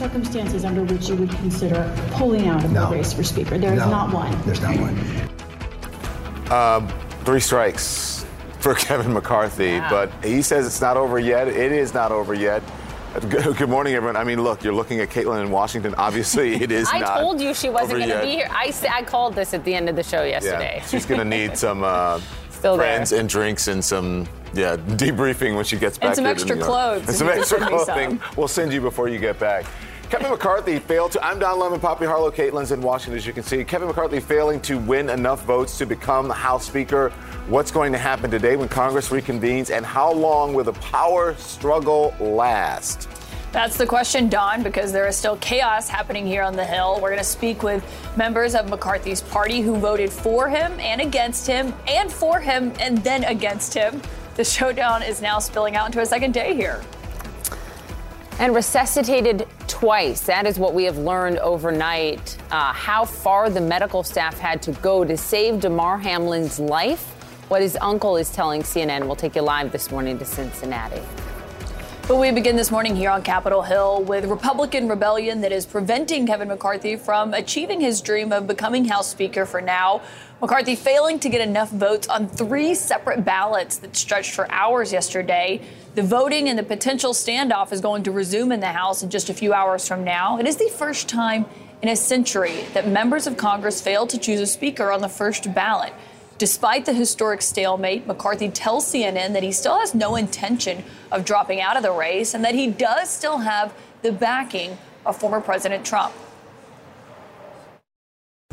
circumstances under which you would consider pulling out of No. the race for Speaker? There is No, not one. There's not one. Um, three strikes for Kevin McCarthy, but he says it's not over yet. It is not over yet. Good, good morning, everyone. I mean, look, you're looking at Kaitlan in Washington. Obviously, it is I not told you she wasn't going to be here. I called this at the end of the show yesterday. Yeah, she's going to need some uh, Still there. friends and drinks and some yeah debriefing when she gets back. And some extra clothes, And some extra clothing. We'll send you before you get back. Kevin McCarthy failed to. I'm Don Lemon, Poppy Harlow, Kaitlan's in Washington, as you can see. Kevin McCarthy failing to win enough votes to become the House Speaker. What's going to happen today when Congress reconvenes, and how long will the power struggle last? That's the question, Don, because there is still chaos happening here on the Hill. We're going to speak with members of McCarthy's party who voted for him and against him, and for him and then against him. The showdown is now spilling out into a second day here. And resuscitated twice. That is what we have learned overnight. Uh, how far the medical staff had to go to save Damar Hamlin's life. What his uncle is telling CNN. We'll take you live this morning to Cincinnati. But we begin this morning here on Capitol Hill with Republican rebellion that is preventing Kevin McCarthy from achieving his dream of becoming House Speaker for now. McCarthy failing to get enough votes on three separate ballots that stretched for hours yesterday. The voting and the potential standoff is going to resume in the House in just a few hours from now. It is the first time in a century that members of Congress failed to choose a Speaker on the first ballot. Despite the historic stalemate, McCarthy tells CNN that he still has no intention of dropping out of the race and that he does still have the backing of former President Trump.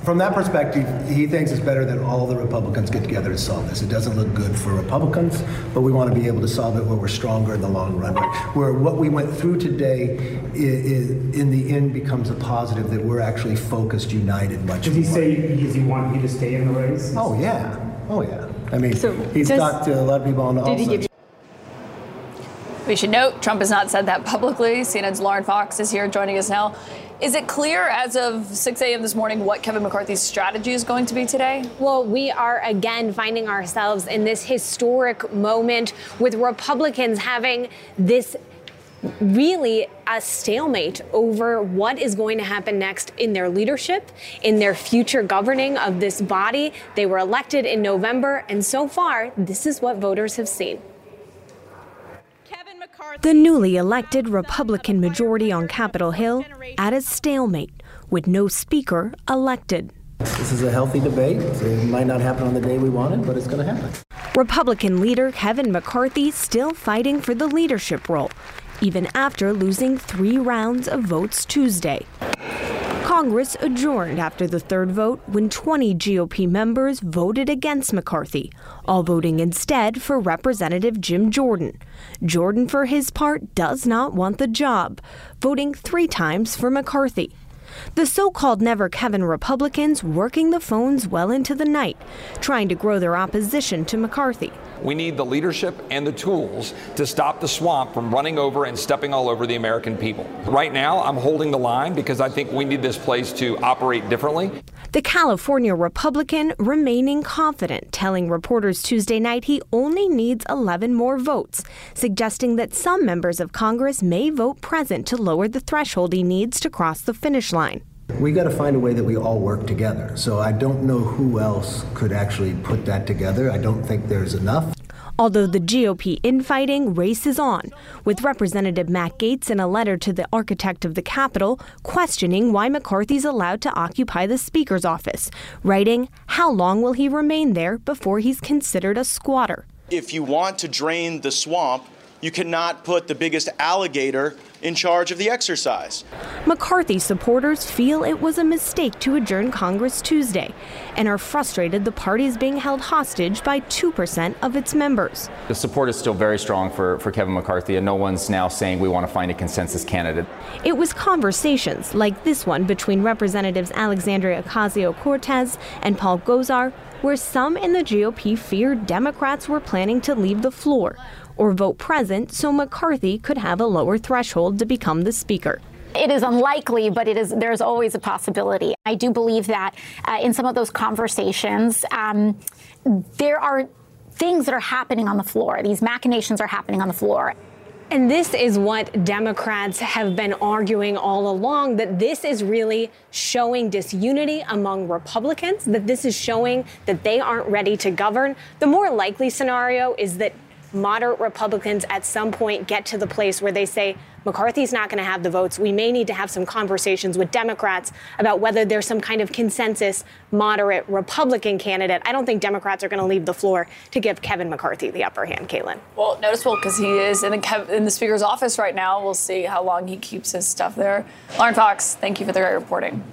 From that perspective, he thinks it's better that all the Republicans get together to solve this. It doesn't look good for Republicans, but we want to be able to solve it where we're stronger in the long run. Where what we went through today, i i in the end, becomes a positive that we're actually focused, united, much Does he more. say, does he want you to stay in the race? Oh yeah, oh yeah. I mean, So he's does- talked to uh, a lot of people on all Did he give sides. We should note Trump has not said that publicly. CNN's Lauren Fox is here joining us now. Is it clear as of 6 a.m. this morning what Kevin McCarthy's strategy is going to be today? Well, we are again finding ourselves in this historic moment with Republicans having this really a stalemate over what is going to happen next in their leadership, in their future governing of this body. They were elected in November, and so far, this is what voters have seen. The newly elected Republican majority on Capitol Hill at a stalemate with no speaker elected. This is a healthy debate. It might not happen on the day we wanted, but it's going to happen. Republican leader Kevin McCarthy still fighting for the leadership role, even after losing three rounds of votes Tuesday. Congress adjourned after the third vote when 20 GOP members voted against McCarthy, all voting instead for Representative Jim Jordan. Jordan, for his part, does not want the job, voting three times for McCarthy. The so called Never Kevin Republicans working the phones well into the night, trying to grow their opposition to McCarthy. We need the leadership and the tools to stop the swamp from running over and stepping all over the American people. Right now, I'm holding the line because I think we need this place to operate differently. The California Republican remaining confident, telling reporters Tuesday night he only needs 11 more votes, suggesting that some members of Congress may vote present to lower the threshold he needs to cross the finish line. We got to find a way that we all work together. So I don't know who else could actually put that together. I don't think there's enough. Although the GOP infighting races on, with Representative Matt Gaetz in a letter to the architect of the Capitol questioning why McCarthy's allowed to occupy the Speaker's office, writing, How long will he remain there before he's considered a squatter? If you want to drain the swamp, you cannot put the biggest alligator in charge of the exercise. McCarthy supporters feel it was a mistake to adjourn Congress Tuesday and are frustrated the party is being held hostage by 2% of its members. The support is still very strong for, for Kevin McCarthy, and no one's now saying we want to find a consensus candidate. It was conversations like this one between Representatives Alexandria Ocasio Cortez and Paul Gosar, where some in the GOP feared Democrats were planning to leave the floor or vote present so McCarthy could have a lower threshold to become the Speaker. It is unlikely, but it is. There's always a possibility. I do believe that uh, in some of those conversations, um, there are things that are happening on the floor. These machinations are happening on the floor. And this is what Democrats have been arguing all along that this is really showing disunity among Republicans, that this is showing that they aren't ready to govern. The more likely scenario is that moderate Republicans at some point get to the place where they say, McCarthy's not going to have the votes. We may need to have some conversations with Democrats about whether there's some kind of consensus moderate Republican candidate. I don't think Democrats are going to leave the floor to give Kevin McCarthy the upper hand, Kaitlan. Well, noticeable because he is in the, in the Speaker's office right now. We'll see how long he keeps his stuff there. Lauren Fox, thank you for the great reporting.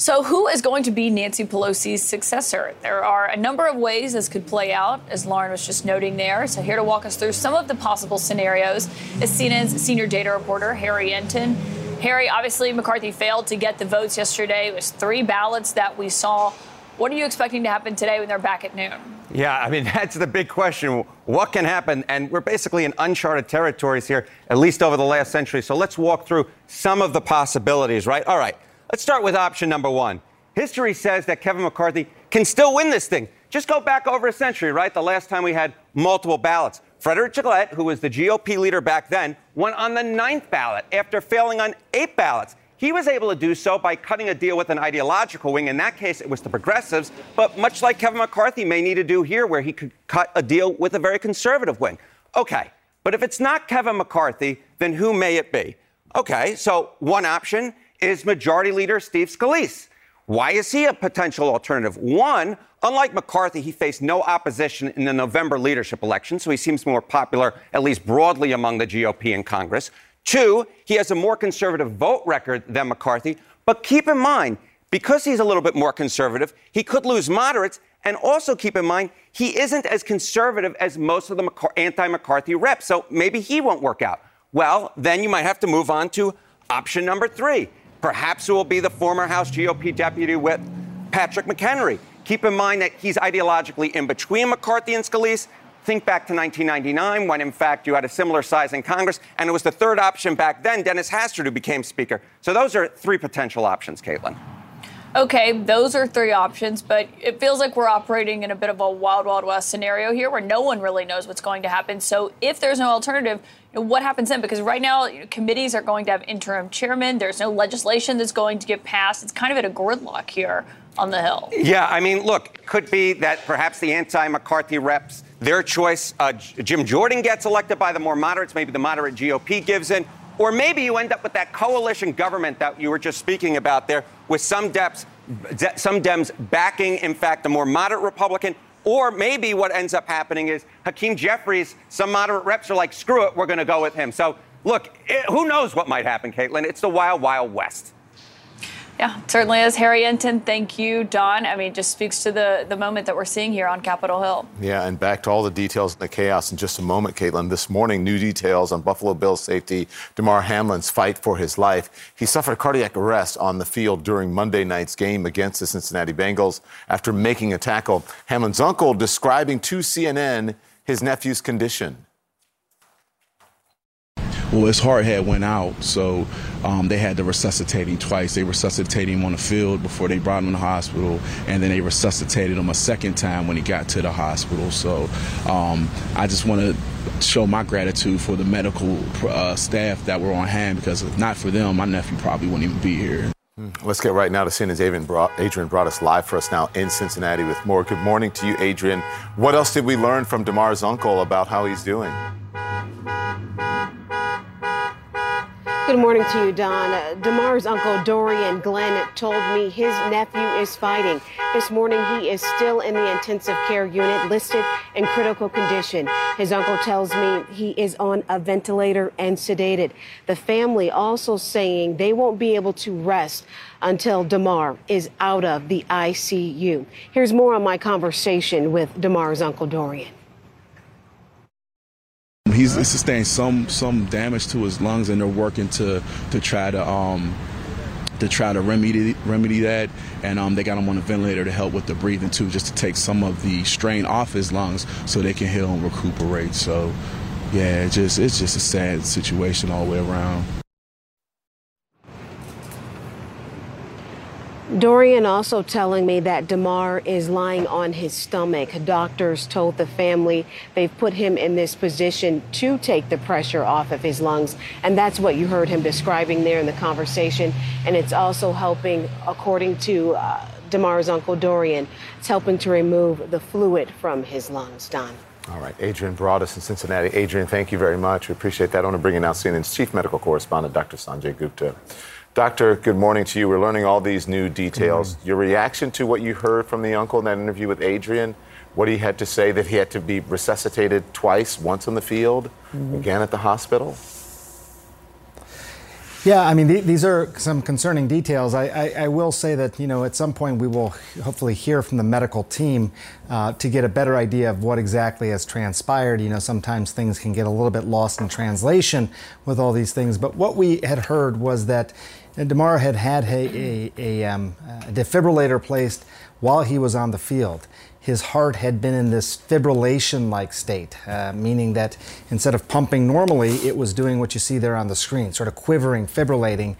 So, who is going to be Nancy Pelosi's successor? There are a number of ways this could play out, as Lauren was just noting there. So, here to walk us through some of the possible scenarios is CNN's senior data reporter, Harry Enten. Harry, obviously, McCarthy failed to get the votes yesterday. It was three ballots that we saw. What are you expecting to happen today when they're back at noon? Yeah, I mean, that's the big question. What can happen? And we're basically in uncharted territories here, at least over the last century. So let's walk through some of the possibilities, right? All right. Let's start with option number one. History says that Kevin McCarthy can still win this thing. Just go back over a century, right? The last time we had multiple ballots. Frederick Gillett, who was the GOP leader back then, won on the ninth ballot after failing on eight ballots. He was able to do so by cutting a deal with an ideological wing. In that case, it was the progressives, but much like Kevin McCarthy may need to do here, where he could cut a deal with a very conservative wing. Okay, but if it's not Kevin McCarthy, then who may it be? Okay, so one option is Majority Leader Steve Scalise. Why is he a potential alternative? One, unlike McCarthy, he faced no opposition in the November leadership election, so he seems more popular, at least broadly, among the GOP in Congress. Two, he has a more conservative vote record than McCarthy. But keep in mind, because he's a little bit more conservative, he could lose moderates. And also keep in mind, he isn't as conservative as most of the anti McCarthy reps. So maybe he won't work out. Well, then you might have to move on to option number three. Perhaps it will be the former House GOP deputy whip, Patrick McHenry. Keep in mind that he's ideologically in between McCarthy and Scalise. Think back to 1999 when, in fact, you had a similar size in Congress, and it was the third option back then, Dennis Hastert, who became Speaker. So those are three potential options, Kaitlan. Okay, those are three options, but it feels like we're operating in a bit of a wild, wild west scenario here where no one really knows what's going to happen. So if there's no alternative, what happens then? Because right now, you know, committees are going to have interim chairmen. There's no legislation that's going to get passed. It's kind of at a gridlock here on the Hill. Yeah, I mean, look, it could be that perhaps the anti McCarthy reps, their choice, uh, Jim Jordan gets elected by the more moderates, maybe the moderate GOP gives in. Or maybe you end up with that coalition government that you were just speaking about there, with some Dems, some Dems backing, in fact, a more moderate Republican. Or maybe what ends up happening is Hakeem Jeffries, some moderate reps are like, screw it, we're going to go with him. So, look, it, who knows what might happen, Kaitlan? It's the wild, wild west. Yeah, certainly is. Harry Enten, thank you, Don. I mean, just speaks to the, the moment that we're seeing here on Capitol Hill. Yeah, and back to all the details and the chaos in just a moment, Kaitlan. This morning, new details on Buffalo Bills safety Damar Hamlin's fight for his life. He suffered cardiac arrest on the field during Monday night's game against the Cincinnati Bengals after making a tackle. Hamlin's uncle describing to CNN his nephew's condition. Well, his heart had went out, so um, they had to resuscitate him twice. They resuscitated him on the field before they brought him to the hospital, and then they resuscitated him a second time when he got to the hospital. So um, I just want to show my gratitude for the medical uh, staff that were on hand because if not for them, my nephew probably wouldn't even be here. Hmm. Let's get right now to CNN's Adrian brought, Adrian Broadus live for us now in Cincinnati with more. Good morning to you, Adrian. What else did we learn from Damar's uncle about how he's doing? Good morning to you, Don. Damar's uncle Dorian Glenn told me his nephew is fighting. This morning, he is still in the intensive care unit, listed in critical condition. His uncle tells me he is on a ventilator and sedated. The family also saying they won't be able to rest until Damar is out of the ICU. Here's more on my conversation with Damar's uncle Dorian. He's sustained some some damage to his lungs, and they're working to to try to um, to try to remedy remedy that. And um, they got him on a ventilator to help with the breathing too, just to take some of the strain off his lungs so they can heal and recuperate. So, yeah, it just it's just a sad situation all the way around. Dorian also telling me that Damar is lying on his stomach. Doctors told the family they've put him in this position to take the pressure off of his lungs. And that's what you heard him describing there in the conversation. And it's also helping, according to uh, Damar's uncle Dorian, it's helping to remove the fluid from his lungs. Don. All right, Adrian Broadus in Cincinnati. Adrian, thank you very much. We appreciate that. I want to bring in now CNN's chief medical correspondent, Dr. Sanjay Gupta. Doctor, good morning to you. We're learning all these new details. Your reaction to what you heard from the uncle in that interview with Adrian, what he had to say that he had to be resuscitated twice, once on the field, mm-hmm. again at the hospital? Yeah, I mean, th- these are some concerning details. I, I, I, will say that, you know, at some point we will hopefully hear from the medical team uh, to get a better idea of what exactly has transpired. You know, sometimes things can get a little bit lost in translation with all these things. But what we had heard was that Damar had had a, a, a, um, a defibrillator placed while he was on the field his heart had been in this fibrillation like state, uh, meaning that instead of pumping normally, it was doing what you see there on the screen, sort of quivering, fibrillating.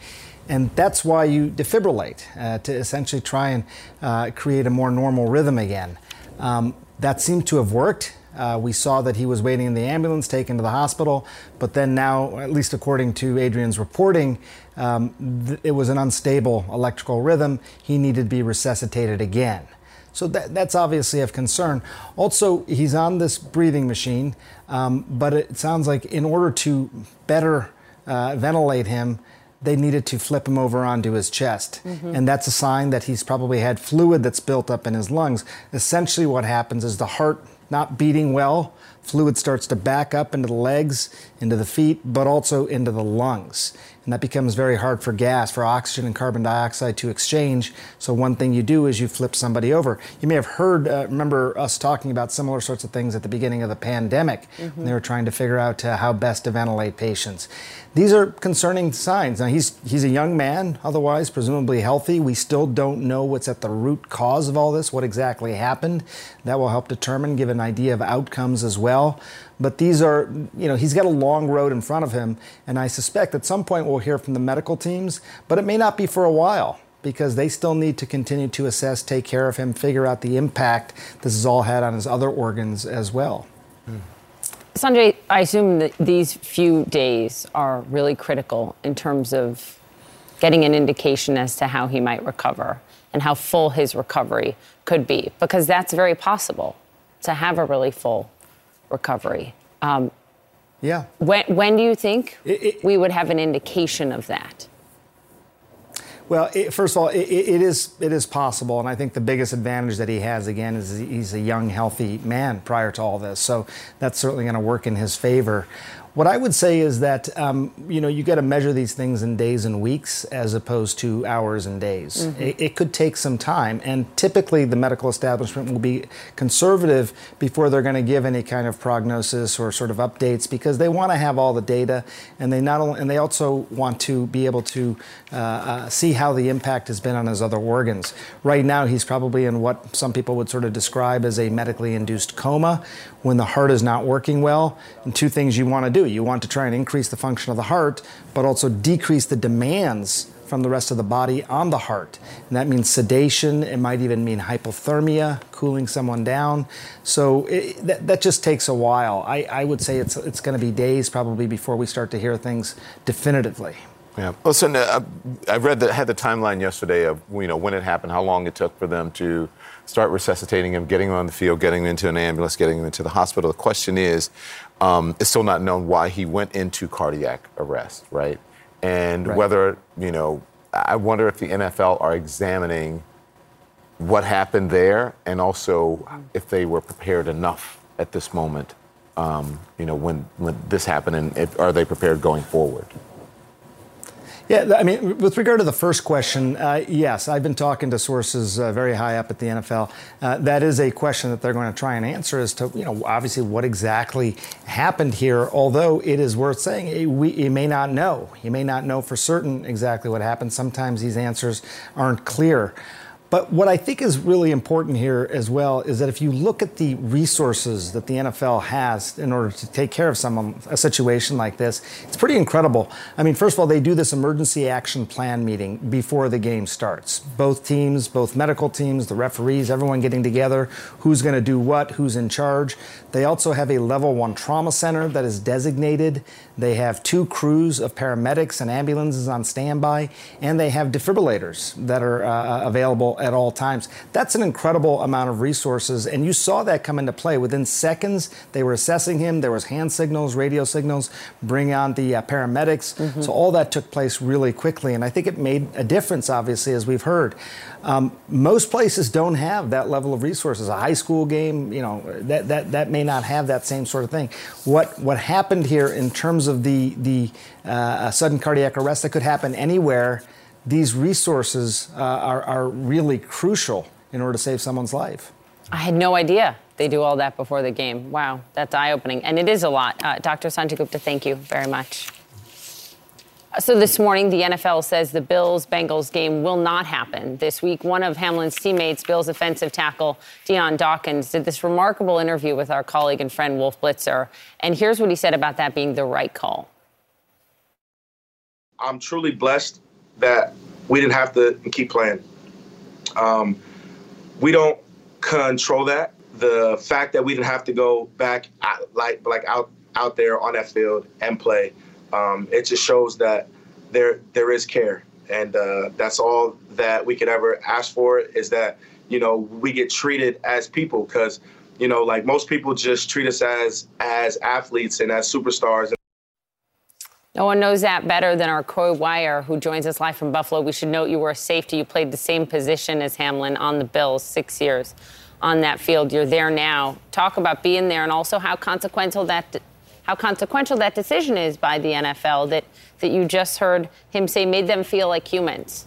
And that's why you defibrillate, uh, to essentially try and uh, create a more normal rhythm again. Um, that seemed to have worked. Uh, we saw that he was waiting in the ambulance, taken to the hospital, but then now, at least according to Adrian's reporting, um, th- it was an unstable electrical rhythm. He needed to be resuscitated again. So that, that's obviously of concern. Also, he's on this breathing machine, um, but it sounds like in order to better uh, ventilate him, they needed to flip him over onto his chest. Mm-hmm. And that's a sign that he's probably had fluid that's built up in his lungs. Essentially, what happens is the heart not beating well, fluid starts to back up into the legs, into the feet, but also into the lungs and that becomes very hard for gas, for oxygen and carbon dioxide to exchange. So one thing you do is you flip somebody over. You may have heard, uh, remember us talking about similar sorts of things at the beginning of the pandemic mm-hmm. when they were trying to figure out uh, how best to ventilate patients. These are concerning signs. Now he's he's a young man, otherwise presumably healthy. We still don't know what's at the root cause of all this, what exactly happened. That will help determine, give an idea of outcomes as well. But these are, you know, he's got a long road in front of him, and I suspect at some point we'll hear from the medical teams, but it may not be for a while because they still need to continue to assess, take care of him, figure out the impact this has all had on his other organs as well. Sanjay, I assume that these few days are really critical in terms of getting an indication as to how he might recover and how full his recovery could be, because that's very possible to have a really full recovery. Um, yeah. When, when do you think it, it, we would have an indication of that? Well, it, first of all, it, it is it is possible, and I think the biggest advantage that he has again is he's a young, healthy man prior to all this, so that's certainly going to work in his favor. What I would say is that um, you know you got to measure these things in days and weeks as opposed to hours and days. Mm-hmm. It, it, could take some time, and typically the medical establishment will be conservative before they're going to give any kind of prognosis or sort of updates because they want to have all the data, and they not only and they also want to be able to uh, uh, see how the impact has been on his other organs. Right now, he's probably in what some people would sort of describe as a medically induced coma, when the heart is not working well. And two things you want to do you want to try and increase the function of the heart, but also decrease the demands from the rest of the body on the heart. And that means sedation, it might even mean hypothermia, cooling someone down. So it, that, that just takes a while. I, I would say it's, it's going to be days probably before we start to hear things definitively. Yeah. Listen, uh, I read that had the timeline yesterday of you know when it happened, how long it took for them to start resuscitating him, getting him on the field, getting him into an ambulance, getting him into the hospital. The question is, um, it's still not known why he went into cardiac arrest, right? And right. whether, you know, I wonder if the NFL are examining what happened there and also if they were prepared enough at this moment, um, you know, when, when this happened and if, are they prepared going forward? Yeah, I mean, with regard to the first question, uh, yes, I've been talking to sources uh, very high up at the NFL. Uh, that is a question that they're going to try and answer as to, you know, obviously what exactly happened here. Although it is worth saying, eh, we, you may not know. You may not know for certain exactly what happened. Sometimes these answers aren't clear. But what I think is really important here as well is that if you look at the resources that the NFL has in order to take care of someone a situation like this, it's pretty incredible. I mean, first of all, they do this emergency action plan meeting before the game starts. Both teams, both medical teams, the referees, everyone getting together, who's going to do what, who's in charge. They also have a level 1 trauma center that is designated. They have two crews of paramedics and ambulances on standby, and they have defibrillators that are uh, available at all times. That's an incredible amount of resources, and you saw that come into play. Within seconds, they were assessing him. There was hand signals, radio signals, bring on the uh, paramedics. Mm-hmm. So all that took place really quickly, and I think it made a difference, obviously, as we've heard. Um, most places don't have that level of resources. A high school game, you know, that, that, that may not have that same sort of thing. What what happened here in terms of the the uh, sudden cardiac arrest that could happen anywhere these resources uh, are, are really crucial in order to save someone's life. I had no idea they do all that before the game. Wow, that's eye opening. And it is a lot. Uh, Dr. Sanjay Gupta, thank you very much. So this morning, the NFL says the Bills Bengals game will not happen this week. One of Hamlin's teammates, Bills offensive tackle Dion Dawkins, did this remarkable interview with our colleague and friend Wolf Blitzer. And here's what he said about that being the right call. I'm truly blessed that we didn't have to keep playing. Um, we don't control that. The fact that we didn't have to go back like like out out there on that field and play, um, it just shows that there there is care, and uh, that's all that we could ever ask for is that you know we get treated as people because you know like most people just treat us as as athletes and as superstars. No one knows that better than our Coy Wire, who joins us live from Buffalo. We should note you were a safety. You played the same position as Hamlin on the Bills, six years on that field. You're there now. Talk about being there and also how consequential that how consequential that decision is by the NFL that that you just heard him say made them feel like humans.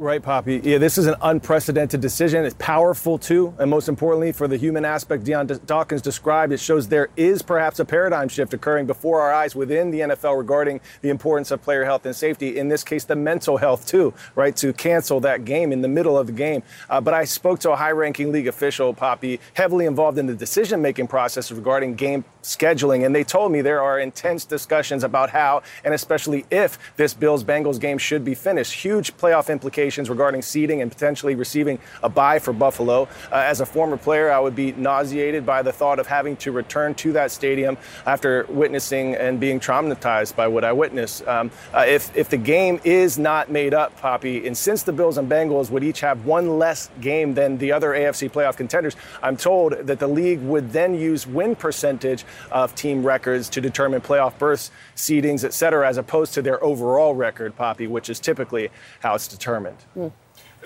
Right, Poppy. Yeah, this is an unprecedented decision. It's powerful, too. And most importantly, for the human aspect Dion Dawkins described, it shows there is perhaps a paradigm shift occurring before our eyes within the NFL regarding the importance of player health and safety. In this case, the mental health, too, right? To cancel that game in the middle of the game. Uh, but I spoke to a high ranking league official, Poppy, heavily involved in the decision making process regarding game scheduling. And they told me there are intense discussions about how, and especially if, this Bills Bengals game should be finished. Huge playoff implications regarding seeding and potentially receiving a bye for Buffalo. Uh, as a former player, I would be nauseated by the thought of having to return to that stadium after witnessing and being traumatized by what I witnessed. Um, uh, if, if the game is not made up, Poppy, and since the Bills and Bengals would each have one less game than the other AFC playoff contenders, I'm told that the league would then use win percentage of team records to determine playoff berths, seedings, et cetera, as opposed to their overall record, Poppy, which is typically how it's determined. Mm.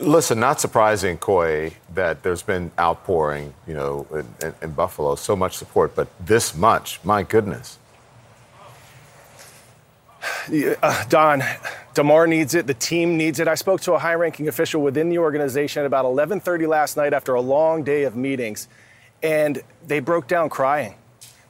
Listen, not surprising, Coy, that there's been outpouring, you know, in, in, Buffalo, so much support, but this much, my goodness. Uh, Don, Damar needs it. The team needs it. I spoke to a high-ranking official within the organization at about 11:30 last night after a long day of meetings, and they broke down crying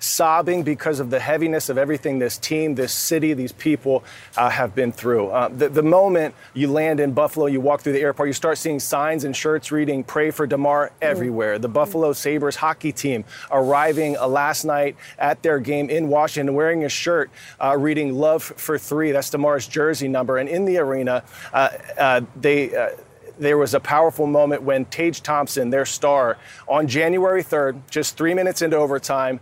sobbing because of the heaviness of everything this team, this city, these people uh, have been through. Uh, the, the, moment you land in Buffalo, you walk through the airport, you start seeing signs and shirts reading "Pray for Damar" everywhere. The Buffalo Sabres hockey team arriving uh, last night at their game in Washington, wearing a shirt uh, reading "Love for Three." That's Damar's jersey number, and in the arena, uh, uh, they there was a powerful moment when Tage Thompson, their star, on January 3rd, just three minutes into overtime,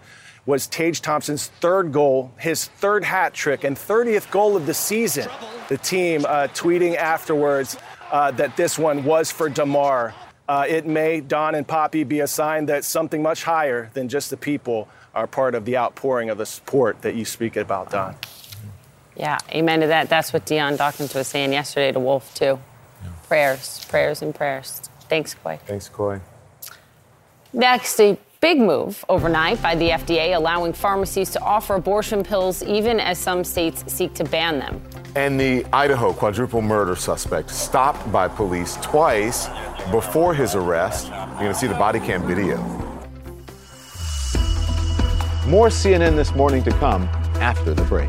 was Tage Thompson's third goal, his third hat trick, and 30th goal of the season. The team uh, tweeting afterwards uh, that this one was for Damar. Uh, it may, Don and Poppy, be a sign that something much higher than just the people are part of the outpouring of the support that you speak about, Don. Yeah, amen to that. That's what Dion Dawkins was saying yesterday to Wolf, too. Yeah. Prayers, prayers, and prayers. Thanks, Coy. Thanks, Coy. Next, a Big move overnight by the FDA, allowing pharmacies to offer abortion pills even as some states seek to ban them. And the Idaho quadruple murder suspect stopped by police twice before his arrest. You're going to see the body cam video. More CNN this morning to come after the break.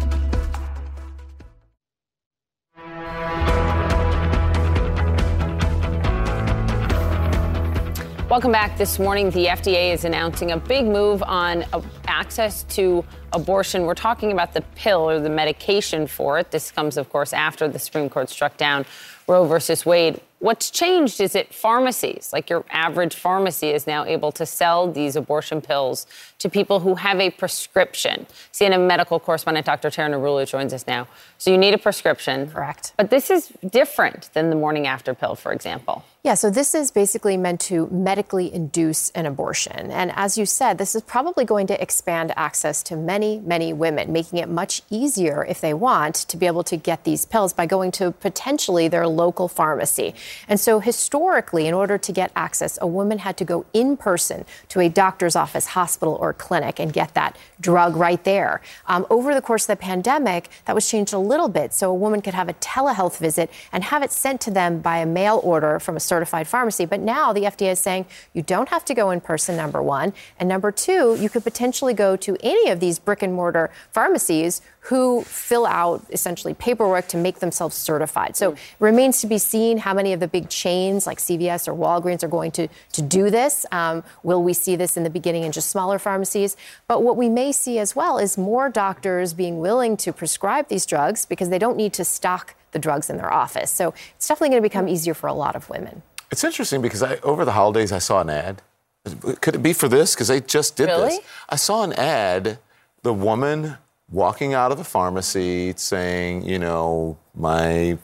Welcome back this morning. The FDA is announcing a big move on uh, access to abortion. We're talking about the pill or the medication for it. This comes, of course, after the Supreme Court struck down Roe versus Wade. What's changed is that pharmacies, like your average pharmacy, is now able to sell these abortion pills to people who have a prescription. CNN medical correspondent Dr. Tara Narula joins us now. So you need a prescription. Correct. But this is different than the morning after pill, for example. Yeah, so this is basically meant to medically induce an abortion. And as you said, this is probably going to expand access to many, many women, making it much easier if they want to be able to get these pills by going to potentially their local pharmacy. And so historically, in order to get access, a woman had to go in person to a doctor's office, hospital, or clinic and get that drug right there. Um, over the course of the pandemic, that was changed a little bit. So a woman could have a telehealth visit and have it sent to them by a mail order from a certified pharmacy. But now the FDA is saying you don't have to go in person, number one. And number two, you could potentially go to any of these brick and mortar pharmacies who fill out essentially paperwork to make themselves certified. So it remains to be seen how many of the big chains like CVS or Walgreens are going to, to do this. Um, will we see this in the beginning in just smaller pharmacies? But what we may see as well is more doctors being willing to prescribe these drugs because they don't need to stock the drugs in their office. So it's definitely going to become easier for a lot of women. It's interesting because I, over the holidays I saw an ad. Could it be for this? Because they just did Really? this. I saw an ad. The woman walking out of the pharmacy saying, you know, my,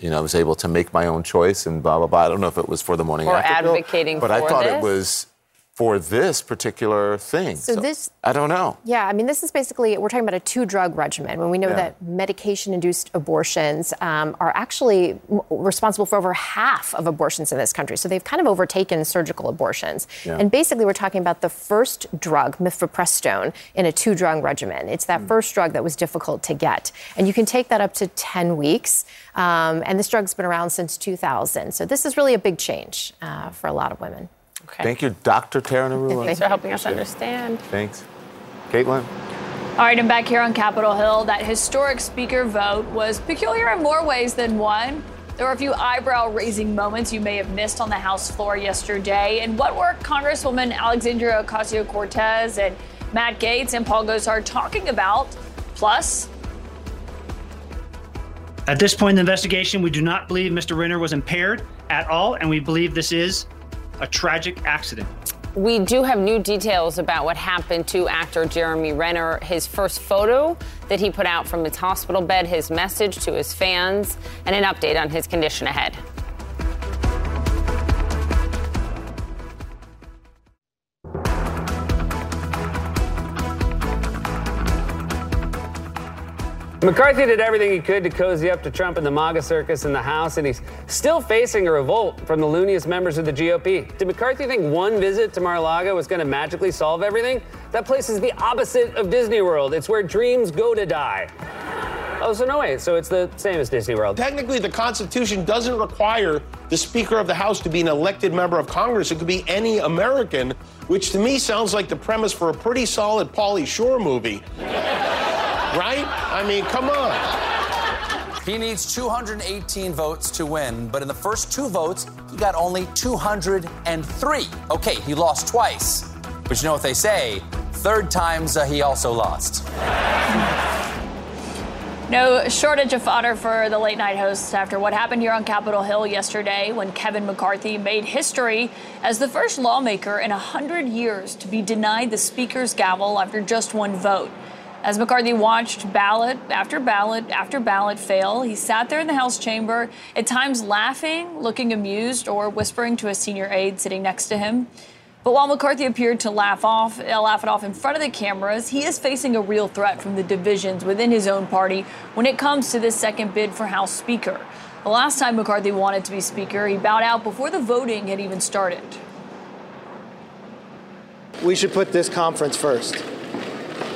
you know, I was able to make my own choice and blah blah blah. I don't know if it was for the morning Or after advocating but I thought this? it was for this particular thing. So this- I don't know. Yeah, I mean, this is basically, we're talking about a two drug regimen when we know Yeah. that medication induced abortions um, are actually m- responsible for over half of abortions in this country. So they've kind of overtaken surgical abortions. Yeah. And basically, we're talking about the first drug, mifepristone, in a two drug regimen. It's that first drug that was difficult to get. And you can take that up to 10 weeks. Um, and this drug's been around since 2000. So this is really a big change uh, for a lot of women. Thank you, Dr. Tara Narula. Thanks for helping us understand. Thanks. Kaitlan? All right, and back here on Capitol Hill, that historic speaker vote was peculiar in more ways than one. There were a few eyebrow raising moments you may have missed on the House floor yesterday. And what were Congresswoman Alexandria Ocasio Cortez and Matt Gaetz and Paul Gosar talking about? Plus, At this point in the investigation, we do not believe Mr. Renner was impaired at all, and we believe this is a tragic accident. We do have new details about what happened to actor Jeremy Renner. His first photo that he put out from his hospital bed, his message to his fans, and an update on his condition ahead. McCarthy did everything he could to cozy up to Trump and the MAGA circus in the House, and he's still facing a revolt from the looniest members of the GOP. Did McCarthy think one visit to Mar-a-Lago was going to magically solve everything? That place is the opposite of Disney World. It's where dreams go to die. Oh, so no way. So it's the same as Disney World. Technically, the Constitution doesn't require the Speaker of the House to be an elected member of Congress. It could be any American, which to me sounds like the premise for a pretty solid Pauly Shore movie. right? I mean, come on. He needs 218 votes to win, but in the first two votes, he got only 203. Okay, he lost twice. But you know what they say? Third times uh, he also lost. No shortage of fodder for the late night hosts after what happened here on Capitol Hill yesterday when Kevin McCarthy made history as the first lawmaker in 100 years to be denied the Speaker's gavel after just one vote. As McCarthy watched ballot after ballot after ballot fail, he sat there in the House chamber, at times laughing, looking amused, or whispering to a senior aide sitting next to him. But while McCarthy appeared to laugh off, uh, laugh it off in front of the cameras, he is facing a real threat from the divisions within his own party when it comes to this second bid for House Speaker. The last time McCarthy wanted to be Speaker, he bowed out before the voting had even started. we should put this conference first.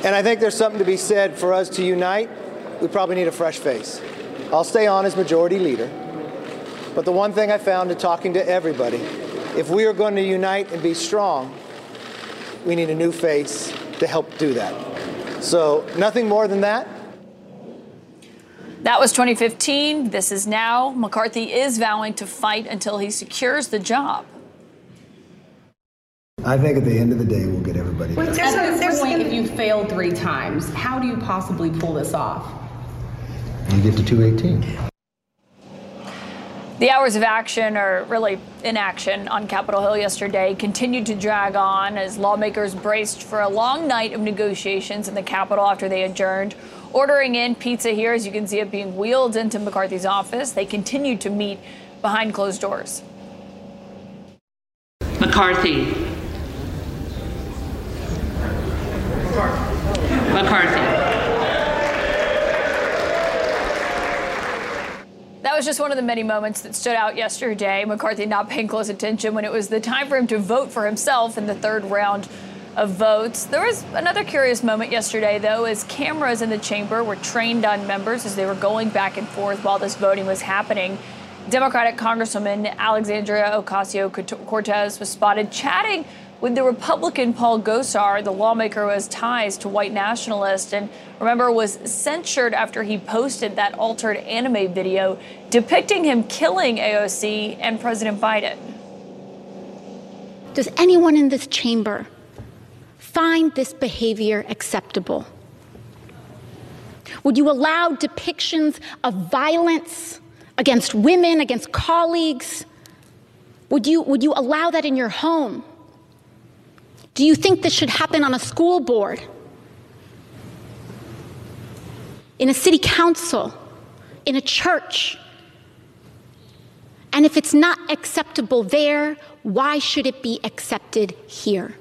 And I think there's something to be said for us to unite. We probably need a fresh face. I'll stay on as majority leader. But the one thing I found in talking to everybody, if we are going to unite and be strong, we need a new face to help do that. So, nothing more than that. That was 2015. This is now. McCarthy is vowing to fight until he secures the job. I think at the end of the day, we'll get everybody. At back. this point, if you fail three times, how do you possibly pull this off? You get to 218. The hours of action, or really inaction, on Capitol Hill yesterday continued to drag on as lawmakers braced for a long night of negotiations in the Capitol after they adjourned. Ordering in pizza here, as you can see it being wheeled into McCarthy's office. They continued to meet behind closed doors. McCarthy. McCarthy. That was just one of the many moments that stood out yesterday. McCarthy not paying close attention when it was the time for him to vote for himself in the third round of votes. There was another curious moment yesterday, though, as cameras in the chamber were trained on members as they were going back and forth while this voting was happening. Democratic Congresswoman Alexandria Ocasio Cortez was spotted chatting with the Republican Paul Gosar, the lawmaker who has ties to white nationalists, and remember was censured after he posted that altered anime video depicting him killing AOC and President Biden. Does anyone in this chamber find this behavior acceptable? Would you allow depictions of violence against women, against colleagues? Would you, would you allow that in your home? Do you think this should happen on a school board? In a city council? In a church? And if it's not acceptable there, why should it be accepted here?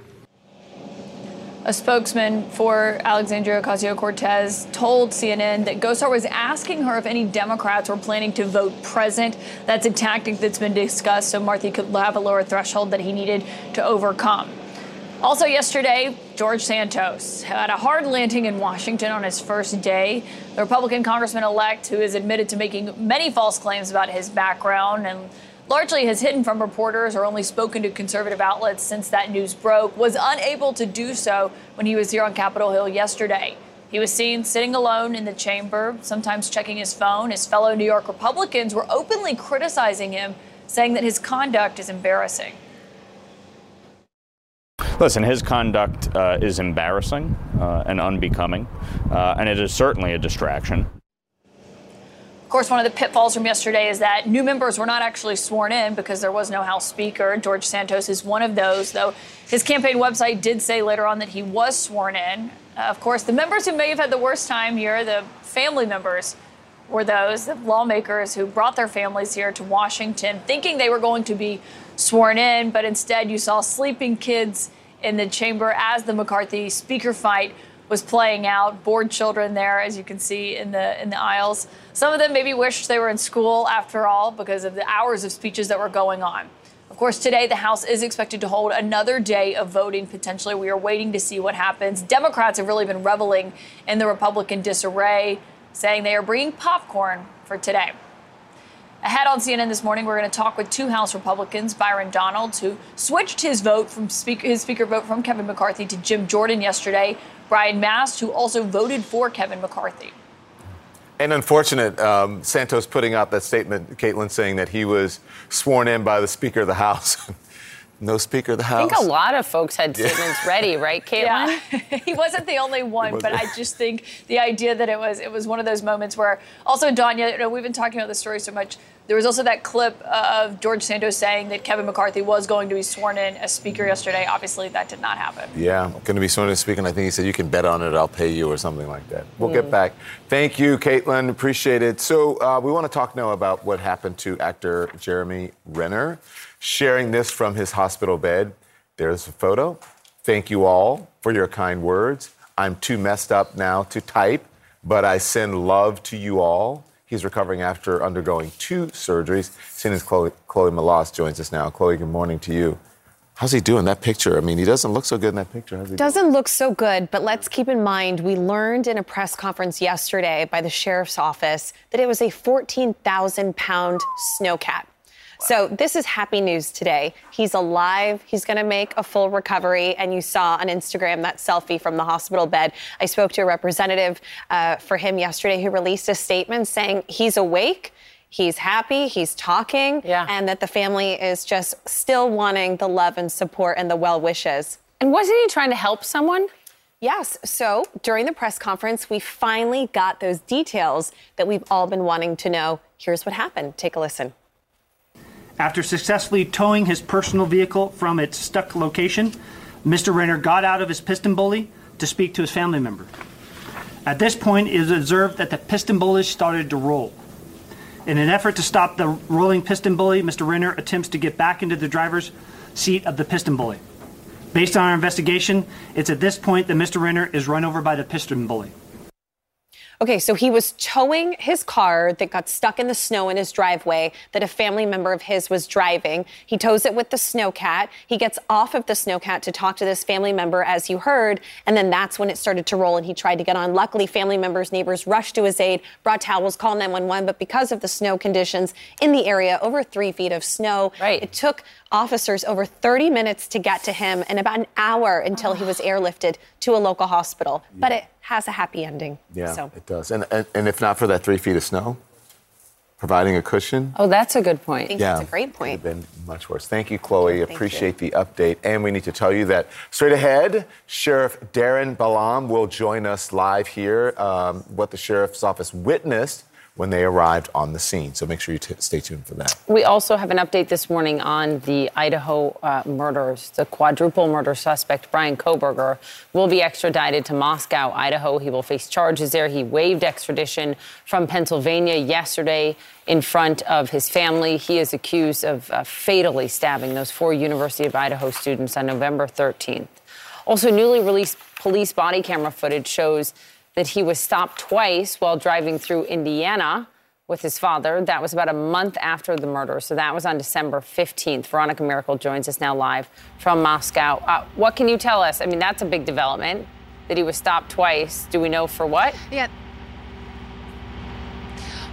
A spokesman for Alexandria Ocasio Cortez told CNN that Gosar was asking her if any Democrats were planning to vote present. That's a tactic that's been discussed so Marthy could have a lower threshold that he needed to overcome. Also, yesterday, George Santos had a hard landing in Washington on his first day. The Republican congressman elect, who is admitted to making many false claims about his background and largely has hidden from reporters or only spoken to conservative outlets since that news broke, was unable to do so when he was here on Capitol Hill yesterday. He was seen sitting alone in the chamber, sometimes checking his phone. His fellow New York Republicans were openly criticizing him, saying that his conduct is embarrassing. Listen, his conduct uh, is embarrassing uh, and unbecoming, uh, and it is certainly a distraction. Of course, one of the pitfalls from yesterday is that new members were not actually sworn in because there was no House Speaker. George Santos is one of those, though his campaign website did say later on that he was sworn in. Uh, of course, the members who may have had the worst time here, the family members, were those, the lawmakers who brought their families here to Washington thinking they were going to be sworn in, but instead you saw sleeping kids in the chamber as the McCarthy speaker fight was playing out. Bored children there, as you can see in the in the aisles. Some of them maybe wished they were in school after all because of the hours of speeches that were going on. Of course, today the House is expected to hold another day of voting potentially. We are waiting to see what happens. Democrats have really been reveling in the Republican disarray, saying they are bringing popcorn for today. Ahead on CNN this morning, we're going to talk with two House Republicans, Byron Donalds, who switched his vote from speaker, his speaker vote from Kevin McCarthy to Jim Jordan yesterday. Brian Mast, who also voted for Kevin McCarthy. And unfortunate, um, Santos putting out that statement, Kaitlan, saying that he was sworn in by the Speaker of the House. no Speaker of the House. I think a lot of folks had statements yeah. ready, right, Kaitlan? Yeah. he wasn't the only one, but I just think the idea that it was it was one of those moments where also Danya, you know, we've been talking about this story so much. There was also that clip of George Santos saying that Kevin McCarthy was going to be sworn in as Speaker yesterday. Obviously, that did not happen. Yeah, going to be sworn in as Speaker. And I think he said, you can bet on it, I'll pay you, or something like that. We'll mm. get back. Thank you, Kaitlan. Appreciate it. So, uh, we want to talk now about what happened to actor Jeremy Renner, sharing this from his hospital bed. There's a photo. Thank you all for your kind words. I'm too messed up now to type, but I send love to you all. He's recovering after undergoing two surgeries. CNN's Chloe, Chloe Melas joins us now. Chloe, good morning to you. How's he doing that picture? I mean, he doesn't look so good in that picture. doesn't doing? look so good, but let's keep in mind we learned in a press conference yesterday by the sheriff's office that it was a 14,000 pound snowcat. So this is happy news today. He's alive. He's going to make a full recovery. And you saw on Instagram that selfie from the hospital bed. I spoke to a representative uh, for him yesterday who released a statement saying he's awake. he's happy, he's talking, and that the family is just still wanting the love and support and the well wishes. And wasn't he trying to help someone? Yes. So during the press conference, we finally got those details that we've all been wanting to know. Here's what happened. Take a listen. After successfully towing his personal vehicle from its stuck location, Mr. Renner got out of his PistenBully to speak to his family member. At this point, it was observed that the PistenBully started to roll. In an effort to stop the rolling PistenBully, Mr. Renner attempts to get back into the driver's seat of the PistenBully. Based on our investigation, it's at this point that Mr. Renner is run over by the PistenBully. Okay, so he was towing his car that got stuck in the snow in his driveway that a family member of his was driving. He tows it with the snowcat. He gets off of the snowcat to talk to this family member, as you heard, and then that's when it started to roll and he tried to get on. Luckily, family members, neighbors rushed to his aid, brought towels, called 911, but because of the snow conditions in the area, over three feet of snow, it took officers over 30 minutes to get to him and about an hour until he was airlifted to a local hospital. But it has a happy ending. Yeah, So. it does. And, and and if not for that three feet of snow, providing a cushion. Oh, that's a good point. I think yeah, that's a great point. Could have been much worse. Thank you, Chloe. Thank Appreciate the update. And we need to tell you that straight ahead, Sheriff Darren Balam will join us live here. Um, what the sheriff's office witnessed when they arrived on the scene. So make sure you t- stay tuned for that. We also have an update this morning on the Idaho uh, murders. The quadruple murder suspect, Bryan Kohberger, will be extradited to Moscow, Idaho. He will face charges there. He waived extradition from Pennsylvania yesterday in front of his family. He is accused of uh, fatally stabbing those four University of Idaho students on November 13th. Also, newly released police body camera footage shows that he was stopped twice while driving through Indiana with his father. That was about a month after the murder. So that was on December 15th. Veronica Miracle joins us now live from Moscow. Uh, what can you tell us? I mean, that's a big development that he was stopped twice. Do we know for what? Yeah.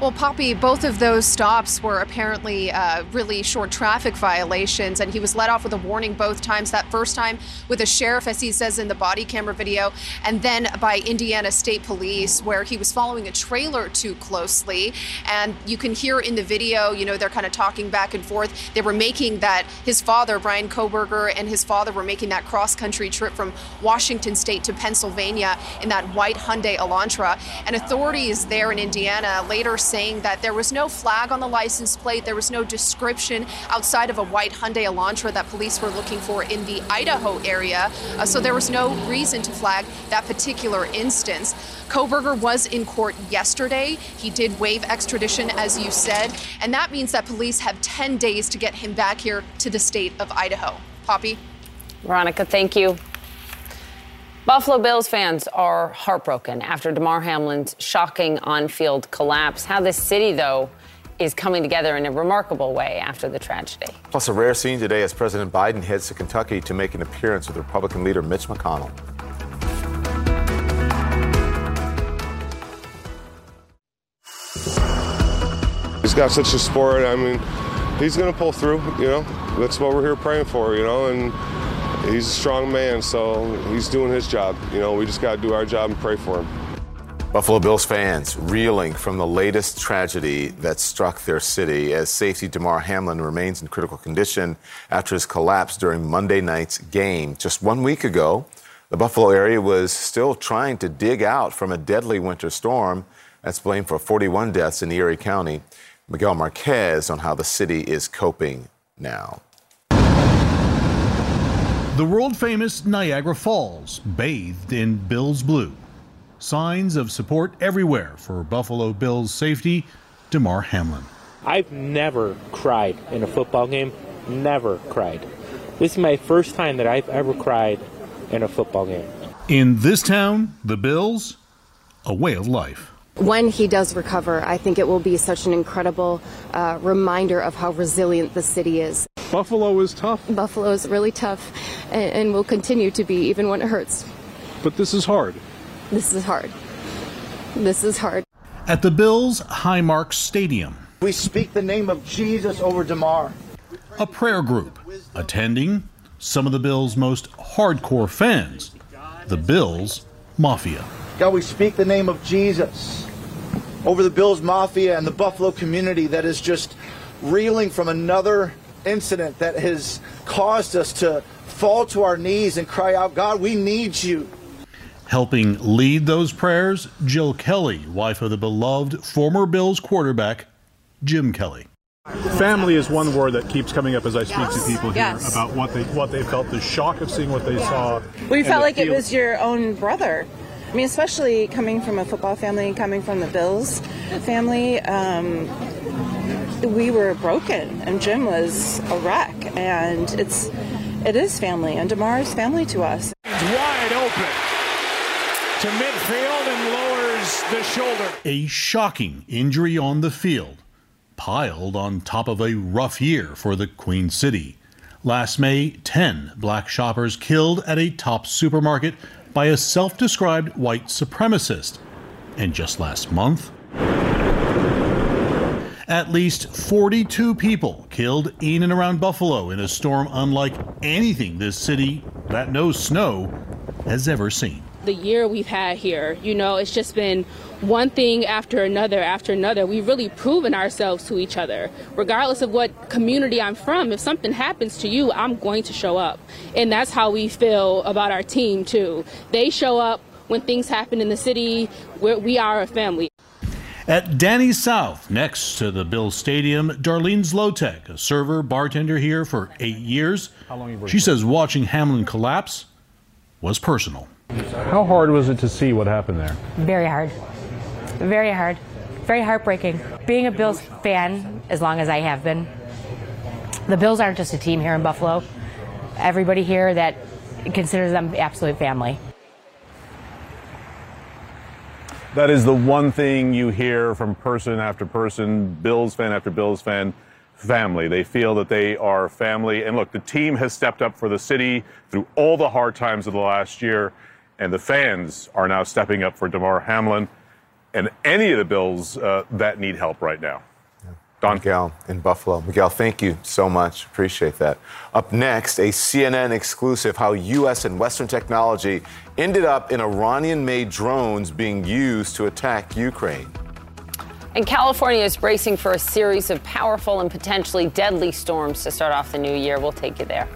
Well, Poppy, both of those stops were apparently uh, really short traffic violations, and he was let off with a warning both times. That first time with a sheriff, as he says in the body camera video, and then by Indiana State Police, where he was following a trailer too closely. And you can hear in the video, you know, they're kind of talking back and forth. They were making that, his father, Bryan Kohberger, and his father were making that cross country trip from Washington State to Pennsylvania in that white Hyundai Elantra. And authorities there in Indiana later saying that there was no flag on the license plate, there was no description outside of a white Hyundai Elantra that police were looking for in the Idaho area. Uh, so there was no reason to flag that particular instance. Kohberger was in court yesterday. He did waive extradition, as you said, and that means that police have 10 days to get him back here to the state of Idaho. Poppy? Veronica, thank you. Buffalo Bills fans are heartbroken after Damar Hamlin's shocking on field collapse. How the city, though, is coming together in a remarkable way after the tragedy. Plus, a rare scene today as President Biden heads to Kentucky to make an appearance with Republican leader Mitch McConnell. He's got such a sport. I mean, he's going to pull through, you know. That's what we're here praying for, you know. And he's a strong man, so he's doing his job. You know, we just got to do our job and pray for him. Buffalo Bills fans reeling from the latest tragedy that struck their city as safety Damar Hamlin remains in critical condition after his collapse during Monday night's game. Just one week ago, the Buffalo area was still trying to dig out from a deadly winter storm that's blamed for 41 deaths in Erie County. Miguel Marquez on how the city is coping now. The world famous Niagara Falls, bathed in Bills blue. Signs of support everywhere for Buffalo Bills safety, Damar Hamlin. I've never cried in a football game. Never cried. This is my first time that I've ever cried in a football game. In this town, the Bills, a way of life. When he does recover, I think it will be such an incredible uh, reminder of how resilient the city is. Buffalo is tough. Buffalo is really tough and, and will continue to be even when it hurts. But this is hard. This is hard. This is hard. At the Bills Highmark Stadium, We speak the name of Jesus over Damar. a prayer group attending some of the Bills' most hardcore fans, the Bills Mafia. God, we speak the name of Jesus over the Bills Mafia and the Buffalo community that is just reeling from another incident that has caused us to fall to our knees and cry out, God, we need you. Helping lead those prayers, Jill Kelly, wife of the beloved former Bills quarterback, Jim Kelly. Family is one word that keeps coming up as I speak Yes. to people here Yes. about what they what they felt, the shock of seeing what they saw. We and felt the like it was your own brother. I mean, especially coming from a football family and coming from the Bills family. Um, we were broken, and Jim was a wreck, and it's it is family, and Damar is family to us. wide open to midfield and lowers the shoulder. A shocking injury on the field, piled on top of a rough year for the Queen City. Last May, 10 black shoppers killed at a top supermarket by a self described white supremacist. And just last month, at least 42 people killed in and around Buffalo in a storm unlike anything this city that knows snow has ever seen. The year we've had here. You know, it's just been one thing after another after another. We've really proven ourselves to each other. Regardless of what community I'm from, if something happens to you, I'm going to show up. And that's how we feel about our team, too. They show up when things happen in the city. We're, we are a family. At Danny South, next to the Bill Stadium, Darlene Zlotek, a server bartender here for eight years, she says watching Hamlin collapse was personal. How hard was it to see what happened there? Very hard. Very hard. Very heartbreaking. Being a Bills fan as long as I have been, the Bills aren't just a team here in Buffalo. Everybody here that considers them absolute family. That is the one thing you hear from person after person, Bills fan after Bills fan, family. They feel that they are family. And look, the team has stepped up for the city through all the hard times of the last year, and the fans are now stepping up for Damar Hamlin and any of the Bills uh, that need help right now. Don Miguel in Buffalo. Miguel, thank you so much. Appreciate that. Up next, a CNN exclusive how U.S. and Western technology ended up in Iranian made drones being used to attack Ukraine. And California is bracing for a series of powerful and potentially deadly storms to start off the new year. We'll take you there.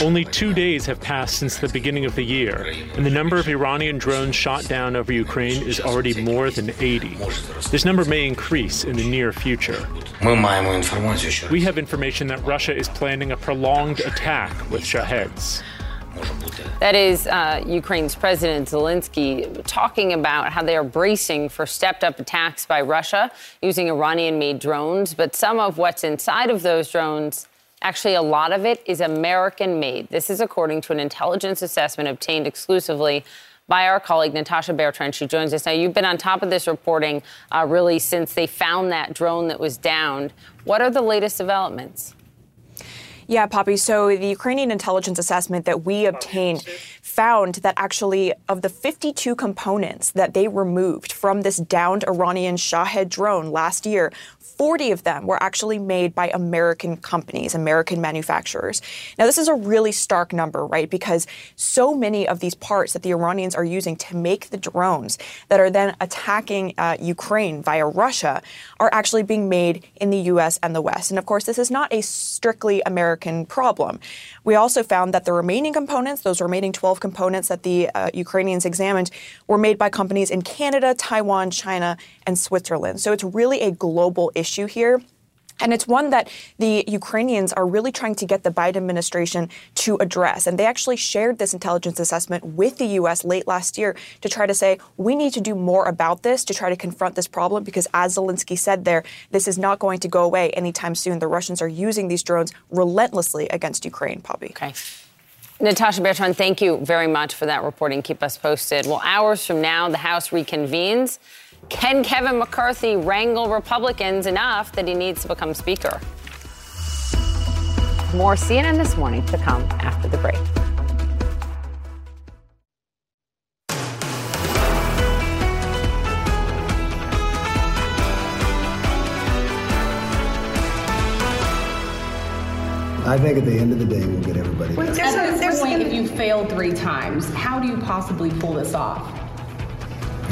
Only two days have passed since the beginning of the year, and the number of Iranian drones shot down over Ukraine is already more than 80. This number may increase in the near future. We have information that Russia is planning a prolonged attack with Shaheds. That is uh, Ukraine's President Zelensky talking about how they are bracing for stepped up attacks by Russia using Iranian made drones. But some of what's inside of those drones, actually, a lot of it is American made. This is according to an intelligence assessment obtained exclusively by our colleague Natasha Bertrand. She joins us now. You've been on top of this reporting uh, really since they found that drone that was downed. What are the latest developments? Yeah, Poppy. So the Ukrainian intelligence assessment that we obtained found that actually of the 52 components that they removed from this downed Iranian Shahed drone last year, 40 of them were actually made by American companies, American manufacturers. Now, this is a really stark number, right? Because so many of these parts that the Iranians are using to make the drones that are then attacking uh, Ukraine via Russia are actually being made in the U.S. and the West. And of course, this is not a strictly American problem. We also found that the remaining components, those remaining 12 components that the uh, Ukrainians examined, were made by companies in Canada, Taiwan, China, and Switzerland. So it's really a global issue here. And it's one that the Ukrainians are really trying to get the Biden administration to address. And they actually shared this intelligence assessment with the U.S. late last year to try to say, we need to do more about this to try to confront this problem because, as Zelensky said there, this is not going to go away anytime soon. The Russians are using these drones relentlessly against Ukraine, Poppy. Okay. Natasha Bertrand, thank you very much for that reporting. Keep us posted. Well, hours from now, the House reconvenes. Can Kevin McCarthy wrangle Republicans enough that he needs to become Speaker? More CNN this morning to come after the break. I think at the end of the day, we'll get everybody. Wait, back. At this point, if you failed three times, how do you possibly pull this off?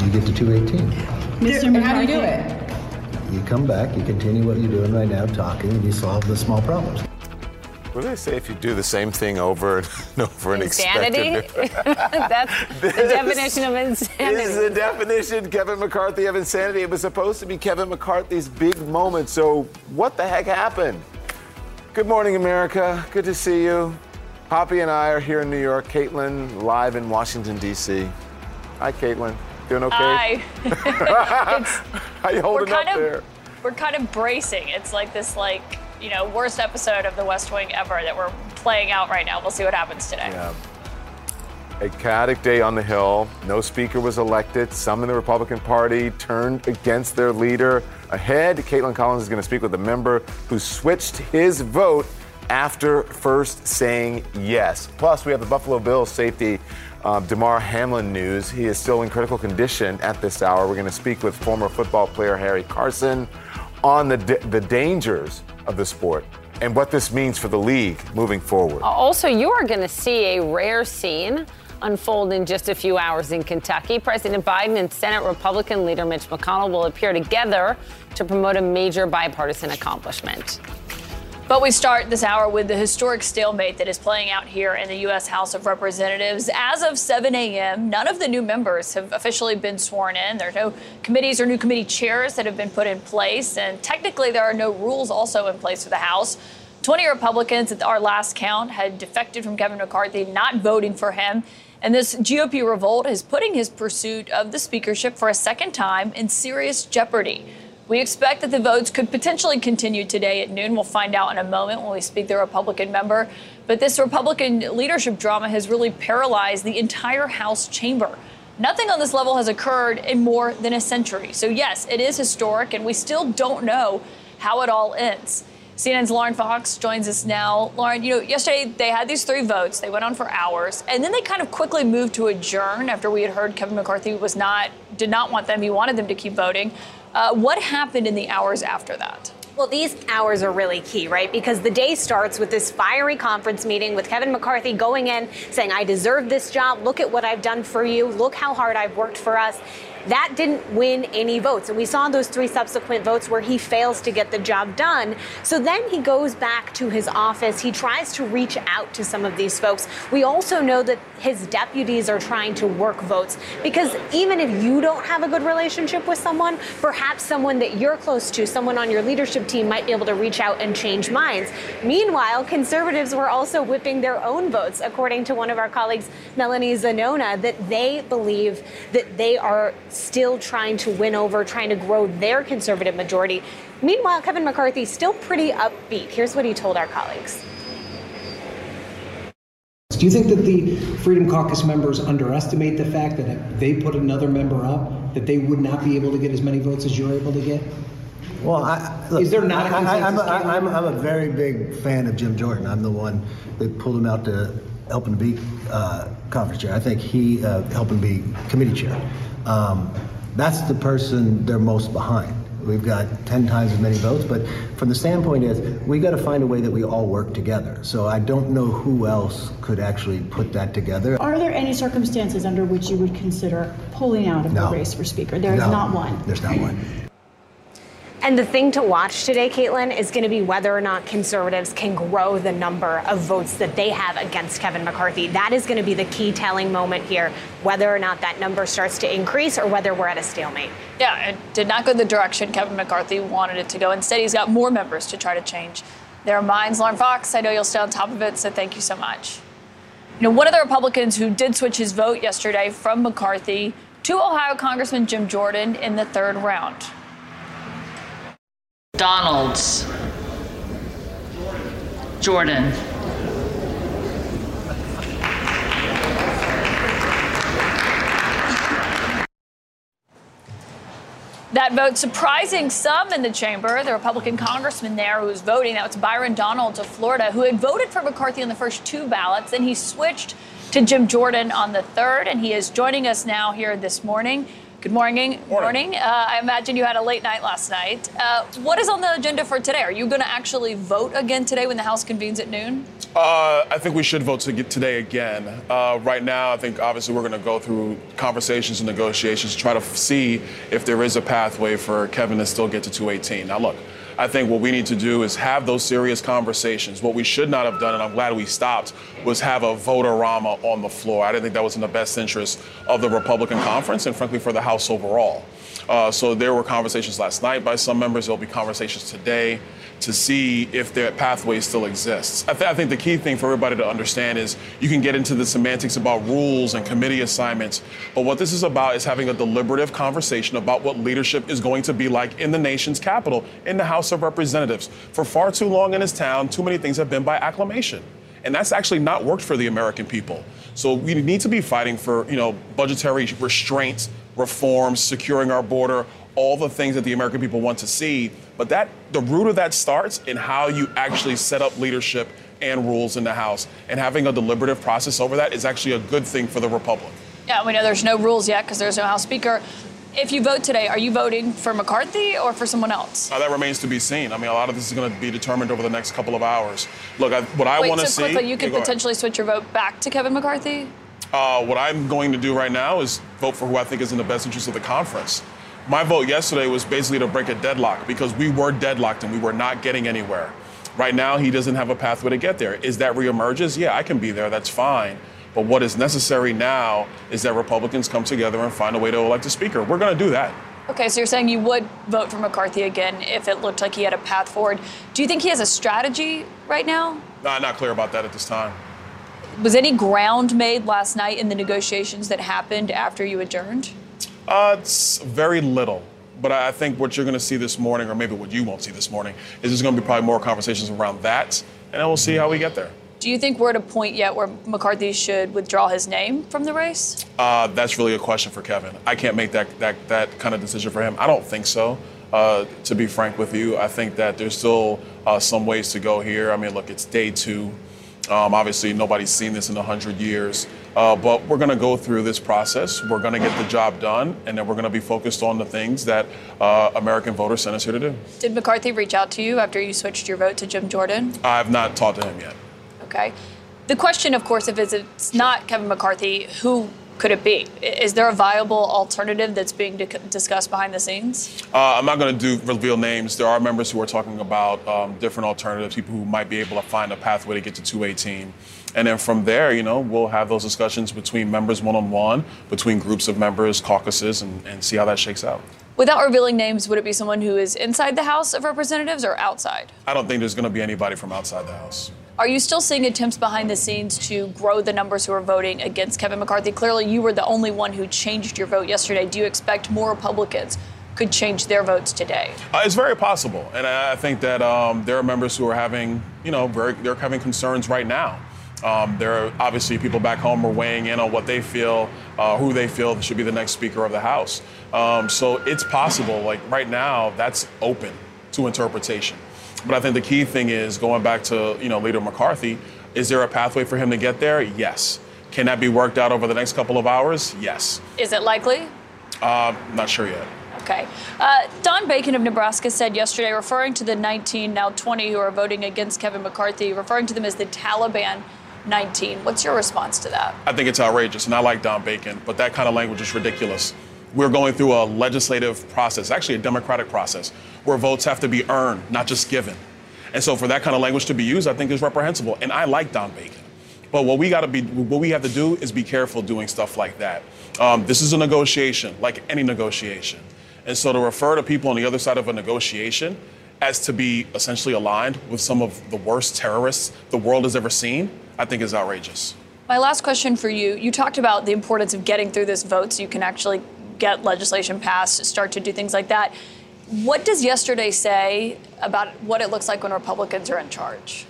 You get to 218. Mr. How do you do it? You come back, you continue what you're doing right now, talking, and you solve the small problems. What do they say if you do the same thing over and over and expect insanity? That's the definition of insanity. This is the definition, Kevin McCarthy, of insanity. It was supposed to be Kevin McCarthy's big moment. So, what the heck happened? Good morning, America. Good to see you. Poppy and I are here in New York. Kaitlan live in Washington, D.C. Hi, Kaitlan. Doing okay? Hi. It's- How you holding we're kind up of there? we're kind of bracing. It's like this like you know worst episode of The West Wing ever that we're playing out right now. We'll see what happens today. Yeah. A chaotic day on the Hill. No speaker was elected. Some in the Republican Party turned against their leader. Ahead, Kaitlan Collins is going to speak with a member who switched his vote after first saying yes. Plus, we have the Buffalo Bills safety um, Damar Hamlin news. He is still in critical condition at this hour. We're going to speak with former football player Harry Carson on the, d- the dangers of the sport and what this means for the league moving forward. Also, you are going to see a rare scene unfold in just a few hours in Kentucky. President Biden and Senate Republican leader Mitch McConnell will appear together to promote a major bipartisan accomplishment. But we start this hour with the historic stalemate that is playing out here in the U.S. House of Representatives. As of 7 a.m., none of the new members have officially been sworn in. There are no committees or new committee chairs that have been put in place. And technically, there are no rules also in place for the House. 20 Republicans at our last count had defected from Kevin McCarthy, not voting for him. And this GOP revolt is putting his pursuit of the speakership for a second time in serious jeopardy. We expect that the votes could potentially continue today at noon. We'll find out in a moment when we speak to a Republican member. But this Republican leadership drama has really paralyzed the entire House chamber. Nothing on this level has occurred in more than a century. So, yes, it is historic, and we still don't know how it all ends. CNN's Lauren Fox joins us now. Lauren, you know, yesterday they had these three votes. They went on for hours, and then they kind of quickly moved to adjourn after we had heard Kevin McCarthy was not did not want them. He wanted them to keep voting. Uh, what happened in the hours after that? Well, these hours are really key, right? Because the day starts with this fiery conference meeting with Kevin McCarthy going in saying, I deserve this job. Look at what I've done for you. Look how hard I've worked for us. That didn't win any votes. And we saw those three subsequent votes where he fails to get the job done. So then he goes back to his office. He tries to reach out to some of these folks. We also know that his deputies are trying to work votes because even if you don't have a good relationship with someone, perhaps someone that you're close to, someone on your leadership team might be able to reach out and change minds. Meanwhile, conservatives were also whipping their own votes, according to one of our colleagues, Melanie Zanona, that they believe that they are still trying to win over, trying to grow their conservative majority. Meanwhile, Kevin McCarthy still pretty upbeat. Here's what he told our colleagues. Do you think that the Freedom Caucus members underestimate the fact that if they put another member up, that they would not be able to get as many votes as you're able to get? Well, I, look, Is there not a I, I, I'm, a, consensus, I, I'm, I'm a very big fan of Jim Jordan. I'm the one that pulled him out to help to be uh, conference chair. I think he uh, helped him be committee chair. Um, that's the person they're most behind. We've got 10 times as many votes, but from the standpoint is we got to find a way that we all work together. So I don't know who else could actually put that together. Are there any circumstances under which you would consider pulling out of No. the race for speaker? There is No, not one. There's not one. And the thing to watch today, Kaitlan, is going to be whether or not conservatives can grow the number of votes that they have against Kevin McCarthy. That is going to be the key telling moment here, whether or not that number starts to increase or whether we're at a stalemate. Yeah, it did not go the direction Kevin McCarthy wanted it to go. Instead, he's got more members to try to change their minds. Lauren Fox, I know you'll stay on top of it, so thank you so much. You know, one of the Republicans who did switch his vote yesterday from McCarthy to Ohio Congressman Jim Jordan in the third round. Donalds. Jordan. That vote surprising some in the chamber. The Republican congressman there who was voting, that was Byron Donalds of Florida, who had voted for McCarthy on the first two ballots. Then he switched to Jim Jordan on the third, and he is joining us now here this morning. Good morning. Morning. Uh, I imagine you had a late night last night. Uh, what is on the agenda for today? Are you going to actually vote again today when the House convenes at noon? Uh, I think we should vote to today again. Uh, right now, I think obviously we're going to go through conversations and negotiations to try to see if there is a pathway for Kevin to still get to 218. Now, look, I think what we need to do is have those serious conversations. What we should not have done, and I'm glad we stopped, was have a voterama on the floor. I didn't think that was in the best interest of the Republican conference and, frankly, for the House overall. Uh, so there were conversations last night by some members. There'll be conversations today to see if their pathway still exists. I, th- I, think the key thing for everybody to understand is you can get into the semantics about rules and committee assignments, but what this is about is having a deliberative conversation about what leadership is going to be like in the nation's capital, in the House of Representatives. For far too long in this town, too many things have been by acclamation. And that's actually not worked for the American people. So we need to be fighting for, you know, budgetary restraints, reforms, securing our border, all the things that the American people want to see. But that the root of that starts in how you actually set up leadership and rules in the House. And having a deliberative process over that is actually a good thing for the Republic. Yeah, we know there's no rules yet because there's no House Speaker. If you vote today, are you voting for McCarthy or for someone else? Uh, that remains to be seen. I mean, a lot of this is going to be determined over the next couple of hours. Look, I, what I want to so see. quickly, you could Yeah, go ahead. potentially switch your vote back to Kevin McCarthy? Uh, what I'm going to do right now is vote for who I think is in the best interest of the conference. My vote yesterday was basically to break a deadlock because we were deadlocked and we were not getting anywhere. Right now, he doesn't have a pathway to get there. Is that reemerges? Yeah, I can be there. That's fine. But what is necessary now is that Republicans come together and find a way to elect a speaker. We're going to do that. Okay, so you're saying you would vote for McCarthy again if it looked like he had a path forward. Do you think he has a strategy right now? No, I'm not clear about that at this time. Was any ground made last night in the negotiations that happened after you adjourned? Uh, it's very little. But I think what you're going to see this morning, or maybe what you won't see this morning, is there's going to be probably more conversations around that, and then we'll see how we get there. Do you think we're at a point yet where McCarthy should withdraw his name from the race? Uh, that's really a question for Kevin. I can't make that, that, that kind of decision for him. I don't think so. Uh, to be frank with you, I think that there's still uh, some ways to go here. I mean, look, it's day two. Um, obviously, nobody's seen this in 100 years. Uh, but we're going to go through this process. We're going to get the job done, and then we're going to be focused on the things that uh, American voters sent us here to do. Did McCarthy reach out to you after you switched your vote to Jim Jordan? I have not talked to him yet. Okay. The question, of course, if it's not Kevin McCarthy, who could it be? Is there a viable alternative that's being di- discussed behind the scenes? Uh, I'm not going to do reveal names. There are members who are talking about um, different alternatives, people who might be able to find a pathway to get to 218. And then from there, you know, we'll have those discussions between members one on one, between groups of members, caucuses, and, and see how that shakes out. Without revealing names, would it be someone who is inside the House of Representatives or outside? I don't think there's going to be anybody from outside the House. Are you still seeing attempts behind the scenes to grow the numbers who are voting against Kevin McCarthy? Clearly, you were the only one who changed your vote yesterday. Do you expect more Republicans could change their votes today? Uh, it's very possible, and I think that um, there are members who are having, you know, very, they're having concerns right now. Um, there are obviously people back home are weighing in on what they feel, uh, who they feel should be the next Speaker of the House. Um, so it's possible. Like right now, that's open to interpretation. But I think the key thing is going back to you know Leader McCarthy. Is there a pathway for him to get there? Yes. Can that be worked out over the next couple of hours? Yes. Is it likely? Uh, not sure yet. Okay. Uh, Don Bacon of Nebraska said yesterday, referring to the 19, now 20, who are voting against Kevin McCarthy, referring to them as the Taliban 19. What's your response to that? I think it's outrageous, and I like Don Bacon, but that kind of language is ridiculous. We're going through a legislative process, actually a democratic process, where votes have to be earned, not just given. And so for that kind of language to be used, I think is reprehensible. And I like Don Bacon. But what we got to be, what we have to do is be careful doing stuff like that. Um, this is a negotiation, like any negotiation. And so to refer to people on the other side of a negotiation as to be essentially aligned with some of the worst terrorists the world has ever seen, I think is outrageous. My last question for you you talked about the importance of getting through this vote so you can actually get legislation passed, start to do things like that. What does yesterday say about what it looks like when Republicans are in charge?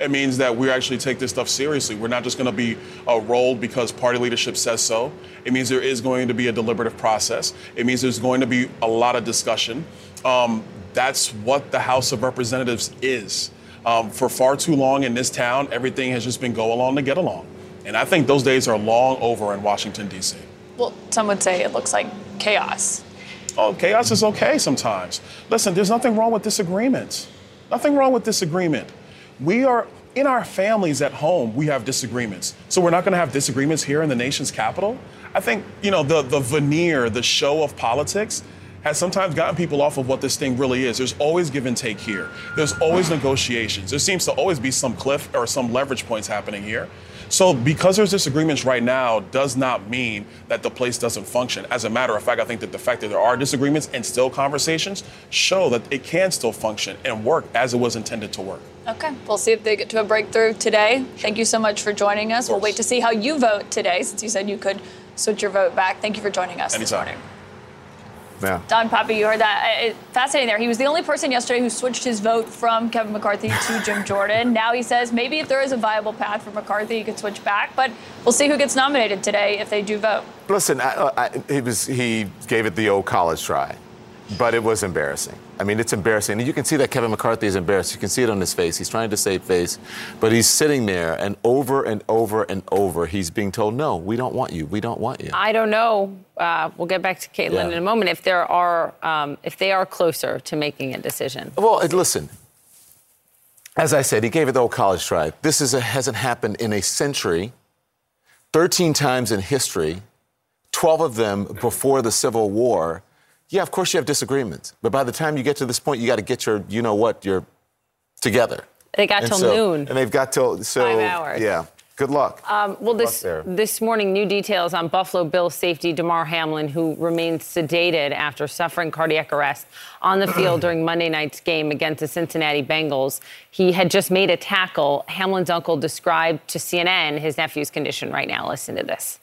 It means that we actually take this stuff seriously. We're not just going to be uh, rolled because party leadership says so. It means there is going to be a deliberative process. It means there's going to be a lot of discussion. Um, that's what the House of Representatives is. Um, for far too long in this town, everything has just been go along to get along. And I think those days are long over in Washington, D.C. Well, some would say it looks like chaos. Oh, chaos is okay sometimes. Listen, there's nothing wrong with disagreements. Nothing wrong with disagreement. We are in our families at home, we have disagreements. So we're not going to have disagreements here in the nation's capital. I think, you know, the, the veneer, the show of politics has sometimes gotten people off of what this thing really is. There's always give and take here. There's always negotiations. There seems to always be some cliff or some leverage points happening here. So because there's disagreements right now does not mean that the place doesn't function. As a matter of fact, I think that the fact that there are disagreements and still conversations show that it can still function and work as it was intended to work. Okay, we'll see if they get to a breakthrough today. Thank you so much for joining us. We'll wait to see how you vote today, since you said you could switch your vote back. Thank you for joining us Anytime. Yeah. Don Poppy, you heard that. It- Fascinating there. He was the only person yesterday who switched his vote from Kevin McCarthy to Jim Jordan. Now he says maybe if there is a viable path for McCarthy, he could switch back. But we'll see who gets nominated today if they do vote. Listen, I, I, he was he gave it the old college try, but it was embarrassing. I mean, it's embarrassing. And you can see that Kevin McCarthy is embarrassed. You can see it on his face. He's trying to save face, but he's sitting there, and over and over and over, he's being told, "No, we don't want you. We don't want you." I don't know. Uh, we'll get back to Kaitlan Yeah. in a moment. If there are, um, if they are closer to making a decision. Well, listen. As I said, he gave it the old college try. This is a, hasn't happened in a century. Thirteen times in history, twelve of them before the Civil War. Yeah, of course you have disagreements, but by the time you get to this point, you got to get your, you know what, your together. They got And till so- noon. and they've got till so. Five hours. Yeah. Good luck. Um, well, this there. this morning, new details on Buffalo Bills safety Damar Hamlin, who remains sedated after suffering cardiac arrest on the field during Monday night's game against the Cincinnati Bengals. He had just made a tackle. Hamlin's uncle described to CNN his nephew's condition right now. Listen to this.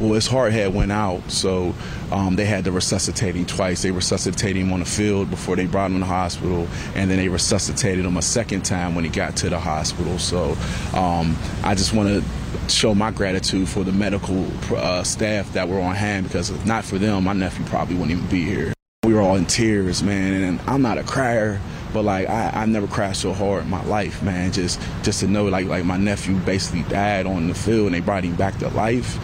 Well, his heart had went out, so um, they had to resuscitate him twice. They resuscitated him on the field before they brought him to the hospital, and then they resuscitated him a second time when he got to the hospital. So um, I just want to show my gratitude for the medical uh, staff that were on hand because if not for them, my nephew probably wouldn't even be here. We were all in tears, man, and I'm not a crier, but like I, I never cried so hard in my life, man. Just just to know like like my nephew basically died on the field and they brought him back to life.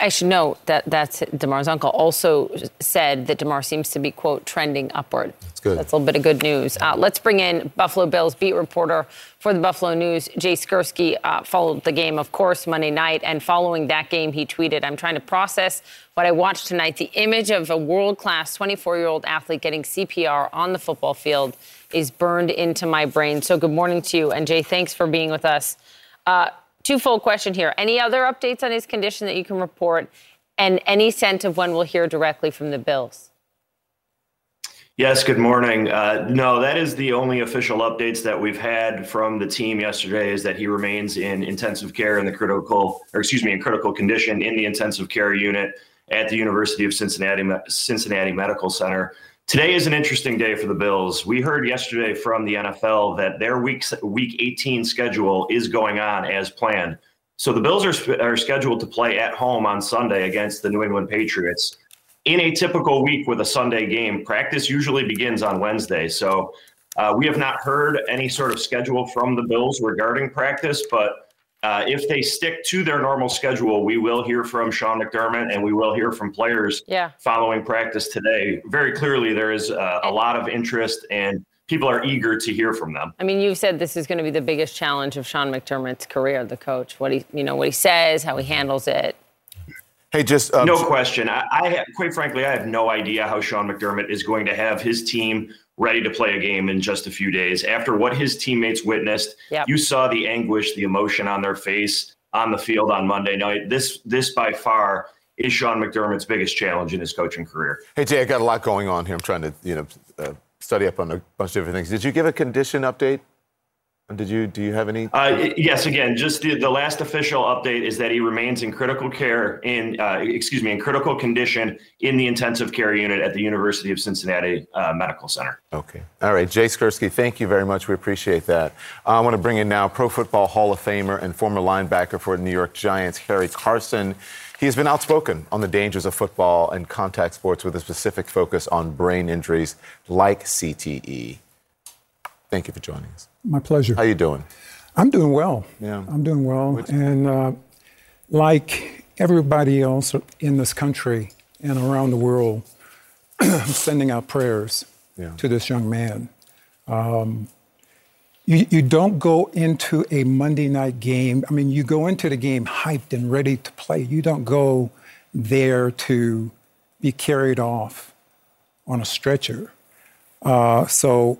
I- should note that that's Damar's uncle also said that Damar seems to be quote trending upward. That's good. That's a little bit of good news. Uh, let's bring in Buffalo Bills beat reporter for the Buffalo News, Jay Skurski. Uh, followed the game, of course, Monday night, and following that game, he tweeted, "I'm trying to process what I watched tonight. The image of a world-class 24-year-old athlete getting CPR on the football field is burned into my brain." So, good morning to you, and Jay, thanks for being with us. Uh, twofold question here. Any other updates on his condition that you can report? And any sense of when we'll hear directly from the Bills? Yes, good morning. Uh, no, that is the only official updates that we've had from the team yesterday is that he remains in intensive care in the critical, or excuse me, in critical condition in the intensive care unit at the University of Cincinnati, Cincinnati Medical Center. Today is an interesting day for the Bills. We heard yesterday from the NFL that their week, week 18 schedule is going on as planned. So the Bills are, are scheduled to play at home on Sunday against the New England Patriots in a typical week with a Sunday game, practice usually begins on Wednesday. So uh, we have not heard any sort of schedule from the Bills regarding practice, but uh, if they stick to their normal schedule, we will hear from Sean McDermott and we will hear from players Yeah. following practice today. Very clearly, there is uh, a lot of interest and people are eager to hear from them. I mean, you've said this is going to be the biggest challenge of Sean McDermott's career, the coach. What he, you know, what he says, how he handles it. Hey, just um, no question. I, I have, quite frankly, I have no idea how Sean McDermott is going to have his team ready to play a game in just a few days. After what his teammates witnessed, Yep. you saw the anguish, the emotion on their face on the field on Monday night. This, this by far is Sean McDermott's biggest challenge in his coaching career. Hey Jay, I got a lot going on here. I'm trying to, you know, uh, study up on a bunch of different things. Did you give a condition update? Did you? Do you have any? Uh, yes, again, just the, the last official update is that he remains in critical care in, uh, excuse me, in critical condition in the intensive care unit at the University of Cincinnati uh, Medical Center. Okay. All right, Jay Skurski, thank you very much. We appreciate that. I want to bring in now Pro Football Hall of Famer and former linebacker for the New York Giants, Harry Carson. He has been outspoken on the dangers of football and contact sports with a specific focus on brain injuries like CTE. Thank you for joining us. My pleasure. How are you doing? I'm doing well. Yeah. I'm doing well. And uh, like everybody else in this country and around the world I'm sending out prayers Yeah. to this young man. Um, you, you don't go into a Monday night game. I mean, you go into the game hyped and ready to play. You don't go there to be carried off on a stretcher. Uh, so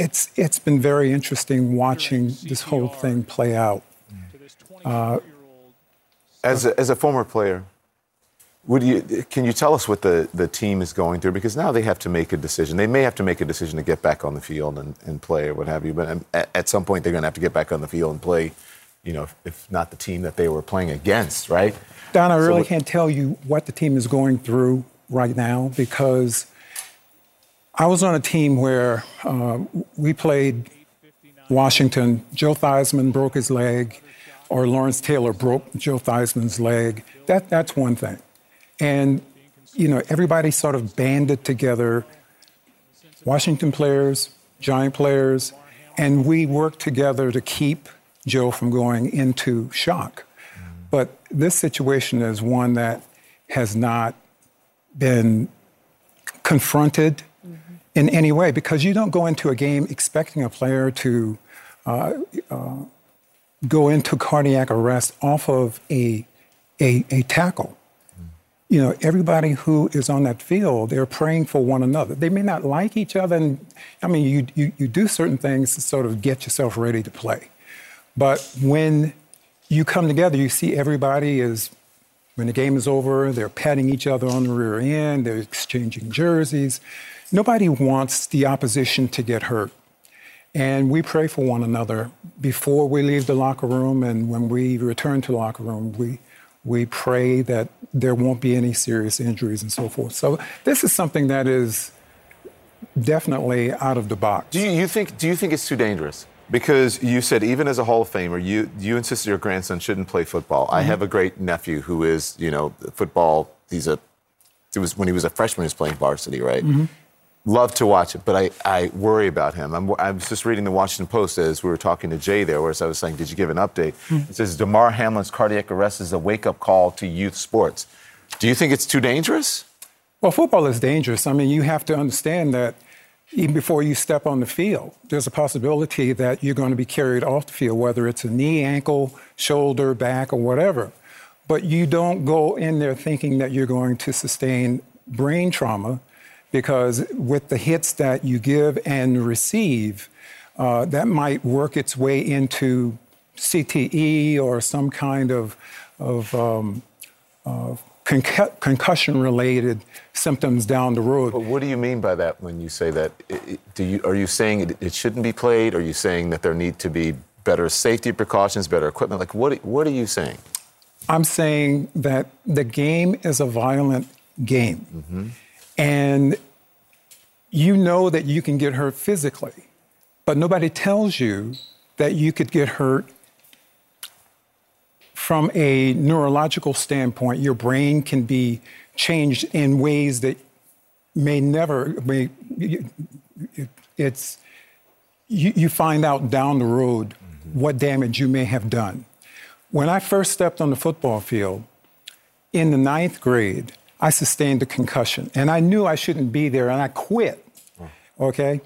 it's it's been very interesting watching this whole thing play out. Uh, As a, as a former player, would you can you tell us what the, the team is going through? Because now they have to make a decision. They may have to make a decision to get back on the field and, and play or what have you. But um, at, at some point, they're going to have to get back on the field and play. You know, if, if not the team that they were playing against, right? Don, I So really what- can't tell you what the team is going through right now because I was on a team where uh, we played Washington. Joe Theismann broke his leg, or Lawrence Taylor broke Joe Theismann's leg. That, that's one thing. And, you know, everybody sort of banded together Washington players, Giant players, and we worked together to keep Joe from going into shock. But this situation is one that has not been confronted in any way because you don't go into a game expecting a player to uh, uh, go into cardiac arrest off of a, a, a tackle. You know, everybody who is on that field, they're praying for one another. They may not like each other, and I mean, you, you, you do certain things to sort of get yourself ready to play. But when you come together, you see everybody is, when the game is over, they're patting each other on the rear end, they're exchanging jerseys. Nobody wants the opposition to get hurt. And we pray for one another before we leave the locker room and when we return to the locker room, we, we pray that there won't be any serious injuries and so forth. So this is something that is definitely out of the box. Do you, you think? Do you think it's too dangerous? Because you said even as a Hall of Famer, you you insisted your grandson shouldn't play football. I Mhm. have a great nephew who is, you know, football. He's a. It was when he was a freshman. He was playing varsity, right? Mhm. Love to watch it, but I, I worry about him. I'm, I was just reading the Washington Post as we were talking to Jay there, whereas I was saying, did you give an update? Mhm. It says Damar Hamlin's cardiac arrest is a wake up call to youth sports. Do you think it's too dangerous? Well, football is dangerous. I mean, you have to understand that even before you step on the field, there's a possibility that you're going to be carried off the field, whether it's a knee, ankle, shoulder, back, or whatever. But you don't go in there thinking that you're going to sustain brain trauma because with the hits that you give and receive, uh, that might work its way into CTE or some kind of, of um, uh, concussion related symptoms down the road. But what do you mean by that when you say that? Do you, are you saying it, it shouldn't be played? Are you saying that there need to be better safety precautions, better equipment? Like, what, what are you saying? I'm saying that the game is a violent game. Mm-hmm. And you know that you can get hurt physically, but nobody tells you that you could get hurt from a neurological standpoint. Your brain can be changed in ways that may never, may, it's, you, you find out down the road what damage you may have done. When I first stepped on the football field in the ninth grade, I sustained a concussion and I knew I shouldn't be there and I quit. Okay?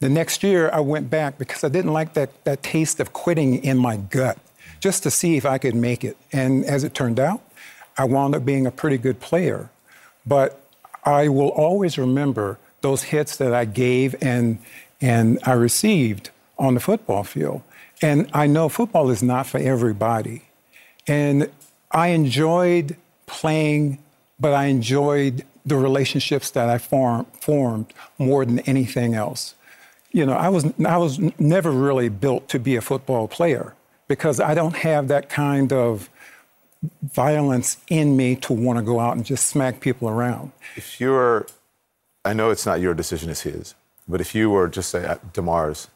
The next year I went back because I didn't like that, that taste of quitting in my gut just to see if I could make it. And as it turned out, I wound up being a pretty good player. But I will always remember those hits that I gave and, and I received on the football field. And I know football is not for everybody. And I enjoyed playing, but I enjoyed the relationships that I form, formed more than anything else. You know, I was, I was never really built to be a football player because I don't have that kind of violence in me to want to go out and just smack people around. If you're, I know it's not your decision, it's his, but if you were just say uh, Damar's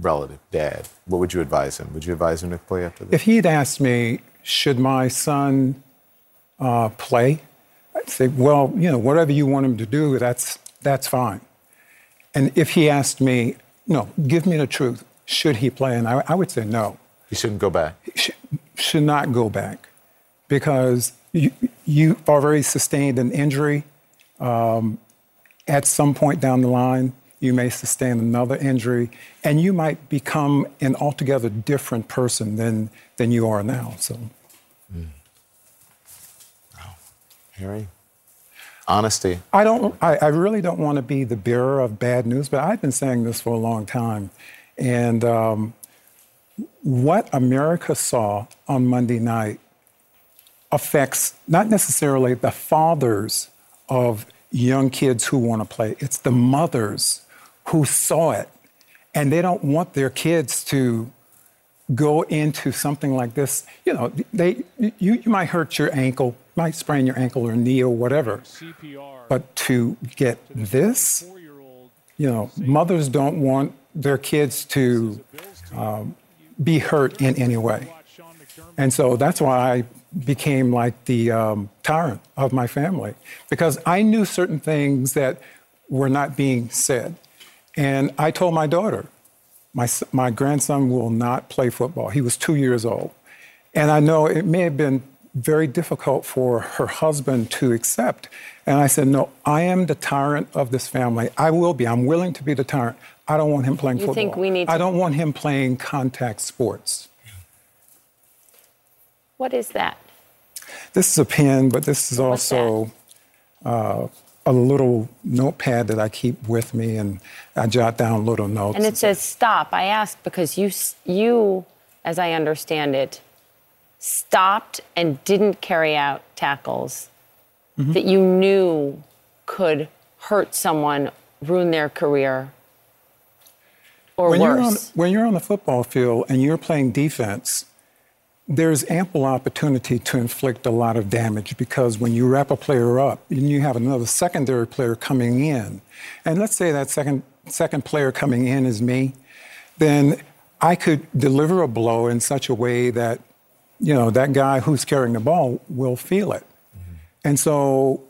relative, dad, what would you advise him? Would you advise him to play after this? If he'd asked me, should my son uh, play? I'd say, well, you know, whatever you want him to do, that's, that's fine. And if he asked me, no, give me the truth, should he play? And I, I would say no. He shouldn't go back. He should, should not go back because you, you already sustained an injury. Um, at some point down the line, you may sustain another injury, and you might become an altogether different person than, than you are now. So, Harry? Honesty. I don't. I, I really don't want to be the bearer of bad news, but I've been saying this for a long time, and um, what America saw on Monday night affects not necessarily the fathers of young kids who want to play. It's the mothers who saw it, and they don't want their kids to go into something like this. You know, they you, you might hurt your ankle, might sprain your ankle or knee or whatever, but to get this, you know, mothers don't want their kids to um, be hurt in any way, and so that's why I became like the um, tyrant of my family because I knew certain things that were not being said. And I told my daughter, my, my grandson will not play football. He was two years old. And I know it may have been very difficult for her husband to accept. And I said, No, I am the tyrant of this family. I will be. I'm willing to be the tyrant. I don't want him playing You football. think we need I don't want him playing contact sports. What is that? This is a pen, but this is also uh, a little notepad that I keep with me, and I jot down little notes. And it says stop. I ask because you, you, as I understand it, stopped and didn't carry out tackles Mm-hmm. that you knew could hurt someone, ruin their career, or when worse. You're on, when you're on the football field and you're playing defense, there's ample opportunity to inflict a lot of damage because when you wrap a player up and you have another secondary player coming in, and let's say that second second player coming in is me, then I could deliver a blow in such a way that you know that guy who's carrying the ball will feel it. And so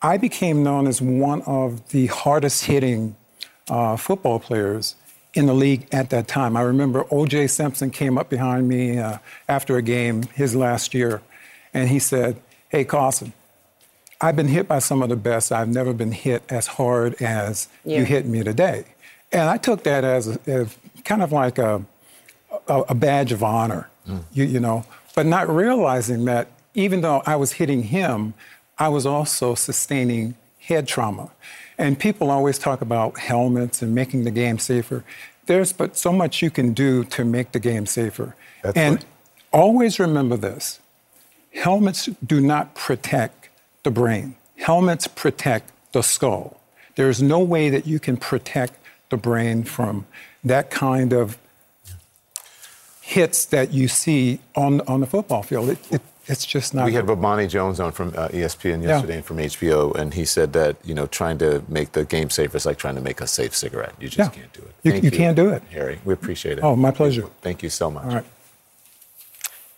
I became known as one of the hardest hitting uh, football players in the league at that time. I remember O.J. Simpson came up behind me uh, after a game his last year, and he said, Hey, Carson, I've been hit by some of the best. I've never been hit as hard as Yeah. you hit me today. And I took that as, a, as kind of like a, a, a badge of honor, you, you know, but not realizing that even though I was hitting him, I was also sustaining head trauma. And people always talk about helmets and making the game safer. There's but so much you can do to make the game safer. That's and right. always remember this helmets do not protect the brain, helmets protect the skull. There's no way that you can protect the brain from that kind of hits that you see on, on the football field. It, it, it's just not. We had Bomani Jones on from uh, ESPN Yeah. yesterday and from HBO, and he said that you know trying to make the game safer is like trying to make a safe cigarette. You just Yeah. can't do it. You- Thank you can't do it. Harry. We appreciate it. Oh, my pleasure. Thank you so much. All right.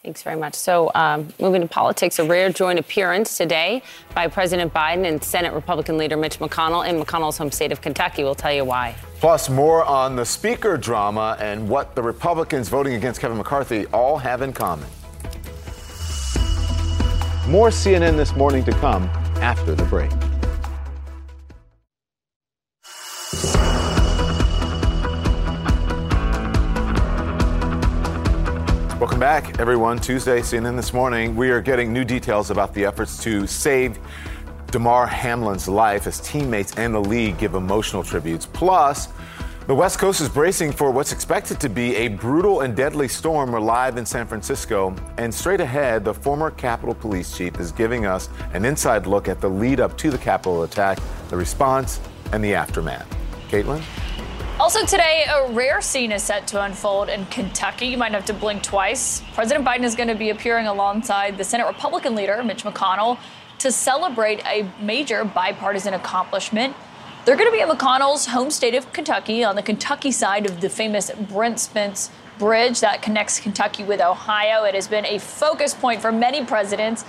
Thanks very much. So, um, moving to politics, a rare joint appearance today by President Biden and Senate Republican leader Mitch McConnell in McConnell's home state of Kentucky. We'll tell you why. Plus, more on the speaker drama and what the Republicans voting against Kevin McCarthy all have in common. More CNN this morning to come after the break. Back, everyone. Tuesday, CNN This Morning. We are getting new details about the efforts to save Damar Hamlin's life as teammates and the league give emotional tributes. Plus, the West Coast is bracing for what's expected to be a brutal and deadly storm. We're live in San Francisco. And straight ahead, the former Capitol Police Chief is giving us an inside look at the lead up to the Capitol attack, the response, and the aftermath. Kaitlan? Also today, a rare scene is set to unfold in Kentucky. You might have to blink twice. President Biden is going to be appearing alongside the Senate Republican leader, Mitch McConnell, to celebrate a major bipartisan accomplishment. They're going to be at McConnell's home state of Kentucky on the Kentucky side of the famous Brent Spence Bridge that connects Kentucky with Ohio. It has been a focus point for many presidents.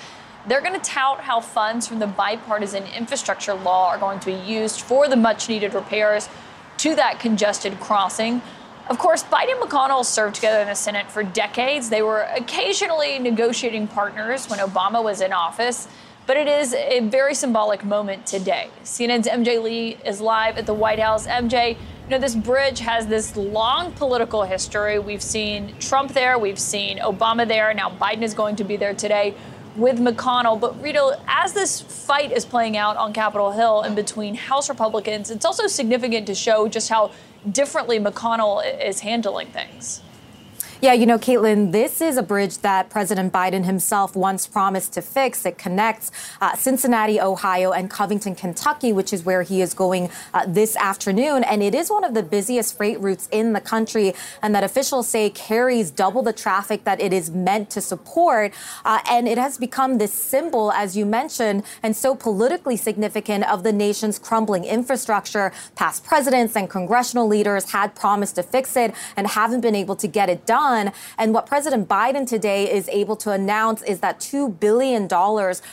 They're going to tout how funds from the bipartisan infrastructure law are going to be used for the much needed repairs to that congested crossing. Of course, Biden and McConnell served together in the Senate for decades. They were occasionally negotiating partners when Obama was in office, but it is a very symbolic moment today. CNN's MJ Lee is live at the White House. MJ, you know, this bridge has this long political history. We've seen Trump there, we've seen Obama there, now Biden is going to be there today with McConnell. But Rito, as this fight is playing out on Capitol Hill and between House Republicans, it's also significant to show just how differently McConnell is handling things. Yeah, you know, Kaitlan, this is a bridge that President Biden himself once promised to fix. It connects uh, Cincinnati, Ohio, and Covington, Kentucky, which is where he is going uh, this afternoon. And it is one of the busiest freight routes in the country, and that officials say carries double the traffic that it is meant to support. Uh, and it has become this symbol, as you mentioned, and so politically significant of the nation's crumbling infrastructure. Past presidents and congressional leaders had promised to fix it and haven't been able to get it done done. And what President Biden today is able to announce is that $2 billion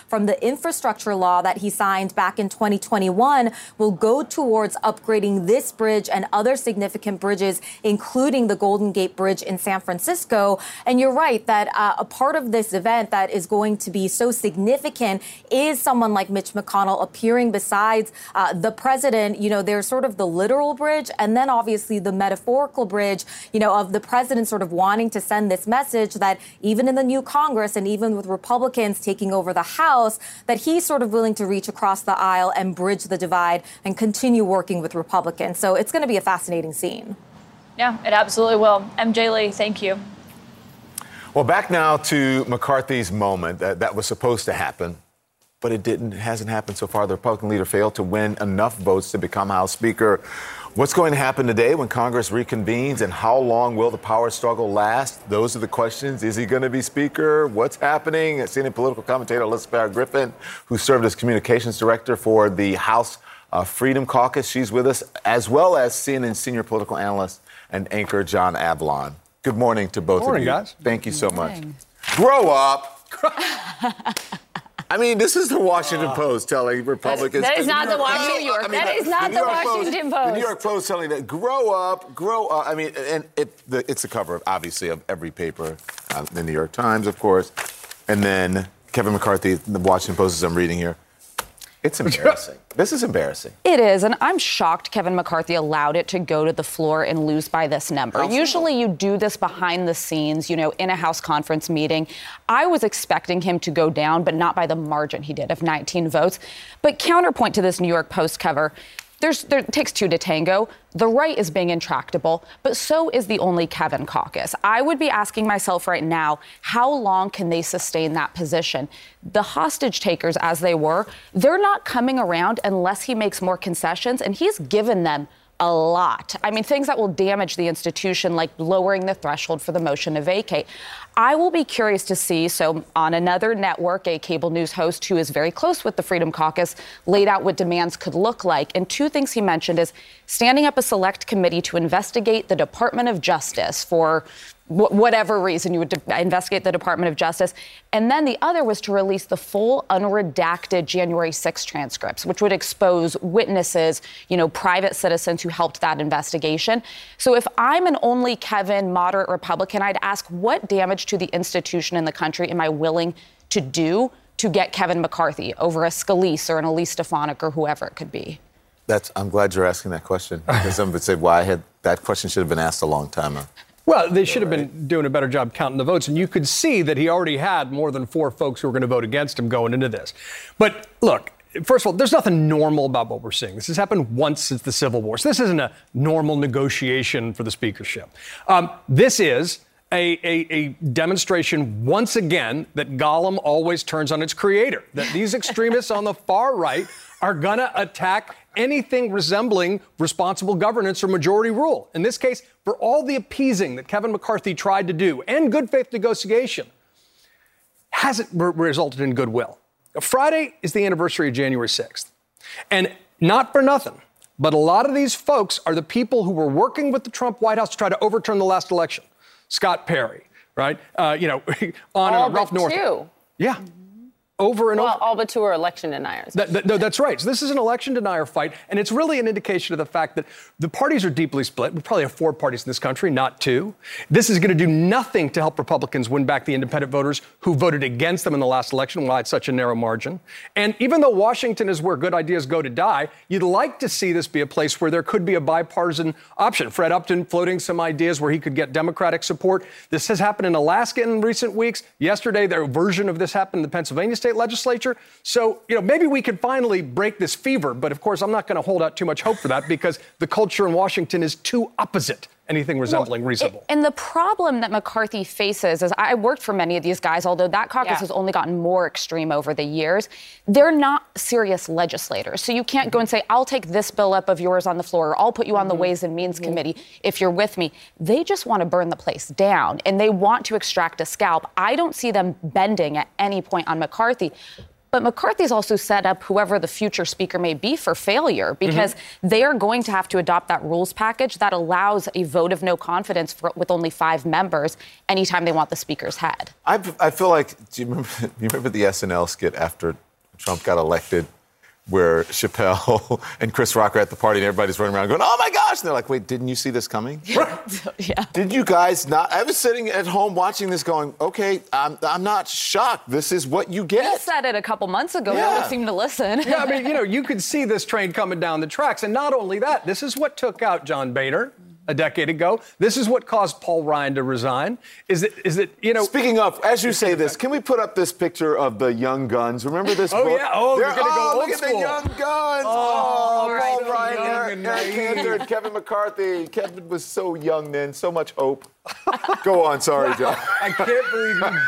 from the infrastructure law that he signed back in 2021 will go towards upgrading this bridge and other significant bridges, including the Golden Gate Bridge in San Francisco. And you're right that uh, a part of this event that is going to be so significant is someone like Mitch McConnell appearing besides uh, the president. You know, there's sort of the literal bridge and then obviously the metaphorical bridge, you know, of the president sort of wanting wanting to send this message that even in the new Congress and even with Republicans taking over the House, that he's sort of willing to reach across the aisle and bridge the divide and continue working with Republicans. So it's going to be a fascinating scene. Yeah, it absolutely will. MJ Lee, thank you. Well, back now to McCarthy's moment. That, that was supposed to happen, but it didn't. It hasn't happened so far. The Republican leader failed to win enough votes to become House Speaker. What's going to happen today when Congress reconvenes, and how long will the power struggle last? Those are the questions. Is he going to be Speaker? What's happening? CNN political commentator Alyssa Farah Griffin, who served as communications director for the House uh, Freedom Caucus, she's with us, as well as CNN senior political analyst and anchor John Avlon. Good morning to both morning, of you. guys. Thank you so much. Grow up. I mean, this is the Washington Post telling Republicans. That is not the Washington- York- I mean, that is not the Washington Post. The New York Post telling that grow up, grow up. I mean, and it, the, it's the cover, of, obviously, of every paper, uh, the New York Times, of course, and then Kevin McCarthy, the Washington Post, as I'm reading here. It's embarrassing. this is embarrassing. It is, and I'm shocked Kevin McCarthy allowed it to go to the floor and lose by this number. Usually you do this behind the scenes, you know, in a House conference meeting. I was expecting him to go down, but not by the margin he did of 19 votes. But counterpoint to this New York Post cover, there's, there takes two to tango. The right is being intractable, but so is the only Kevin caucus. I would be asking myself right now, how long can they sustain that position? The hostage takers, as they were, they're not coming around unless he makes more concessions, and he's given them a lot. I mean, things that will damage the institution, like lowering the threshold for the motion to vacate. I will be curious to see. So, on another network, a cable news host who is very close with the Freedom Caucus laid out what demands could look like. And two things he mentioned is standing up a select committee to investigate the Department of Justice for whatever reason you would investigate the Department of Justice. And then the other was to release the full unredacted January 6 transcripts, which would expose witnesses, you know, private citizens who helped that investigation. So if I'm an only Kevin moderate Republican, I'd ask what damage to the institution in the country am I willing to do to get Kevin McCarthy over a Scalise or an Elise Stefanik or whoever it could be? That's. I'm glad you're asking that question because some would say, "Well, I had that question should have been asked a long time ago." Well, they should have been doing a better job counting the votes, and you could see that he already had more than four folks who were going to vote against him going into this. But look, first of all, there's nothing normal about what we're seeing. This has happened once since the Civil War. So this isn't a normal negotiation for the speakership. Um, this is a, a, a demonstration once again that Golem always turns on its creator. That these extremists on the far right are going to attack anything resembling responsible governance or majority rule. In this case, for all the appeasing that Kevin McCarthy tried to do and good faith negotiation, hasn't re- resulted in goodwill. Friday is the anniversary of January 6th. And not for nothing, but a lot of these folks are the people who were working with the Trump White House to try to overturn the last election. Scott Perry, right? Uh, you know, on All and on. Ralph Norman. two. Yeah. Over and well, over. all but two are election deniers. That, that, no, that's right. So this is an election denier fight, and it's really an indication of the fact that the parties are deeply split. We probably have four parties in this country, not two. This is going to do nothing to help Republicans win back the independent voters who voted against them in the last election, why it's such a narrow margin. And even though Washington is where good ideas go to die, you'd like to see this be a place where there could be a bipartisan option. Fred Upton floating some ideas where he could get Democratic support. This has happened in Alaska in recent weeks. Yesterday, their version of this happened in the Pennsylvania state legislature. So, you know, maybe we could finally break this fever. But of course, I'm not going to hold out too much hope for that because the culture in Washington is too opposite anything resembling reasonable. And the problem that McCarthy faces is I worked for many of these guys, although that caucus Yeah. has only gotten more extreme over the years. They're not serious legislators. So you can't go and say, I'll take this bill up of yours on the floor, or I'll put you on the mm-hmm. Ways and Means mm-hmm. Committee if you're with me. They just want to burn the place down and they want to extract a scalp. I don't see them bending at any point on McCarthy. But McCarthy's also set up whoever the future speaker may be for failure because mm-hmm. they are going to have to adopt that rules package that allows a vote of no confidence for, with only five members anytime they want the speaker's head. I, I feel like, do you remember, do you remember the SNL skit after Trump got elected where Chappelle and Chris Rock are at the party and everybody's running around going, oh my gosh. And they're like, wait, didn't you see this coming? yeah. Did you guys not? I was sitting at home watching this going, okay, I'm, I'm not shocked. This is what you get. get. said it a couple months ago. No Yeah. one seemed to listen. yeah, I mean, you know, you could see this train coming down the tracks. And not only that, this is what took out John Boehner a decade ago. This is what caused Paul Ryan to resign. Is it, is it, you know. Speaking of, as you say this, can we put up this picture of the Young Guns? Remember this Oh, book? yeah. Oh, They're- you're gonna go oh, old look at the. Young Guns. Oh, Oh, right, Paul Ryan, Eric, and Eric naive. Cantor, Kevin McCarthy. Kevin was so young then, so much hope. Go on, sorry, John. I can't believe you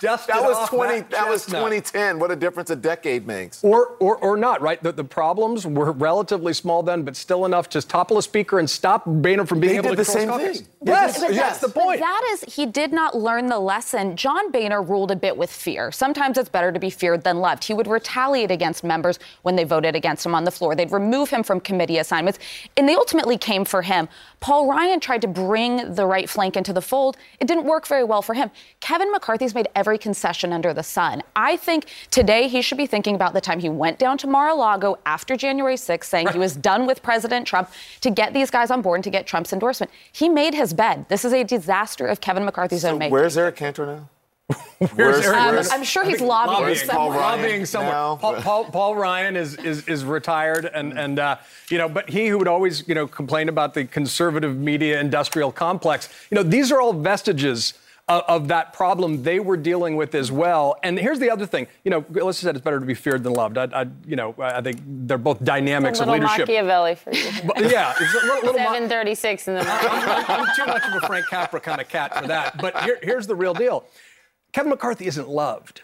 dusted That was off 20. that That was 2010. What a difference a decade makes. Or, or, or not, right? The, the problems were relatively small then, but still enough to topple a speaker and stop Boehner from being They able did to the same his thing. caucus. They Yes, that's yes. the point. But that is, he did not learn the lesson. John Boehner ruled a bit with fear. Sometimes it's better to be feared than loved. He would retaliate against members when they voted against him on the floor. They'd remove him from committee assignments, and they ultimately came for him. Paul Ryan tried to bring the right flank into the fold. It didn't work very well for him. Kevin McCarthy's made every concession under the sun. I think today he should be thinking about the time he went down to Mar-a-Lago after January 6th, saying he was done with President Trump to get these guys on board and to get Trump's endorsement. He made his bed. This is a disaster of Kevin McCarthy's own making. Where's Eric Cantor now? Where's Where's- Um, where's- I'm sure he's think lobbying Where's Paul somewhere. Ryan lobbying somewhere. now? Paul, Paul, Paul Ryan is, is is retired, and and uh, you know, but he who would always you know complain about the conservative media industrial complex. You know, these are all vestiges. Of, of that problem they were dealing with as well, and here's the other thing. You know, Alyssa said it's better to be feared than loved. I, I you know, I think they're both dynamics a of little leadership. Machiavelli for you. But, yeah, it's a little, little Ma- 736 in the morning. I'm, I'm too much of a Frank Capra kind of cat for that. But here, here's the real deal: Kevin McCarthy isn't loved.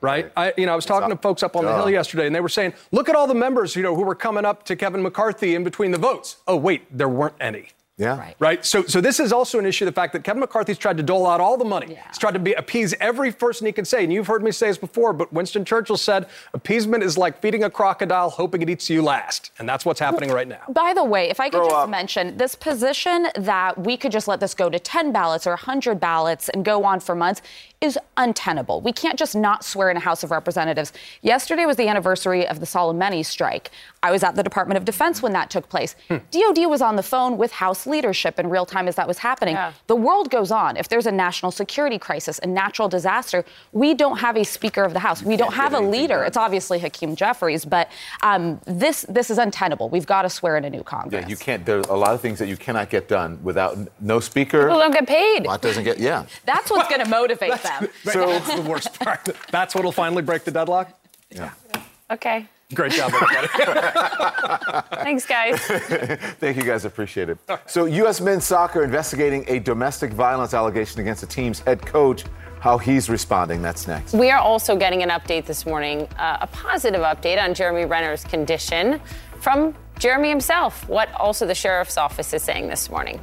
Right. I, you know, I was talking to folks up on the hill yesterday, and they were saying, "Look at all the members, you know, who were coming up to Kevin McCarthy in between the votes." Oh, wait, there weren't any. Yeah. Right. Right. So, so this is also an issue. The fact that Kevin McCarthy's tried to dole out all the money. He's tried to be, appease every person he can say. And you've heard me say this before, but Winston Churchill said, "Appeasement is like feeding a crocodile, hoping it eats you last." And that's what's happening right now. By the way, if I could Grow just up. mention this position that we could just let this go to 10 ballots or 100 ballots and go on for months is untenable. We can't just not swear in a House of Representatives. Yesterday was the anniversary of the Soleimani strike. I was at the Department of Defense when that took place. DOD was on the phone with House leadership in real time as that was happening. Yeah. The world goes on. If there's a national security crisis, a natural disaster, we don't have a Speaker of the House. We don't have a leader. It's obviously Hakeem Jeffries, but um, this this is untenable. We've got to swear in a new Congress. Yeah, you can't. There are a lot of things that you cannot get done without no speaker. People don't get paid. Lot doesn't get. Yeah. That's what's going to motivate them. So that's the worst part. That's what'll finally break the deadlock. Yeah. Okay. Great job, everybody. Thanks, guys. Thank you guys, appreciate it. So, U.S. men's soccer investigating a domestic violence allegation against the team's head coach. How he's responding. That's next. We are also getting an update this morning, uh, a positive update on Jeremy Renner's condition from Jeremy himself. What also the sheriff's office is saying this morning.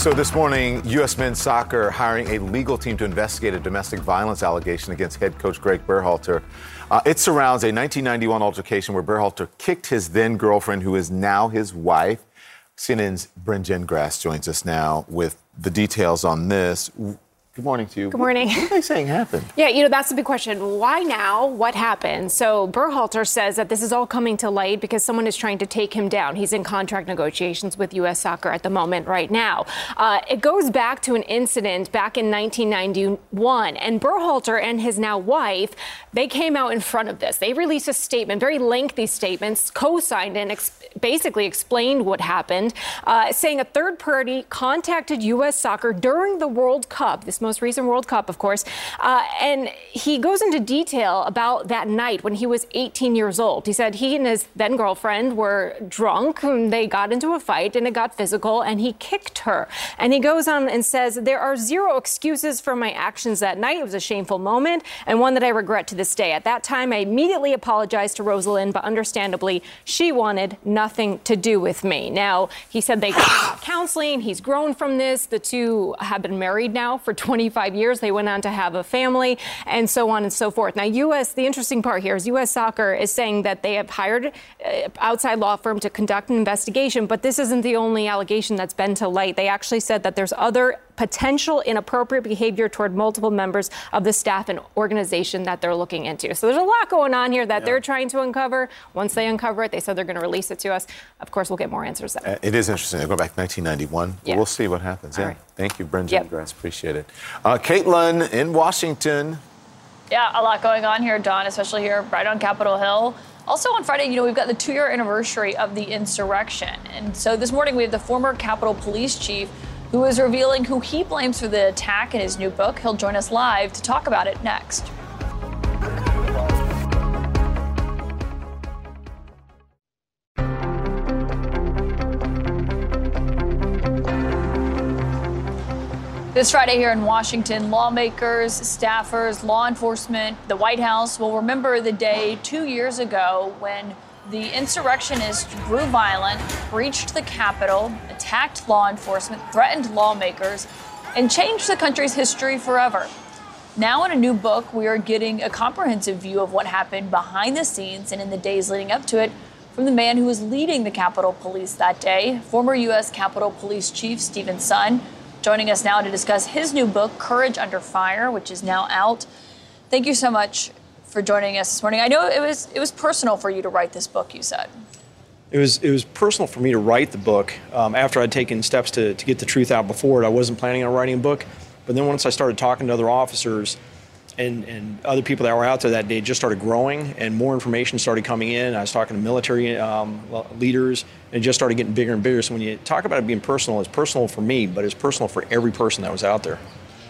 So this morning, U.S. men's soccer hiring a legal team to investigate a domestic violence allegation against head coach Greg Berhalter. Uh, it surrounds a 1991 altercation where Berhalter kicked his then girlfriend, who is now his wife. CNN's Brynn Gingras joins us now with the details on this. Good morning to you. Good morning. What are they saying happened? Yeah, you know, that's the big question. Why now? What happened? So Berhalter says that this is all coming to light because someone is trying to take him down. He's in contract negotiations with U.S. Soccer at the moment right now. Uh, it goes back to an incident back in 1991, and Berhalter and his now wife, they came out in front of this. They released a statement, very lengthy statements, co-signed and ex- basically explained what happened, uh, saying a third party contacted U.S. Soccer during the World Cup, this most recent World Cup, of course. Uh, and he goes into detail about that night when he was 18 years old. He said he and his then girlfriend were drunk and they got into a fight and it got physical and he kicked her. And he goes on and says, There are zero excuses for my actions that night. It was a shameful moment and one that I regret to this day. At that time, I immediately apologized to Rosalind, but understandably, she wanted nothing to do with me. Now, he said they got counseling. He's grown from this. The two have been married now for 25 years. They went on to have a family and so on and so forth. Now, U.S., the interesting part here is U.S. Soccer is saying that they have hired an outside law firm to conduct an investigation, but this isn't the only allegation that's been to light. They actually said that there's other potential inappropriate behavior toward multiple members of the staff and organization that they're looking into. So there's a lot going on here that yeah. they're trying to uncover. Once they uncover it, they said they're going to release it to us. Of course, we'll get more answers then. Uh, it is interesting. They go back to 1991. Yeah. We'll see what happens. All yeah. Right. Thank you, Brendan yep. Grass. Appreciate it. Uh, Kaitlan in Washington. Yeah, a lot going on here, Don, especially here right on Capitol Hill. Also on Friday, you know, we've got the two year anniversary of the insurrection. And so this morning we have the former Capitol Police Chief who is revealing who he blames for the attack in his new book. He'll join us live to talk about it next. This Friday here in Washington, lawmakers, staffers, law enforcement, the White House will remember the day two years ago when the insurrectionists grew violent, breached the Capitol, attacked law enforcement, threatened lawmakers, and changed the country's history forever. Now, in a new book, we are getting a comprehensive view of what happened behind the scenes and in the days leading up to it from the man who was leading the Capitol Police that day, former U.S. Capitol Police Chief Steven Sund, joining us now to discuss his new book, Courage Under Fire, which is now out. Thank you so much, for joining us this morning. I know it was it was personal for you to write this book. You said it was it was personal for me to write the book um, after I'd taken steps to to get the truth out before it. I wasn't planning on writing a book, but then once I started talking to other officers. And, and other people that were out there that day it just started growing, and more information started coming in. I was talking to military um, leaders, and it just started getting bigger and bigger. So when you talk about it being personal, it's personal for me, but it's personal for every person that was out there.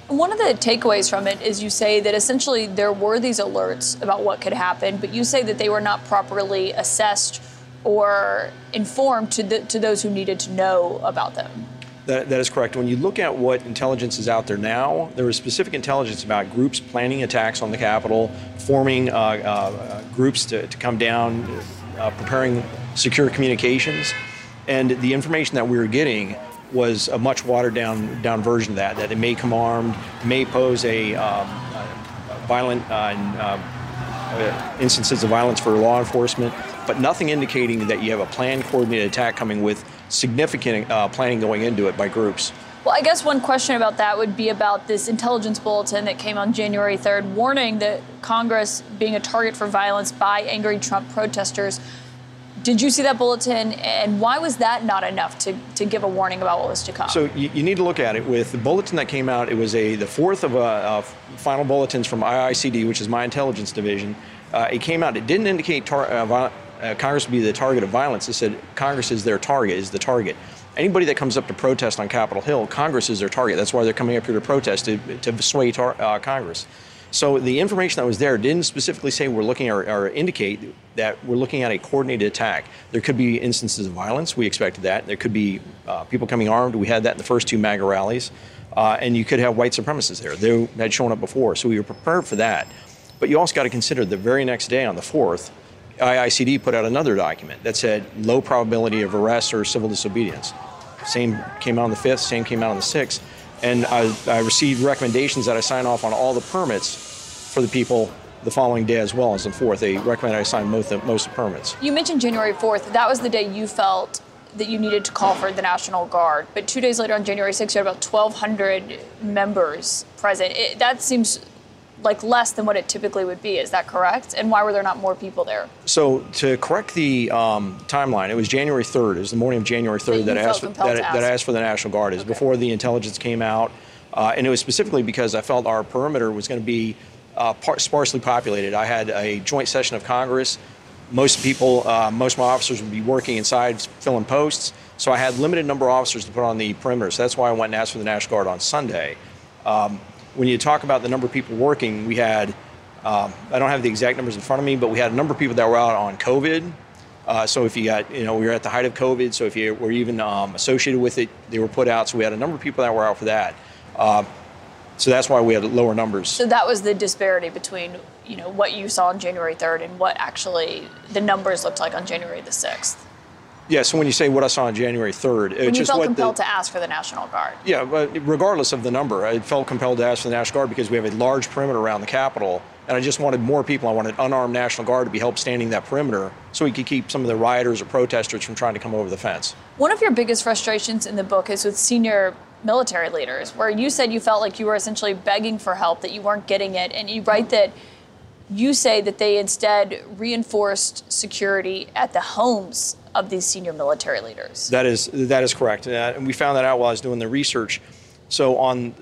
One of the takeaways from it is you say that essentially there were these alerts about what could happen, but you say that they were not properly assessed or informed to, the, to those who needed to know about them. That, that is correct. When you look at what intelligence is out there now, there is specific intelligence about groups planning attacks on the Capitol, forming uh, uh, groups to, to come down, uh, preparing secure communications. And the information that we were getting was a much watered down down version of that. That it may come armed, may pose a, um, a violent uh, uh, instances of violence for law enforcement, but nothing indicating that you have a planned, coordinated attack coming with significant uh, planning going into it by groups. Well, I guess one question about that would be about this intelligence bulletin that came on January 3rd, warning that Congress being a target for violence by angry Trump protesters. Did you see that bulletin, and why was that not enough to, to give a warning about what was to come? So you, you need to look at it with the bulletin that came out. It was a the fourth of, uh, final bulletins from IICD, which is my intelligence division. Uh, it came out. It didn't indicate tar- uh, uh, Congress would be the target of violence. It said Congress is their target, is the target. Anybody that comes up to protest on Capitol Hill, Congress is their target. That's why they're coming up here to protest to, to sway tar- uh, Congress. So the information that was there didn't specifically say we're looking or, or, indicate that we're looking at a coordinated attack. There could be instances of violence. We expected that. There could be uh, people coming armed. We had that in the first two MAGA rallies. Uh, and you could have white supremacists there. They had shown up before. So we were prepared for that. But you also got to consider the very next day on the 4th, IICD put out another document that said low probability of arrest or civil disobedience. Same came out on the 5th, same came out on the 6th. And I, I received recommendations that I sign off on all the permits for the people the following day as well as the 4th. They recommended I sign most of, most the permits. You mentioned January 4th. That was the day you felt that you needed to call for the National Guard. But two days later, on January 6th, you had about 1,200 members present. It, that seems like less than what it typically would be. Is that correct? And why were there not more people there? So to correct the um, timeline, it was January 3rd. It was the morning of January 3rd That that, I asked for, that, that I asked for the National Guard. Is was before the intelligence came out, uh, and it was specifically because I felt our perimeter was going to be uh, par- sparsely populated. I had a joint session of Congress. Most people, uh, most of my officers would be working inside filling posts. So I had limited number of officers to put on the perimeter. So that's why I went and asked for the National Guard on Sunday. Um, when you talk about the number of people working, we had, um, I don't have the exact numbers in front of me, but we had a number of people that were out on COVID. Uh, so if you got, you know, we were at the height of COVID, so if you were even um, associated with it, they were put out. So we had a number of people that were out for that. Uh, so that's why we had lower numbers. So that was the disparity between you know what you saw on January 3rd and what actually the numbers looked like on January the 6th. Yeah. So when you say what I saw on January 3rd, When it's you just felt compelled the, to ask for the National Guard. Yeah, but regardless of the number, I felt compelled to ask for the National Guard because we have a large perimeter around the Capitol, and I just wanted more people. I wanted unarmed National Guard to be help standing that perimeter so we could keep some of the rioters or protesters from trying to come over the fence. One of your biggest frustrations in the book is with senior military leaders, where you said you felt like you were essentially begging for help, that you weren't getting it. And you write that you say that they instead reinforced security at the homes of these senior military leaders. That is that is correct, uh, and we found that out while I was doing the research. So on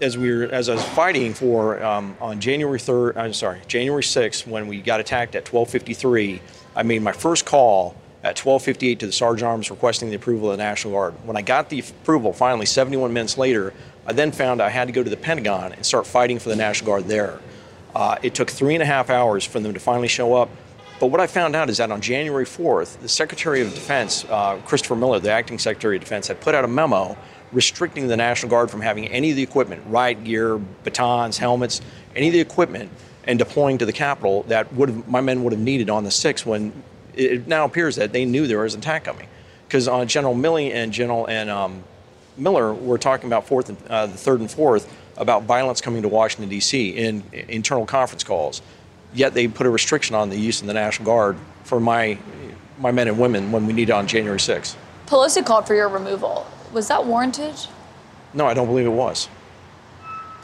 as we were as I was fighting for um, on January third, I'm sorry, January sixth, when we got attacked at 12:53, I made my first call at 12:58 to the Sergeant Arms requesting the approval of the National Guard. When I got the approval, finally 71 minutes later, I then found I had to go to the Pentagon and start fighting for the National Guard there. Uh, it took three and a half hours for them to finally show up. But what I found out is that on January 4th, the Secretary of Defense, uh, Christopher Miller, the acting Secretary of Defense, had put out a memo restricting the National Guard from having any of the equipment, riot gear, batons, helmets, any of the equipment, and deploying to the Capitol that would my men would have needed on the 6th when it now appears that they knew there was an attack coming. Because uh, General Milley and General and um, Miller were talking about fourth and, uh, the third and fourth about violence coming to Washington D.C. in internal conference calls. Yet they put a restriction on the use of the National Guard for my my men and women when we need it on January 6th. Pelosi called for your removal. Was that warranted? No, I don't believe it was.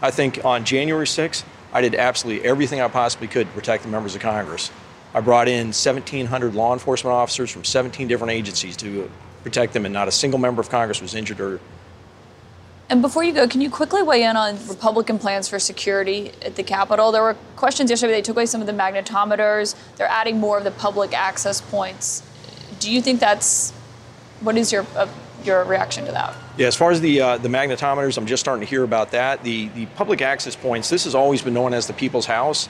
I think on January 6th, I did absolutely everything I possibly could to protect the members of Congress. I brought in 1,700 law enforcement officers from 17 different agencies to protect them, and not a single member of Congress was injured or And before you go, can you quickly weigh in on Republican plans for security at the Capitol? There were questions yesterday. They took away some of the magnetometers. They're adding more of the public access points. Do you think that's what is your uh, your reaction to that? Yeah, as far as the uh, the magnetometers, I'm just starting to hear about that. The the public access points. This has always been known as the People's House.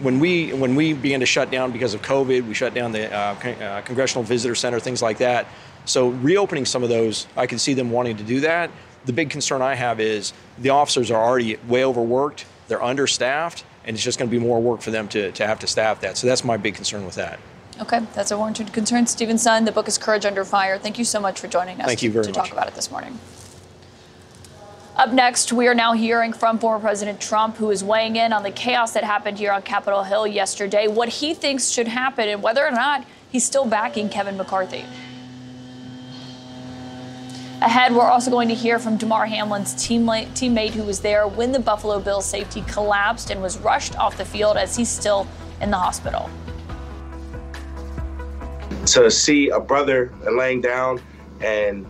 When we when we began to shut down because of COVID, we shut down the uh, con- uh, Congressional Visitor Center, things like that. So reopening some of those, I can see them wanting to do that. The big concern I have is the officers are already way overworked. They're understaffed, and it's just going to be more work for them to, to have to staff that. So that's my big concern with that. Okay, that's a warranted concern. Steven Sund, the book is Courage Under Fire. Thank you so much for joining us Thank you to, very to much. talk about it this morning. Up next, we are now hearing from former President Trump, who is weighing in on the chaos that happened here on Capitol Hill yesterday, what he thinks should happen, and whether or not he's still backing Kevin McCarthy. Ahead, we're also going to hear from Damar Hamlin's teammate, teammate who was there when the Buffalo Bills safety collapsed and was rushed off the field as he's still in the hospital. to see a brother laying down and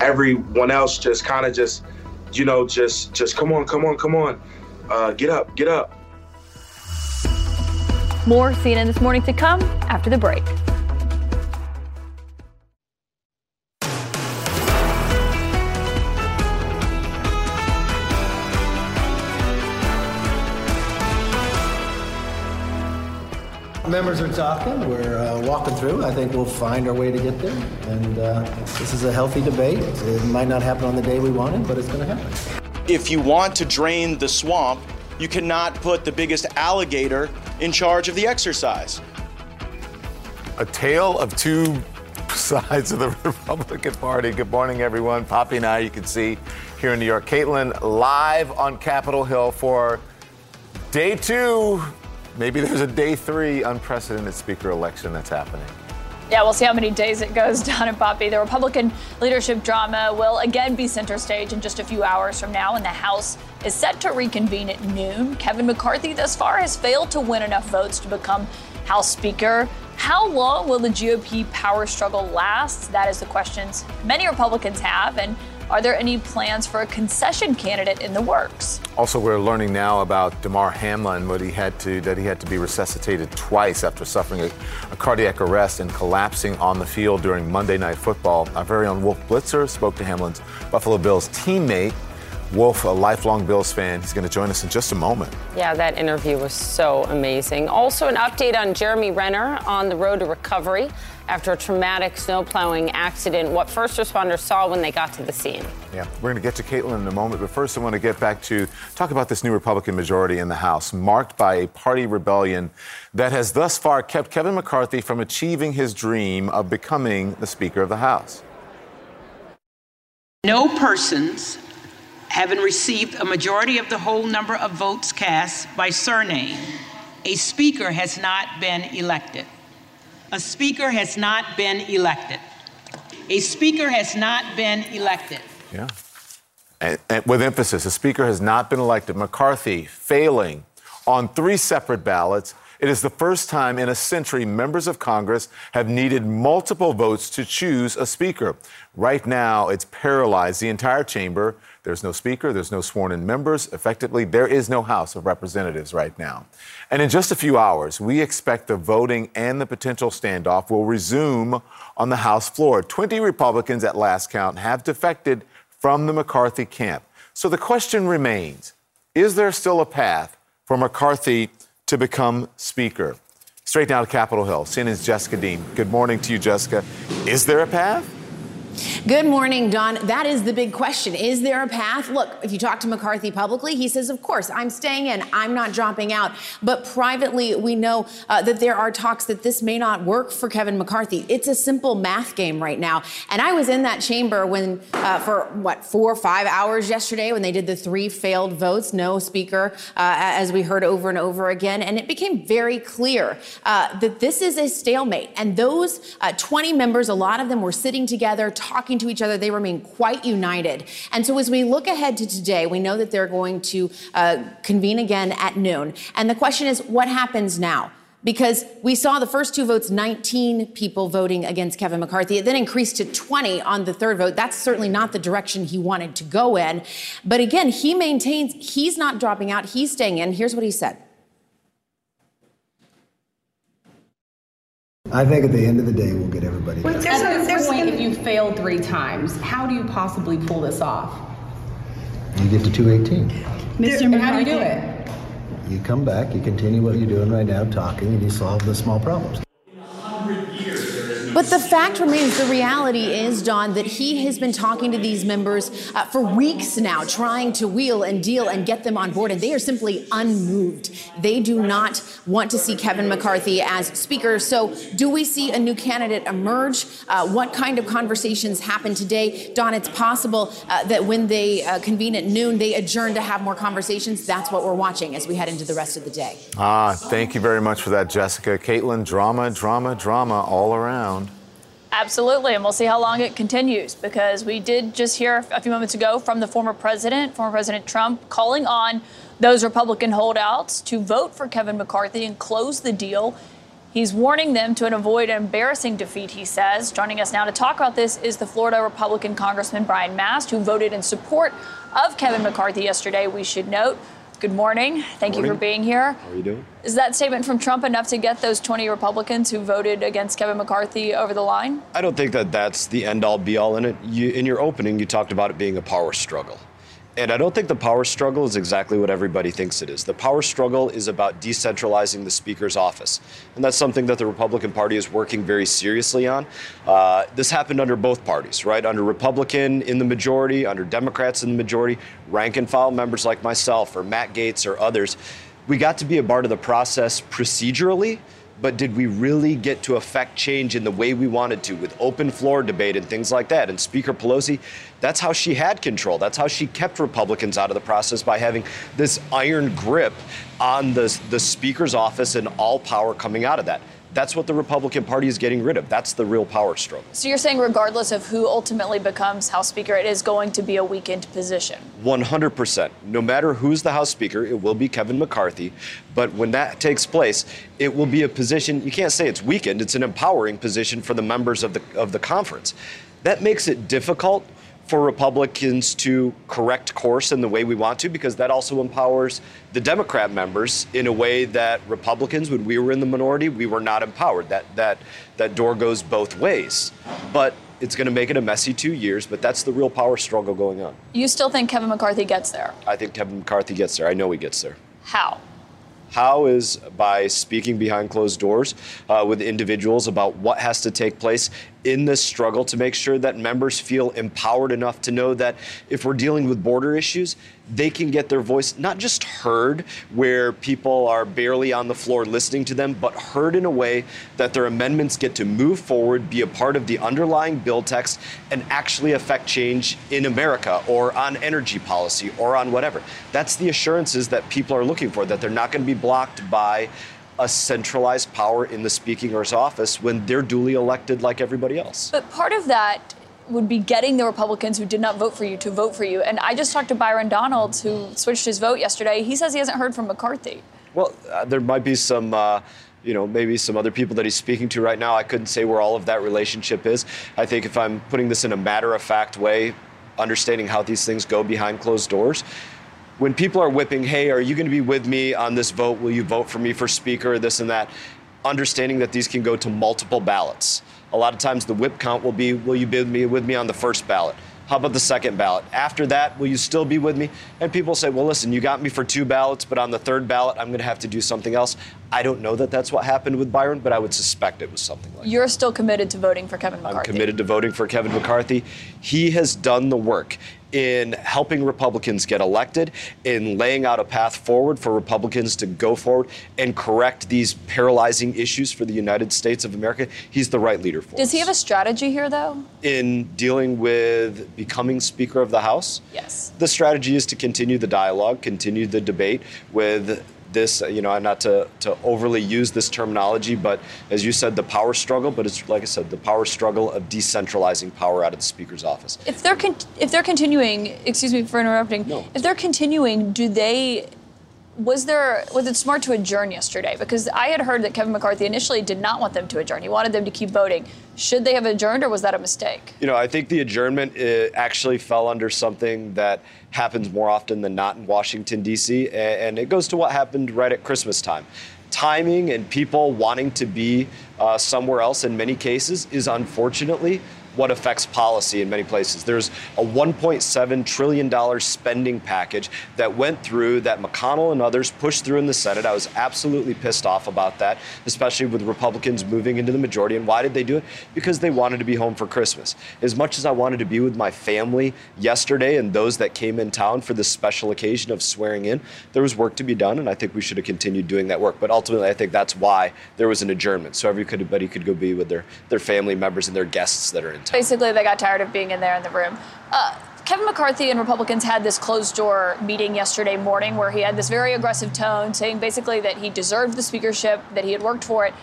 everyone else just kind of just you know just just come on come on come on uh, get up get up More CNN this morning to come after the break. Members are talking. We're uh, walking through. I think we'll find our way to get there. And uh, this is a healthy debate. It might not happen on the day we want it, but it's going to happen. If you want to drain the swamp, you cannot put the biggest alligator in charge of the exercise. A tale of two sides of the Republican Party. Good morning, everyone. Poppy and I, you can see here in New York. Kaitlan live on Capitol Hill for day two. Maybe there's a day three unprecedented speaker election that's happening. Yeah, we'll see how many days it goes down in Poppy. The Republican leadership drama will again be center stage in just a few hours from now, and the House is set to reconvene at noon. Kevin McCarthy thus far has failed to win enough votes to become House Speaker. How long will the GOP power struggle last? That is the questions many Republicans have. And are there any plans for a concession candidate in the works? Also, we're learning now about Damar Hamlin, what he had to that he had to be resuscitated twice after suffering a, a cardiac arrest and collapsing on the field during Monday Night Football. Our very own Wolf Blitzer spoke to Hamlin's Buffalo Bills teammate Wolf, a lifelong Bills fan, he's going to join us in just a moment. Yeah, that interview was so amazing. Also, an update on Jeremy Renner on the road to recovery after a traumatic snowplowing accident, what first responders saw when they got to the scene. Yeah, we're going to get to Kaitlan in a moment, but first I want to get back to talk about this new Republican majority in the House, marked by a party rebellion that has thus far kept Kevin McCarthy from achieving his dream of becoming the Speaker of the House. No persons having received a majority of the whole number of votes cast by surname, a speaker has not been elected. A speaker has not been elected. A speaker has not been elected. Yeah. And, and with emphasis, a speaker has not been elected. McCarthy failing on three separate ballots. It is the first time in a century members of Congress have needed multiple votes to choose a speaker. Right now, it's paralyzed the entire chamber there's no speaker, there's no sworn in members. Effectively, there is no House of Representatives right now. And in just a few hours, we expect the voting and the potential standoff will resume on the House floor. 20 Republicans at last count have defected from the McCarthy camp. So the question remains is there still a path for McCarthy to become Speaker? Straight down to Capitol Hill, CNN's Jessica Dean. Good morning to you, Jessica. Is there a path? Good morning, Don. That is the big question. Is there a path? Look, if you talk to McCarthy publicly, he says, of course, I'm staying in. I'm not dropping out. But privately, we know uh, that there are talks that this may not work for Kevin McCarthy. It's a simple math game right now. And I was in that chamber when, uh, for what, four or five hours yesterday when they did the three failed votes, no speaker, uh, as we heard over and over again. And it became very clear uh, that this is a stalemate. And those uh, 20 members, a lot of them were sitting together, talking to each other. They remain quite united. And so as we look ahead to today, we know that they're going to uh, convene again at noon. And the question is, what happens now? because we saw the first two votes 19 people voting against Kevin McCarthy. It then increased to 20 on the third vote. That's certainly not the direction he wanted to go in. But again, he maintains he's not dropping out, he's staying in. Here's what he said. I think at the end of the day, we'll get everybody. But at this point, if you fail three times, how do you possibly pull this off? You get to 218. Mr. And how do you do it? You come back, you continue what you're doing right now, talking, and you solve the small problems. But the fact remains, the reality is, Don, that he has been talking to these members uh, for weeks now, trying to wheel and deal and get them on board, and they are simply unmoved. They do not want to see Kevin McCarthy as Speaker. So, do we see a new candidate emerge? Uh, what kind of conversations happen today? Don, it's possible uh, that when they uh, convene at noon, they adjourn to have more conversations. That's what we're watching as we head into the rest of the day. Ah, thank you very much for that, Jessica. Kaitlan, drama, drama, drama all around. Absolutely, and we'll see how long it continues because we did just hear a few moments ago from the former president, former President Trump, calling on those Republican holdouts to vote for Kevin McCarthy and close the deal. He's warning them to avoid an embarrassing defeat, he says. Joining us now to talk about this is the Florida Republican Congressman Brian Mast, who voted in support of Kevin McCarthy yesterday, we should note. Good morning. Thank morning. you for being here. How are you doing? Is that statement from Trump enough to get those 20 Republicans who voted against Kevin McCarthy over the line? I don't think that that's the end all be all in it. You, in your opening, you talked about it being a power struggle. And I don't think the power struggle is exactly what everybody thinks it is. The power struggle is about decentralizing the Speaker's office. And that's something that the Republican Party is working very seriously on. Uh, this happened under both parties, right? Under Republican in the majority, under Democrats in the majority, rank and file members like myself or Matt Gaetz or others. We got to be a part of the process procedurally but did we really get to affect change in the way we wanted to with open floor debate and things like that? And Speaker Pelosi, that's how she had control. That's how she kept Republicans out of the process by having this iron grip on the, the Speaker's office and all power coming out of that. That's what the Republican Party is getting rid of. That's the real power struggle. So you're saying, regardless of who ultimately becomes House Speaker, it is going to be a weakened position? 100%. No matter who's the House Speaker, it will be Kevin McCarthy. But when that takes place, it will be a position, you can't say it's weakened, it's an empowering position for the members of the, of the conference. That makes it difficult for Republicans to correct course in the way we want to, because that also empowers the Democrat members in a way that Republicans, when we were in the minority, we were not empowered. That that that door goes both ways. But it's going to make it a messy two years, but that's the real power struggle going on. You still think Kevin McCarthy gets there? I think Kevin McCarthy gets there. I know he gets there. How? How is by speaking behind closed doors uh, with individuals about what has to take place in this struggle to make sure that members feel empowered enough to know that if we're dealing with border issues, they can get their voice not just heard where people are barely on the floor listening to them, but heard in a way that their amendments get to move forward, be a part of the underlying bill text, and actually affect change in America or on energy policy or on whatever. That's the assurances that people are looking for, that they're not going to be blocked by a centralized power in the Speaker's office when they're duly elected like everybody else. But part of that would be getting the Republicans who did not vote for you to vote for you. And I just talked to Byron Donalds, who switched his vote yesterday. He says he hasn't heard from McCarthy. Well, uh, there might be some. Uh, you know, maybe some other people that he's speaking to right now. I couldn't say where all of that relationship is. I think if I'm putting this in a matter of fact way, understanding how these things go behind closed doors, when people are whipping, hey, are you going to be with me on this vote? Will you vote for me for speaker, this and that? Understanding that these can go to multiple ballots. A lot of times the whip count will be, will you be with me, with me on the first ballot? How about the second ballot? After that, will you still be with me? And people say, well, listen, you got me for two ballots, but on the third ballot, I'm going to have to do something else. I don't know that that's what happened with Byron, but I would suspect it was something like You're still committed to voting for Kevin McCarthy. I'm committed to voting for Kevin McCarthy. He has done the work in helping Republicans get elected, in laying out a path forward for Republicans to go forward and correct these paralyzing issues for the United States of America. He's the right leader for Does us. he have a strategy here, though? in dealing with becoming Speaker of the House? Yes. The strategy is to continue the dialogue, continue the debate with this, you know, not to, to overly use this terminology, but as you said, the power struggle, but it's like I said, the power struggle of decentralizing power out of the Speaker's office. If they're con- if they're continuing, excuse me for interrupting. no. If they're continuing, do they? Was there was it smart to adjourn yesterday? Because I had heard that Kevin McCarthy initially did not want them to adjourn. He wanted them to keep voting. Should they have adjourned, or was that a mistake? You know, I think the adjournment uh, actually fell under something that happens more often than not in Washington, D.C., and it goes to what happened right at Christmas time. Timing and people wanting to be uh, somewhere else in many cases is unfortunately what affects policy in many places. There's a $1.7 trillion spending package that went through that McConnell and others pushed through in the Senate. I was absolutely pissed off about that, especially with Republicans moving into the majority. And why did they do it? Because they wanted to be home for Christmas. As much as I wanted to be with my family yesterday and those that came in town for this special occasion of swearing in, there was work to be done, and I think we should have continued doing that work. But ultimately, I think that's why there was an adjournment, so everybody could go be with their, their family members and their guests that are in town. Basically, they got tired of being in there in the room. Uh, Kevin McCarthy and Republicans had this closed door meeting yesterday morning where he had this very aggressive tone saying basically that he deserved the speakership, that he had worked for it.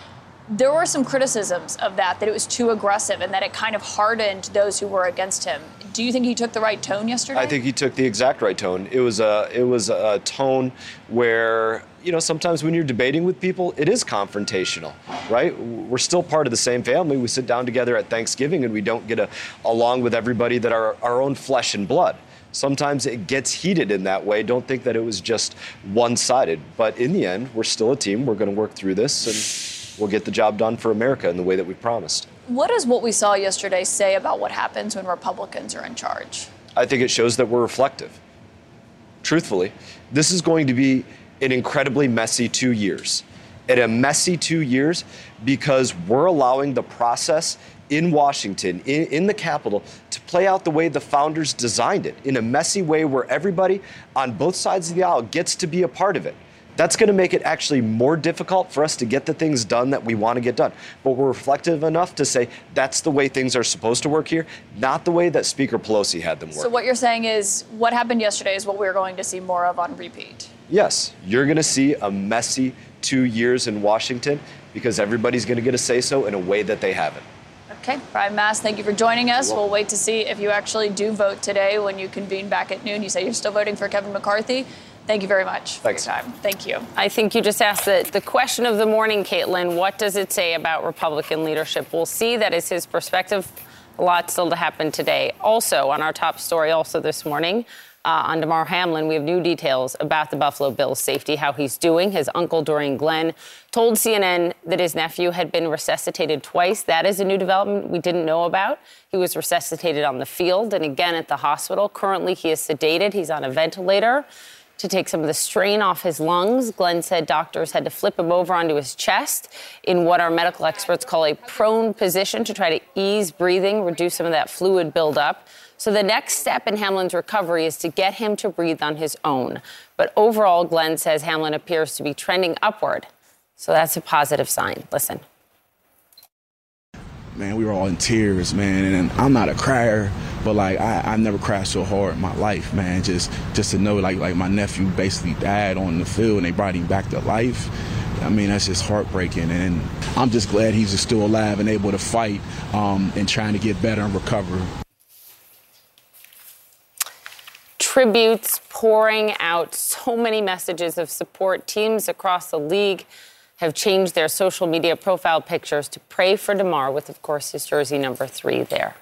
There were some criticisms of that, that it was too aggressive and that it kind of hardened those who were against him. Do you think he took the right tone yesterday? I think he took the exact right tone. It was a it was a tone where you know sometimes when you're debating with people, it is confrontational, right? We're still part of the same family. We sit down together at Thanksgiving and we don't get a, along with everybody that are our own flesh and blood. Sometimes it gets heated in that way. Don't think that it was just one-sided. But in the end, we're still a team. We're going to work through this and we'll get the job done for America in the way that we promised. What does what we saw yesterday say about what happens when Republicans are in charge? I think it shows that we're reflective. Truthfully, this is going to be an incredibly messy two years. And a messy two years because we're allowing the process in Washington, in, in the Capitol, to play out the way the founders designed it in a messy way where everybody on both sides of the aisle gets to be a part of it. That's going to make it actually more difficult for us to get the things done that we want to get done. But we're reflective enough to say that's the way things are supposed to work here, not the way that Speaker Pelosi had them work. So what you're saying is what happened yesterday is what we're going to see more of on repeat. Yes, you're going to see a messy two years in Washington because everybody's going to get a say so in a way that they haven't. Okay, Brian Mast, thank you for joining us. We'll wait to see if you actually do vote today when you convene back at noon. You say you're still voting for Kevin McCarthy. Thank you very much Thanks. for your time. Thank you. I think you just asked the, the question of the morning, Kaitlan. What does it say about Republican leadership? We'll see. That is his perspective. A lot still to happen today. Also, on our top story, also this morning, uh, on Damar Hamlin, we have new details about the Buffalo Bills safety, how he's doing. His uncle, Dorian Glenn, told CNN that his nephew had been resuscitated twice. That is a new development we didn't know about. He was resuscitated on the field and again at the hospital. Currently, he is sedated. He's on a ventilator to take some of the strain off his lungs. Glenn said doctors had to flip him over onto his chest in what our medical experts call a prone position to try to ease breathing, reduce some of that fluid buildup. So the next step in Hamlin's recovery is to get him to breathe on his own. But overall, Glenn says Hamlin appears to be trending upward. So that's a positive sign. Listen. Man, we were all in tears, man, and I'm not a crier, but like I, I never crashed so hard in my life, man. Just just to know like like my nephew basically died on the field and they brought him back to life. I mean, that's just heartbreaking, and I'm just glad he's still alive and able to fight um, and trying to get better and recover. tributes pouring out so many messages of support. Teams across the league have changed their social media profile pictures to pray for Damar, with, of course, his jersey number three there.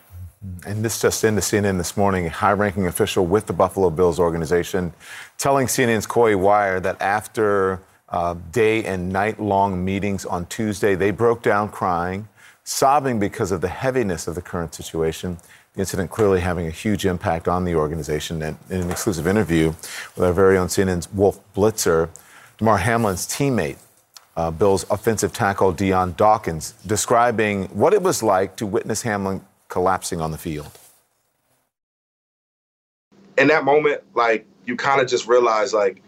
And this just into CNN this morning, a high ranking official with the Buffalo Bills organization telling CNN's Coy Wire that after uh, day and night long meetings on Tuesday, they broke down crying, sobbing because of the heaviness of the current situation. The incident clearly having a huge impact on the organization. And in an exclusive interview with our very own CNN's Wolf Blitzer, Damar Hamlin's teammate, uh, Bill's offensive tackle Dion Dawkins, describing what it was like to witness Hamlin collapsing on the field. In that moment, like you kind of just realize, like,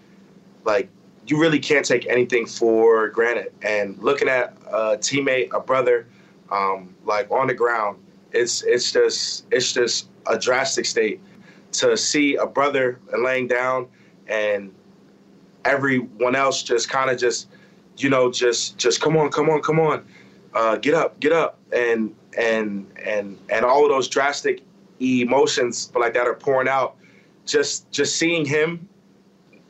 like you really can't take anything for granted. And looking at a teammate, a brother, um, like on the ground, it's it's just it's just a drastic state to see a brother laying down and everyone else just kind of just you know just just come on come on come on uh, get up get up and and and and all of those drastic emotions like that are pouring out just just seeing him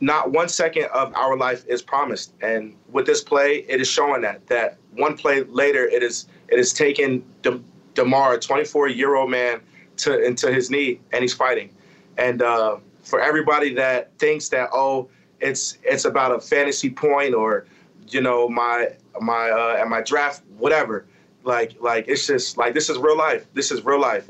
not one second of our life is promised and with this play it is showing that that one play later it is it is taken Damar, a 24 year old man, to into his knee, and he's fighting. And uh, for everybody that thinks that oh, it's it's about a fantasy point or you know my my uh, and my draft whatever, like like it's just like this is real life. This is real life.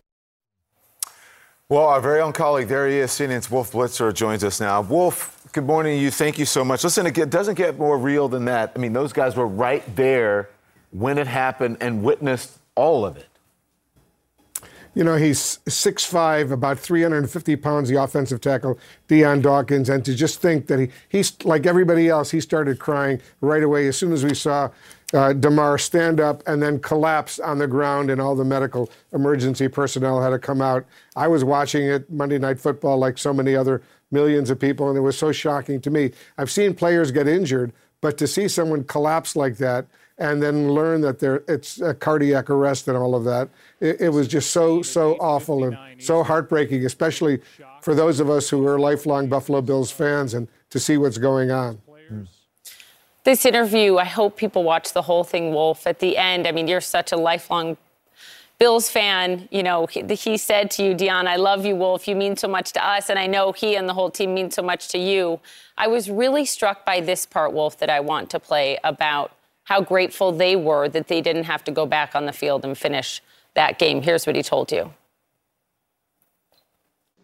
Well, our very own colleague, there he is, CNN's Wolf Blitzer joins us now. Wolf, good morning to you. Thank you so much. Listen, it doesn't get more real than that. I mean, those guys were right there when it happened and witnessed all of it. You know, he's 6'5, about 350 pounds, the offensive tackle, Dion Dawkins. And to just think that he, he's like everybody else, he started crying right away as soon as we saw uh, Damar stand up and then collapse on the ground, and all the medical emergency personnel had to come out. I was watching it Monday Night Football like so many other millions of people, and it was so shocking to me. I've seen players get injured, but to see someone collapse like that and then learn that there it's a cardiac arrest and all of that. It, it was just so so awful and so heartbreaking, especially for those of us who are lifelong Buffalo Bills fans and to see what's going on. This interview, I hope people watch the whole thing, Wolf. At the end, I mean, you're such a lifelong Bills fan, you know, he, he, said to you, Dion, I love you, Wolf. You mean so much to us. And I know he and the whole team mean so much to you. I was really struck by this part, Wolf, that I want to play about how grateful they were that they didn't have to go back on the field and finish that game. Here's what he told you.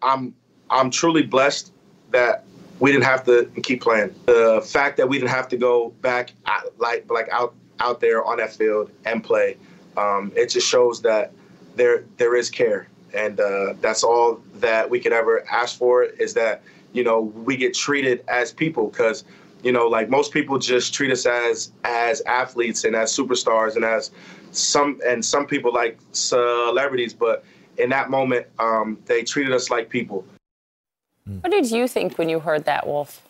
I'm I'm truly blessed that we didn't have to keep playing. The fact that we didn't have to go back like like out out there on that field and play, um, it just shows that there there is care, and uh, that's all that we could ever ask for is that you know we get treated as people because you know, like most people just treat us as as athletes and as superstars and as some and some people like celebrities, but in that moment, um, they treated us like people. What did you think when you heard that, Wolf?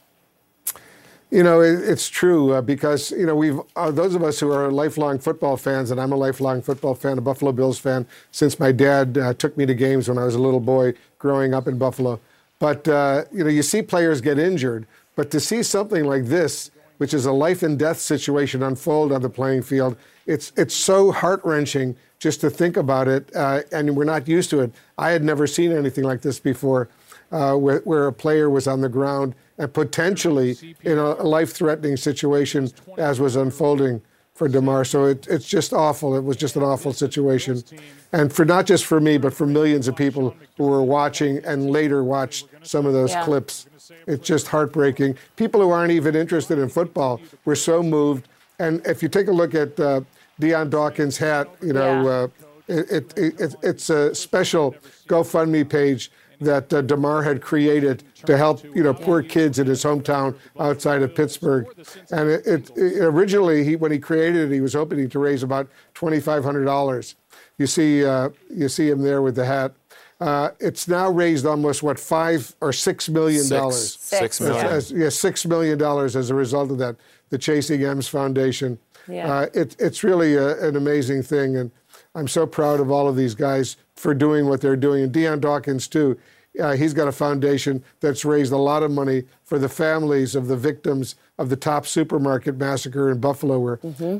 You know, it, it's true uh, because you know we've uh, those of us who are lifelong football fans, and I'm a lifelong football fan, a Buffalo Bills fan, since my dad uh, took me to games when I was a little boy growing up in Buffalo. But uh, you know, you see players get injured, but to see something like this, which is a life and death situation, unfold on the playing field, it's it's so heart wrenching just to think about it, uh, and we're not used to it. I had never seen anything like this before, uh, where, where a player was on the ground and potentially in a life-threatening situation as was unfolding for Damar. So it, it's just awful. It was just an awful situation, and for not just for me, but for millions of people who were watching and later watched some of those Yeah. clips. It's just heartbreaking. People who aren't even interested in football were so moved. And if you take a look at uh, Dion Dawkins' hat, you know, uh, it, it, it, it's a special GoFundMe page that uh, Damar had created to help, you know, poor kids in his hometown outside of Pittsburgh. And it, it, it- originally, he, when he created it, he was hoping to raise about twenty-five hundred dollars. You see, uh, you see him there with the hat. Uh, it's now raised almost what five or six million Six. dollars. Six million. As- as- yeah, six million dollars as a result of that. The Chasing M's Foundation. Yeah. Uh, it, it's really a, an amazing thing, and I'm so proud of all of these guys for doing what they're doing. And Dion Dawkins too. Uh, he's got a foundation that's raised a lot of money for the families of the victims of the Tops supermarket massacre in Buffalo, where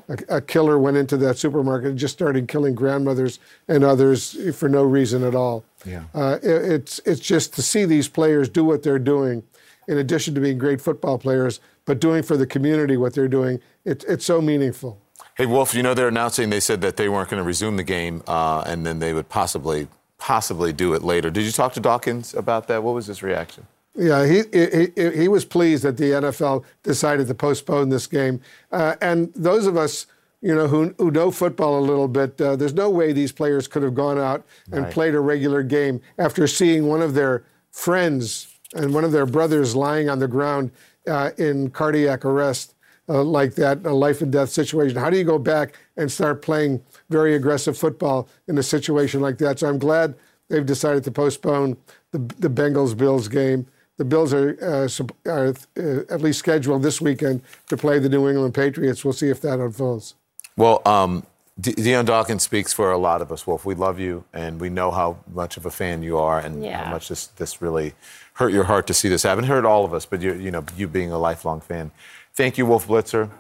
a, a killer went into that supermarket and just started killing grandmothers and others for no reason at all. Yeah. Uh, it, it's it's just to see these players do what they're doing, in addition to being great football players, but doing for the community what they're doing. It, it's so meaningful. Hey, Wolf, you know they're announcing they said that they weren't going to resume the game uh, and then they would possibly possibly do it later. Did you talk to Dawkins about that? What was his reaction? Yeah, he, he he was pleased that the NFL decided to postpone this game. Uh, and those of us, you know, who who know football a little bit, uh, there's no way these players could have gone out and Right. played a regular game after seeing one of their friends and one of their brothers lying on the ground uh, in cardiac arrest uh, like that, a life and death situation. How do you go back and start playing very aggressive football in a situation like that? So I'm glad they've decided to postpone the, the Bengals Bills game. The Bills are, uh, are uh, at least scheduled this weekend to play the New England Patriots. We'll see if that unfolds. Well, um, De- Dion Dawkins speaks for a lot of us, Wolf. We love you, and we know how much of a fan you are, and Yeah. how much this this really hurt your heart to see this happen. Hurt all of us, but you you know you being a lifelong fan. Thank you, Wolf Blitzer.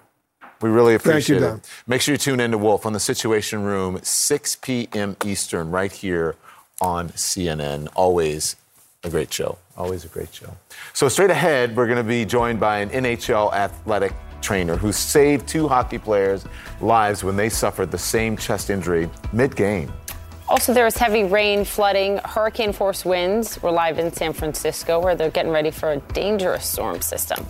We really Thank you, appreciate Don. it. Make sure you tune in to Wolf on the Situation Room, 6 p.m. Eastern, right here on CNN. Always a great show. Always a great show. So straight ahead, we're going to be joined by an NHL athletic trainer who saved two hockey players' lives when they suffered the same chest injury mid-game. Also, there was heavy rain, flooding, hurricane force winds. We're live in San Francisco where they're getting ready for a dangerous storm system.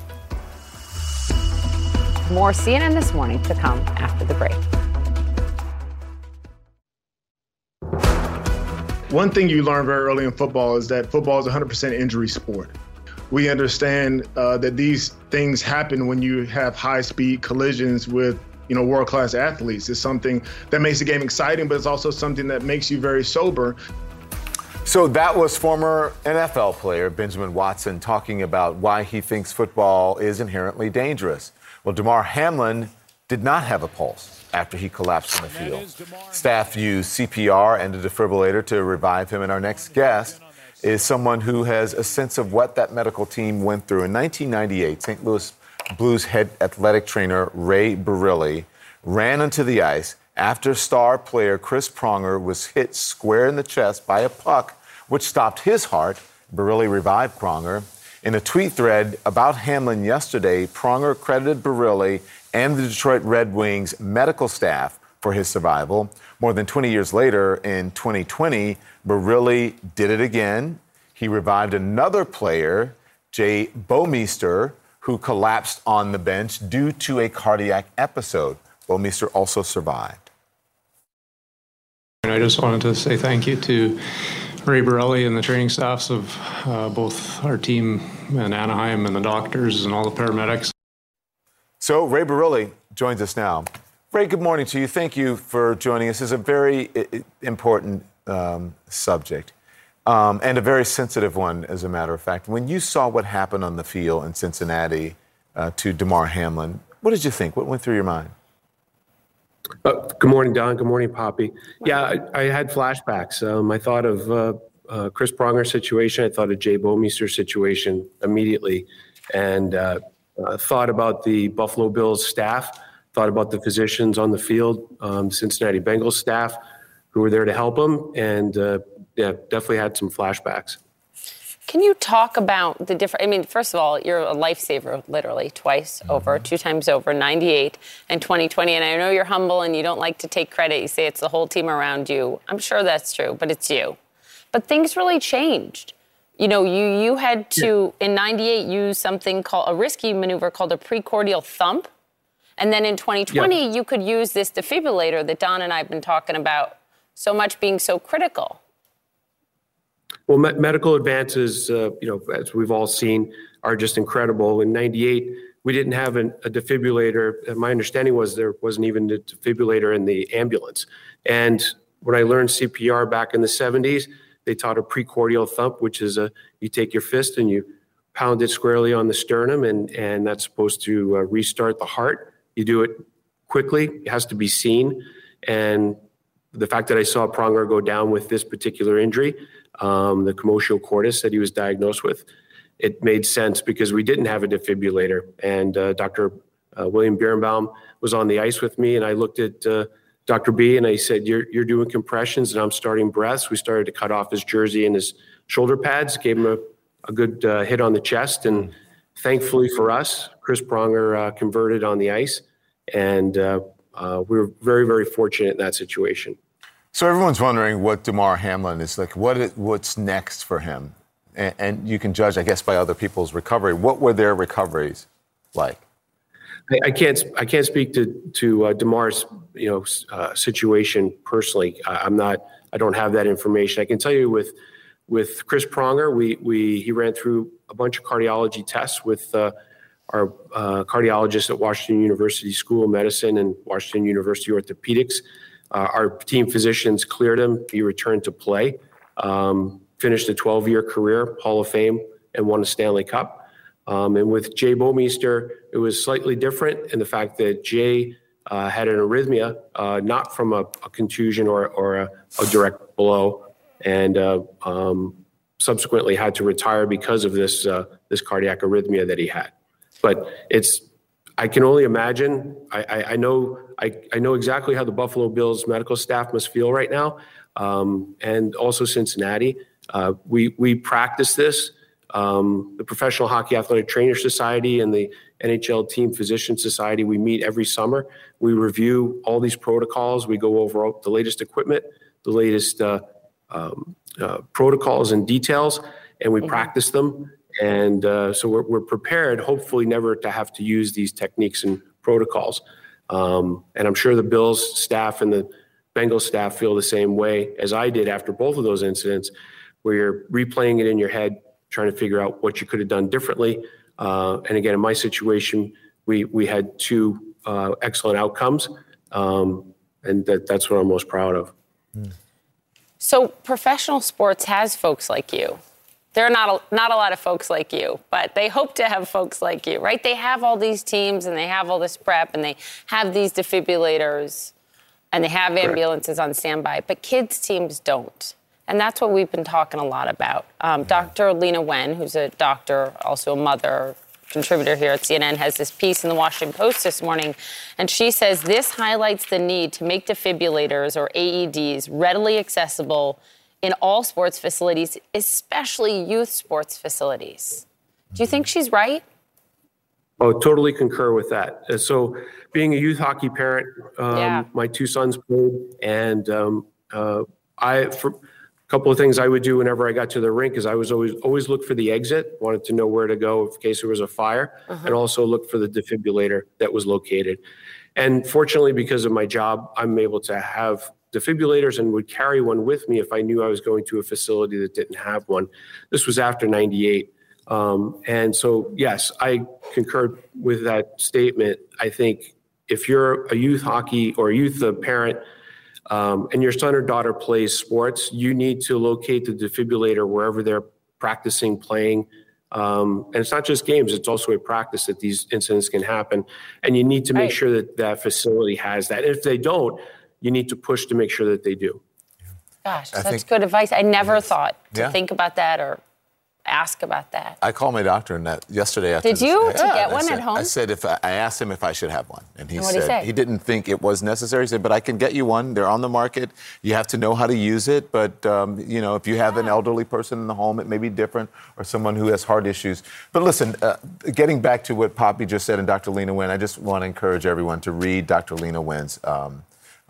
More CNN this morning to come after the break. One thing you learn very early in football is that football is 100% injury sport. We understand uh, that these things happen when you have high speed collisions with you know world class athletes. It's something that makes the game exciting, but it's also something that makes you very sober. So that was former NFL player Benjamin Watson talking about why he thinks football is inherently dangerous. Well, Damar Hamlin did not have a pulse after he collapsed on the field. Staff used CPR and a defibrillator to revive him, and our next guest is someone who has a sense of what that medical team went through. In 1998, St. Louis Blues head athletic trainer Ray Barile ran onto the ice after star player Chris Pronger was hit square in the chest by a puck, which stopped his heart. Barile revived Pronger. In a tweet thread about Hamlin yesterday, Pronger credited Barile and the Detroit Red Wings medical staff for his survival. More than 20 years later, in 2020, Barile did it again. He revived another player, Jay Bouwmeester, who collapsed on the bench due to a cardiac episode. Bouwmeester also survived. And I just wanted to say thank you to Ray Barile and the training staffs of uh, both our team in Anaheim and the doctors and all the paramedics. So Ray Barile joins us now. Ray, good morning to you. Thank you for joining us. This is a very important um, subject um, and a very sensitive one, as a matter of fact. When you saw what happened on the field in Cincinnati uh, to Damar Hamlin, what did you think? What went through your mind? Uh, good morning, Don. Good morning, Poppy. Yeah, I, I had flashbacks. Um, I thought of uh, uh, Chris Pronger situation. I thought of Jay Bouwmeester situation immediately, and uh, uh, thought about the Buffalo Bills staff. Thought about the physicians on the field, um, Cincinnati Bengals staff, who were there to help him, and uh, yeah, definitely had some flashbacks. Can you talk about the different? I mean, first of all, you're a lifesaver, literally twice mm-hmm. over, two times over, 98 and 2020. And I know you're humble and you don't like to take credit. You say it's the whole team around you. I'm sure that's true, but it's you. But things really changed. You know, you you had to yeah. in '98 use something called a risky maneuver called a precordial thump, and then in 2020 yeah. you could use this defibrillator that Don and I have been talking about so much being so critical. Well, me- medical advances, uh, you know, as we've all seen, are just incredible. In '98, we didn't have an, a defibrillator. My understanding was there wasn't even a defibrillator in the ambulance. And when I learned CPR back in the '70s, they taught a precordial thump, which is a you take your fist and you pound it squarely on the sternum, and and that's supposed to uh, restart the heart. You do it quickly. It has to be seen, and the fact that I saw Pronger go down with this particular injury um, the commotio cordis that he was diagnosed with, it made sense because we didn't have a defibrillator. And uh, Dr. Uh, William Birnbaum was on the ice with me, and I looked at uh, Dr. B and I said, you're, you're doing compressions, and I'm starting breaths. We started to cut off his jersey and his shoulder pads, gave him a, a good uh, hit on the chest. And thankfully for us, Chris Pronger uh, converted on the ice. And uh, we were very, very fortunate in that situation. So everyone's wondering what Damar Hamlin is like. What what's next for him? And, and, you can judge, I guess, by other people's recovery. What were their recoveries like? I, I can't I can't speak to to uh, Damar's you know uh, situation personally. I, am not. I don't have that information. I can tell you with with Chris Pronger, we we he ran through a bunch of cardiology tests with. Uh, our uh, cardiologists at Washington University School of Medicine and Washington University Orthopedics. Uh, our team physicians cleared him. He returned to play, um, finished a 12 year career, Hall of Fame, and won a Stanley Cup. Um, and with Jay Bouwmeester, it was slightly different in the fact that Jay uh, had an arrhythmia, uh, not from a, a contusion or, or a, a, direct blow, and uh, um, subsequently had to retire because of this uh, this cardiac arrhythmia that he had. But it's I can only imagine. I, I, I know I, I know exactly how the Buffalo Bills medical staff must feel right now, um, and also Cincinnati. Uh, we we practice this. Um, the Professional Hockey Athletic Trainer Society and the NHL Team Physician Society. We meet every summer. We review all these protocols. We go over the latest equipment, the latest uh, um, uh, protocols and details, and we mm-hmm. practice them. And uh, so we're, we're, prepared, hopefully, never to have to use these techniques and protocols. Um, and I'm sure the Bills staff and the Bengals staff feel the same way as I did after both of those incidents, where you're replaying it in your head, trying to figure out what you could have done differently. Uh, and again, in my situation, we we had two uh, excellent outcomes, um, and that, that's what I'm most proud of. So, professional sports has folks like you there are not a, not a lot of folks like you, but they hope to have folks like you, right? They have all these teams and they have all this prep and they have these defibrillators and they have ambulances on standby, but kids' teams don't. And that's what we've been talking a lot about. Um, Dr. Lena Wen, who's a doctor, also a mother, contributor here at CNN, has this piece in the Washington Post this morning, and she says this highlights the need to make defibrillators or AEDs readily accessible in all sports facilities, especially youth sports facilities. Do you think she's right? Oh, totally concur with that. Uh, so, being a youth hockey parent, um, yeah. my two sons played, and um, uh, I for a couple of things I would do whenever I got to the rink is I was always always look for the exit, wanted to know where to go in case there was a fire, uh-huh. and also look for the defibrillator that was located. And fortunately, because of my job, I'm able to have defibrillators and would carry one with me if I knew I was going to a facility that didn't have one. This was after 98. Um, and so, yes, I concur with that statement. I think if you're a youth hockey or a youth uh, parent um, and your son or daughter plays sports, you need to locate the defibrillator wherever they're practicing playing. Um, and it's not just games, it's also a practice that these incidents can happen. And you need to make Right. sure that that facility has that. If they don't, you need to push to make sure that they do. Gosh, I that's think- good advice. I never thought to Yeah. think about that or ask about that. I called my doctor and that yesterday. After Did this- you? To Yeah, get I one at said- home? I said if I, I asked him if I should have one, and he And what'd he didn't think it was necessary. He said, "But I can get you one. They're on the market. You have to know how to use it. But um, you know, if you have an elderly person in the home, it may be different, or someone who has heart issues. But listen, uh, getting back to what Poppy just said and Dr. Lena Wen, I just want to encourage everyone to read Dr. Lena Wen's. Um,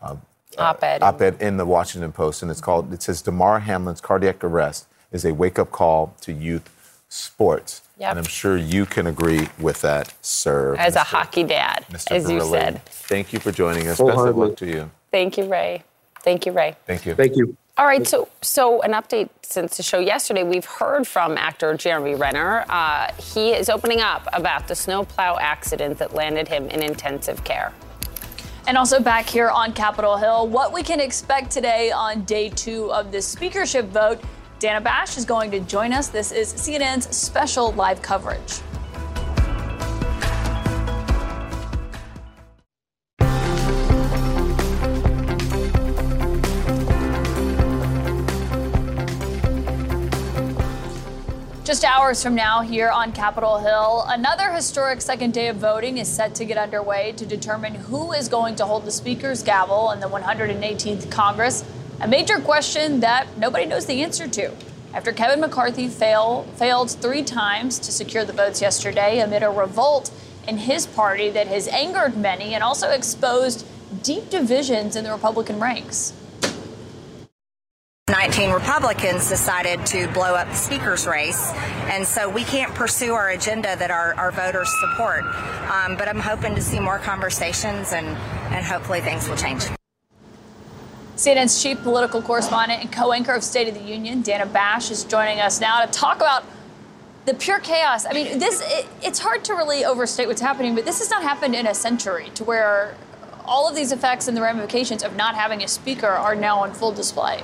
uh, Op-ed. op-ed in the Washington Post, and it's called. It says Damar Hamlin's cardiac arrest is a wake-up call to youth sports. Yep. And I'm sure you can agree with that, sir. As a hockey dad, Mr. as you said. Thank you for joining us. Best of luck to you. Thank you, Ray. Thank you, Ray. Thank you. Thank you. All right, so so an update since the show yesterday. We've heard from actor Jeremy Renner. Uh, he is opening up about the snowplow accident that landed him in intensive care. And also back here on Capitol Hill, what we can expect today on day two of the speakership vote. Dana Bash is going to join us. This is CNN's special live coverage. Just hours from now, here on Capitol Hill, another historic second day of voting is set to get underway to determine who is going to hold the Speaker's gavel in the 118th Congress. A major question that nobody knows the answer to. After Kevin McCarthy fail, failed three times to secure the votes yesterday amid a revolt in his party that has angered many and also exposed deep divisions in the Republican ranks. 19 Republicans decided to blow up the speaker's race, and so we can't pursue our agenda that our, our voters support. Um, but I'm hoping to see more conversations, and, and hopefully things will change. CNN's chief political correspondent and co-anchor of State of the Union, Dana Bash, is joining us now to talk about the pure chaos. I mean, this it, it's hard to really overstate what's happening, but this has not happened in a century to where all of these effects and the ramifications of not having a speaker are now on full display.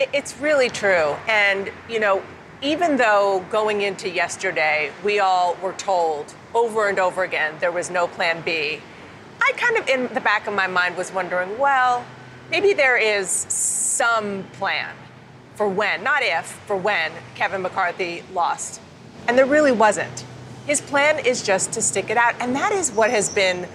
It- It's really true. And, you know, even though going into yesterday, we all were told over and over again there was no plan B, I kind of, in the back of my mind, was wondering, well, maybe there is some plan for when, not if, for when Kevin McCarthy lost. And there really wasn't. His plan is just to stick it out. And that is what has been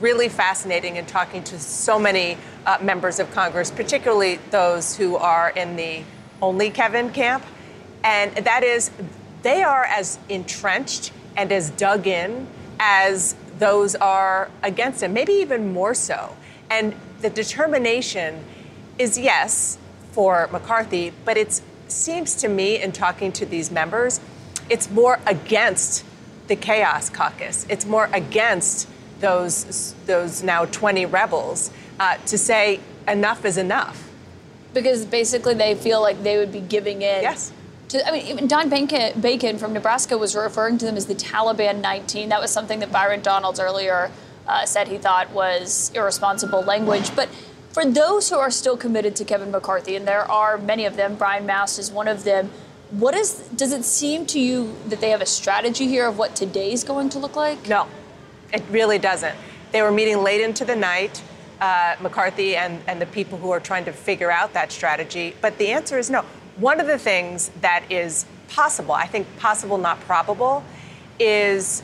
really fascinating in talking to so many uh, members of Congress, particularly those who are in the only Kevin camp. And that is, they are as entrenched and as dug in as those are against him, maybe even more so. And the determination is yes for McCarthy, but it seems to me in talking to these members, it's more against the chaos caucus. It's more against those those now 20 rebels uh, to say enough is enough. Because basically they feel like they would be giving in. Yes. To, I mean, even Don Bacon, Bacon from Nebraska was referring to them as the Taliban 19. That was something that Byron Donalds earlier uh, said he thought was irresponsible language. But for those who are still committed to Kevin McCarthy, and there are many of them, Brian Mast is one of them. What is? Does it seem to you that they have a strategy here of what today's going to look like? No, it really doesn't. They were meeting late into the night, uh, McCarthy and, and the people who are trying to figure out that strategy. But the answer is no. One of the things that is possible, I think possible, not probable, is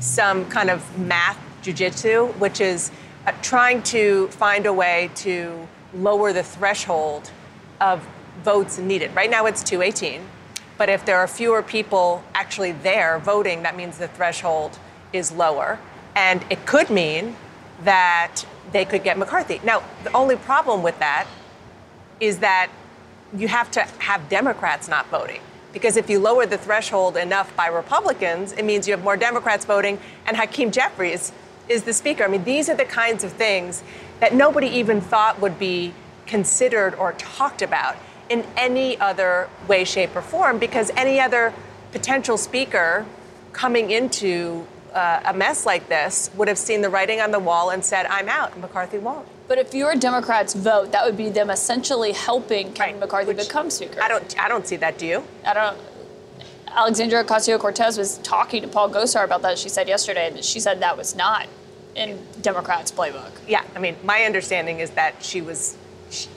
some kind of math jujitsu, which is uh, trying to find a way to lower the threshold of votes needed. Right now it's 218, but if there are fewer people actually there voting, that means the threshold is lower. And it could mean that they could get McCarthy. Now, the only problem with that is that you have to have Democrats not voting. Because if you lower the threshold enough by Republicans, it means you have more Democrats voting, and Hakeem Jeffries is the speaker. I mean, these are the kinds of things that nobody even thought would be considered or talked about in any other way, shape, or form, because any other potential speaker coming into uh, a mess like this would have seen the writing on the wall and said, I'm out. McCarthy won't. But if your Democrats vote, that would be them essentially helping Kevin McCarthy become Speaker. I don't. I don't see that. Do you? I don't. Alexandria Ocasio Cortez was talking to Paul Gosar about that. She said yesterday, and she said that was not in Democrats' playbook. Yeah, I mean, my understanding is that she was. She,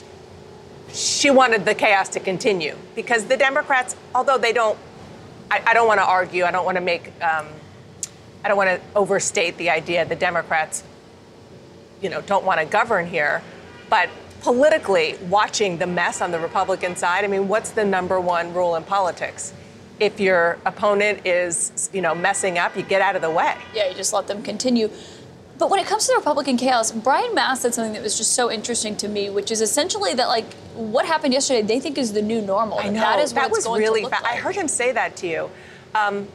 she wanted the chaos to continue because the Democrats, although they don't, I, I don't want to argue. I don't want to make. Um, I don't want to overstate the idea the Democrats, you know, don't want to govern here, but politically, watching the mess on the Republican side, I mean, what's the number one rule in politics? If your opponent is, you know, messing up, you get out of the way. Yeah, you just let them continue. But when it comes to the Republican chaos, Brian Mast said something that was just so interesting to me, which is essentially that like what happened yesterday, they think is the new normal. I know that is that was going really. to look fa- like. I heard him say that to you. Um,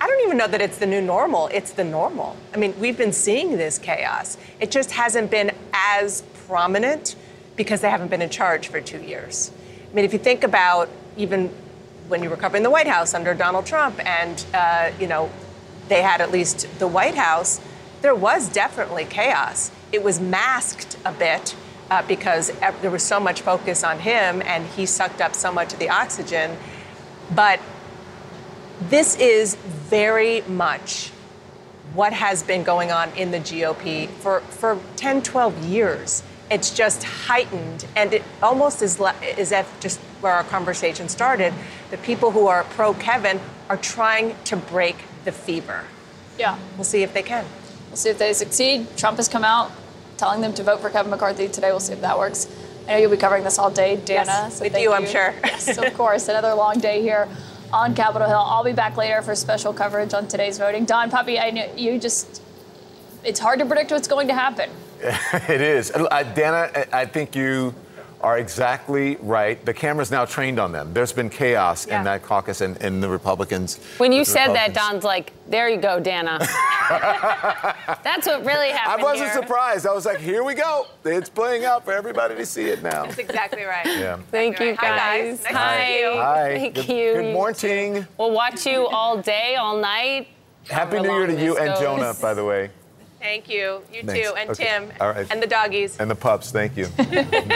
I don't even know that it's the new normal. It's the normal. I mean, we've been seeing this chaos. It just hasn't been as prominent because they haven't been in charge for two years. I mean, if you think about even when you were covering the White House under Donald Trump, and uh, you know, they had at least the White House, there was definitely chaos. It was masked a bit uh, because there was so much focus on him, and he sucked up so much of the oxygen. But this is very much what has been going on in the GOP for, for 10, 12 years. It's just heightened, and it almost is, le- is if just where our conversation started, the people who are pro Kevin are trying to break the fever. Yeah. We'll see if they can. We'll see if they succeed. Trump has come out telling them to vote for Kevin McCarthy today. We'll see if that works. I know you'll be covering this all day, Dana. Yes, so with thank you, I'm sure. Yes, of course. Another long day here on Capitol Hill. I'll be back later for special coverage on today's voting. Don Poppy, I know you just, it's hard to predict what's going to happen. it is. Uh, Dana, I- I think you are exactly right. The camera's now trained on them. There's been chaos Yeah. in that caucus and in the Republicans. When you said that, Don's like, there you go, Dana. That's what really happened. I wasn't here. surprised. I was like, here we go. It's playing out for everybody to see it now. That's exactly right. Yeah. Thank you, Hi, guys. guys. Nice Hi. Hi. Thank Good- you. good morning. We'll watch you all day, all night. Happy New Year to you this and. Jonah, by the way. Thank you. You Thanks. too. And Okay. Tim. All right. And the doggies. And the pups, thank you.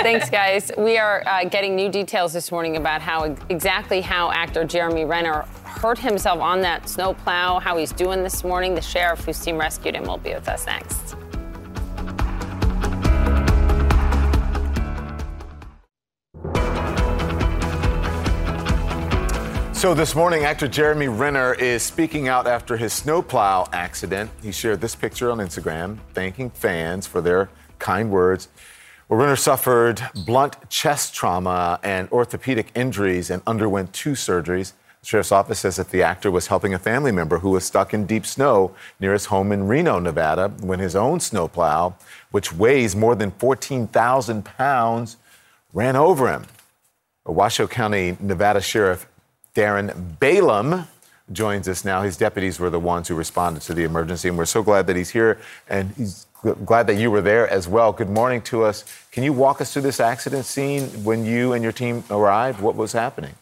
Thanks, guys. We are uh, getting new details this morning about how exactly how actor Jeremy Renner hurt himself on that snowplow, how he's doing this morning. The sheriff whose team rescued him will be with us next. So this morning, actor Jeremy Renner is speaking out after his snowplow accident. He shared this picture on Instagram, thanking fans for their kind words. Well, Renner suffered blunt chest trauma and orthopedic injuries and underwent two surgeries. The sheriff's office says that the actor was helping a family member who was stuck in deep snow near his home in Reno, Nevada, when his own snowplow, which weighs more than 14,000 pounds, ran over him. A Washoe County, Nevada Sheriff Darin Balaam joins us now. His deputies were the ones who responded to the emergency, and we're so glad that he's here and he's glad that you were there as well. Good morning to us. Can you walk us through this accident scene when you and your team arrived? What was happening?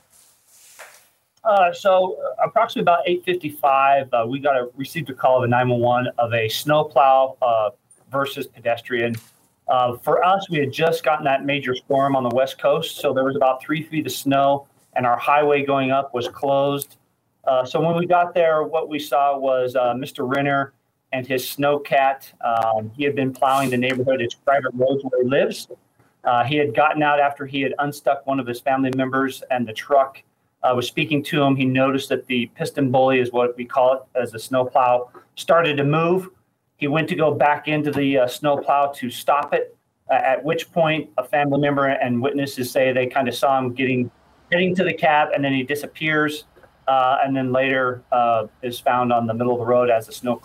Uh, so uh, approximately about 8:55, uh, we got a received a call of a 911 of a snowplow uh, versus pedestrian. Uh, for us, we had just gotten that major storm on the west coast, so there was about three feet of snow, and our highway going up was closed. Uh, so when we got there, what we saw was uh, Mr. Renner and his snowcat. Um, he had been plowing the neighborhood. It's private roads where he lives. Uh, he had gotten out after he had unstuck one of his family members, and the truck uh, was speaking to him. He noticed that the PistenBully is what we call it as a snowplow started to move. He went to go back into the uh, snowplow to stop it. At which point, a family member and witnesses say they kind of saw him getting getting to the cab, and then he disappears. Uh, and then later uh, is found on the middle of the road as the snow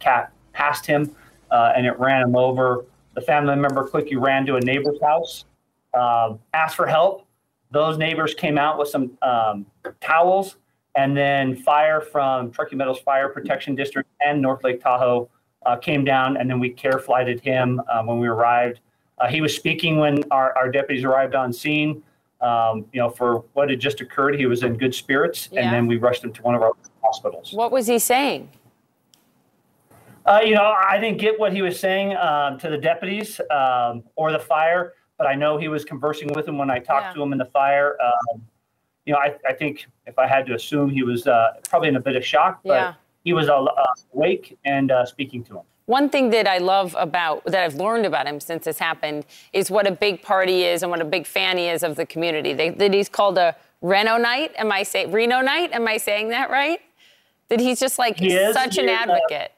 cat passed him, uh, and it ran him over. The family member quickly ran to a neighbor's house, um, asked for help. Those neighbors came out with some um, towels, and then fire from Truckee Meadows Fire Protection District and North Lake Tahoe uh, came down, and then we care flighted him uh, when we arrived. Uh, he was speaking when our, our deputies arrived on scene. Um, you know, for what had just occurred, he was in good spirits, Yeah. and then we rushed him to one of our hospitals. What was he saying? Uh, you know, I didn't get what he was saying um, to the deputies um, or the fire, but I know he was conversing with them when I talked Yeah. to him in the fire. Um, you know, I, I think if I had to assume, he was uh, probably in a bit of shock, but Yeah. he was uh, awake and uh, speaking to him. One thing that I love about that I've learned about him since this happened is what a big party is and what a big fan he is of the community. They, that he's called a Reno Knight. Am I say Reno Knight? Am I saying that right? That he's just like He is. such an is, uh, advocate.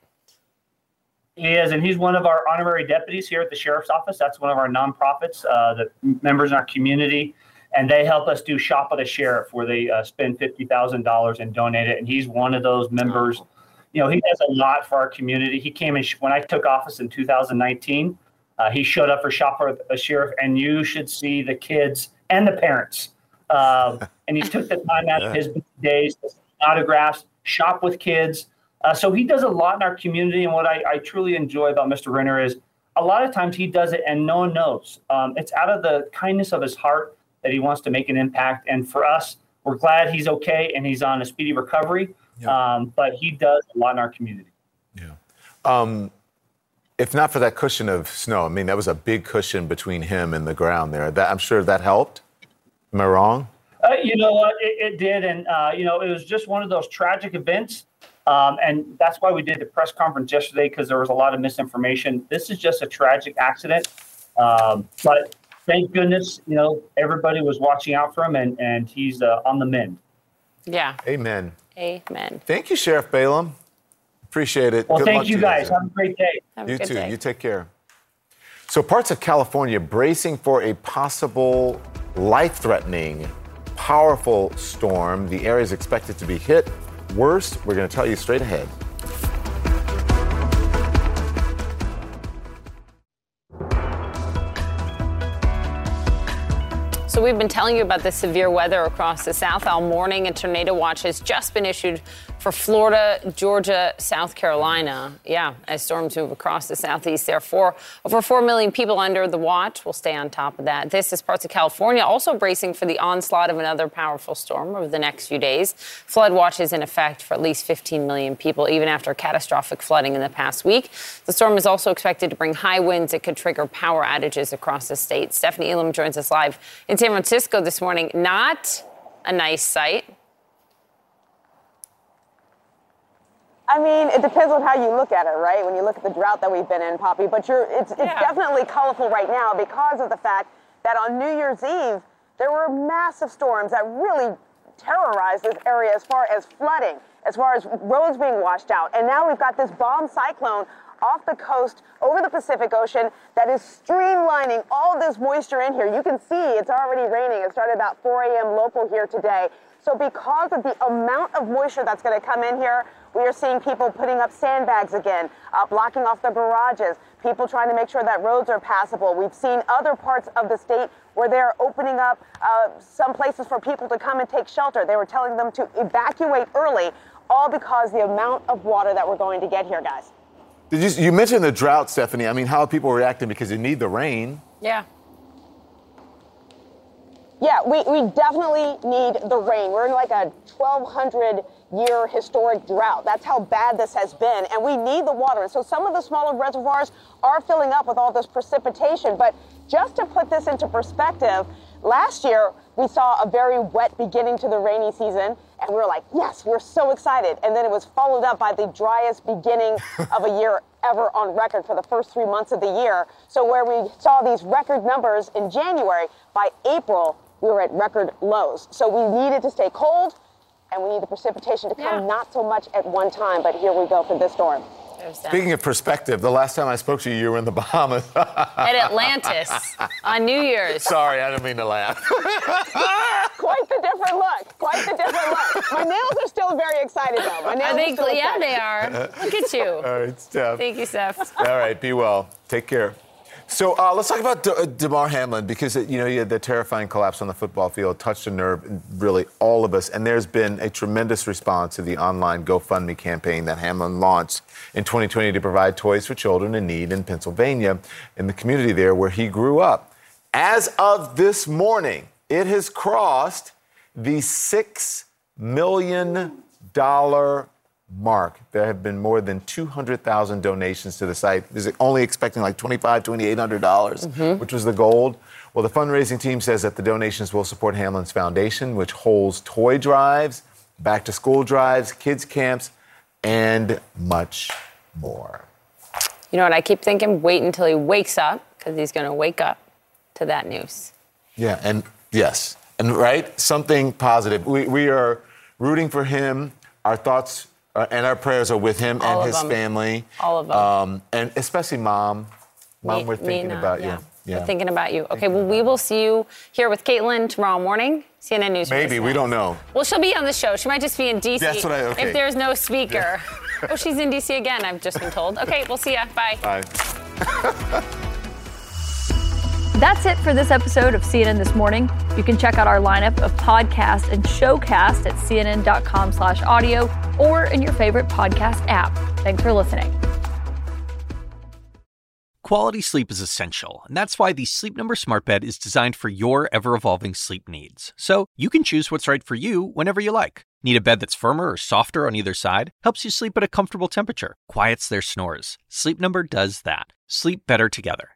He is, and he's one of our honorary deputies here at the sheriff's office. That's one of our nonprofits, uh, the members in our community, and they help us do Shop of the Sheriff, where they uh, spend fifty thousand dollars and donate it. And he's one of those members. You know, he does a lot for our community. He came in sh- when I took office in 2019. Uh, he showed up for Shop of the Sheriff, and you should see the kids and the parents. Uh, and he took the time out of his days to autographs, shop with kids. Uh, so he does a lot in our community. And what I, I truly enjoy about Mr. Renner is a lot of times he does it and no one knows. Um, it's out of the kindness of his heart that he wants to make an impact. And for us, we're glad he's okay and he's on a speedy recovery. Um, but he does a lot in our community. Yeah. Um, if not for that cushion of snow, I mean, that was a big cushion between him and the ground there. That, I'm sure that helped. Am I wrong? Uh, you know what? It, it did. And, uh, you know, it was just one of those tragic events. Um, and that's why we did the press conference yesterday because there was a lot of misinformation. This is just a tragic accident. Um, but thank goodness, you know, everybody was watching out for him and, and he's uh, on the mend. Yeah. Amen. Amen. Thank you, Sheriff Balaam. Appreciate it. Well, Good thank luck you guys. Have a great day. Have you too. day. You take care. So, parts of California bracing for a possible life threatening, powerful storm. The area is expected to be hit worst. We're going to tell you straight ahead. So we've been telling you about the severe weather across the South all morning. A tornado watch has just been issued for Florida, Georgia, South Carolina. Yeah, as storms move across the southeast, there therefore, over 4 million people under the watch. We'll stay on top of that. This is parts of California also bracing for the onslaught of another powerful storm over the next few days. Flood watch is in effect for at least 15 million people, even after catastrophic flooding in the past week. The storm is also expected to bring high winds that could trigger power outages across the state. Stephanie Elam joins us live in San Francisco this morning. Not a nice sight. I mean, it depends on how you look at it, right? When you look at the drought that we've been in, Poppy. But you're, it's, it's definitely colorful right now because of the fact that on New Year's Eve, there were massive storms that really terrorized this area as far as flooding, as far as roads being washed out. And now we've got this bomb cyclone off the coast over the Pacific Ocean that is streamlining all this moisture in here. You can see it's already raining. It started about 4 a.m. local here today. So because of the amount of moisture that's going to come in here, we are seeing people putting up sandbags again, uh, blocking off their garages, people trying to make sure that roads are passable. We've seen other parts of the state where they're opening up uh, some places for people to come and take shelter. They were telling them to evacuate early, all because the amount of water that we're going to get here, guys. Did you, you mentioned the drought, Stephanie. I mean, how are people reacting because you need the rain? Yeah. Yeah, we, we definitely need the rain. We're in like a 1,200 year historic drought. That's how bad this has been. And we need the water. And so some of the smaller reservoirs are filling up with all this precipitation. But just to put this into perspective, last year we saw a very wet beginning to the rainy season. And we were like, yes, we're so excited. And then it was followed up by the driest beginning of a year ever on record for the first three months of the year. So where we saw these record numbers in January, by April, we were at record lows. So we needed to stay cold and we need the precipitation to come not so much at one time, but here we go for this storm. Speaking of perspective, the last time I spoke to you, you were in the Bahamas. At Atlantis on New Year's. Sorry, I didn't mean to laugh. Quite the different look. Quite the different look. My nails are still very excited though. My nails I think, are still yeah, excited. they are. Look at you. All right, Steph. Thank you, Steph. All right, be well. Take care. So uh, let's talk about De- uh, Damar Hamlin because you know the terrifying collapse on the football field, touched a nerve really all of us, and there's been a tremendous response to the online GoFundMe campaign that Hamlin launched in 2020 to provide toys for children in need in Pennsylvania, in the community there where he grew up. As of this morning, it has crossed the $6 million mark. There have been more than 200,000 donations to the site. Is it only expecting like $2,500, $2,800, dollars Mhm. which was the goal. Well, the fundraising team says that the donations will support Hamlin's Foundation, which holds toy drives, back to school drives, kids camps, and much more. You know what? I keep thinking, wait until he wakes up, because he's going to wake up to that news. Yeah, and yes, and right, something positive. We, we are rooting for him. Our thoughts uh, and our prayers are with him All and his them. family. All of them. Um, and especially mom. Mom, we're thinking Nina, about yeah. you. Yeah. We're thinking about you. Okay, well, we will see you here with Kaitlan tomorrow morning. CNN News. Maybe, we don't know. Well, she'll be on the show. She might just be in D.C. That's what I- okay. If there's no speaker. oh, she's in D.C. again, I've just been told. Okay, we'll see ya. Bye. Bye. That's it for this episode of CNN This Morning. You can check out our lineup of podcasts and showcast at cnn.com slash audio or in your favorite podcast app. Thanks for listening. Quality sleep is essential, and that's why the Sleep Number Smart Bed is designed for your ever evolving sleep needs. So you can choose what's right for you whenever you like. Need a bed that's firmer or softer on either side? Helps you sleep at a comfortable temperature, quiets their snores. Sleep Number does that. Sleep better together.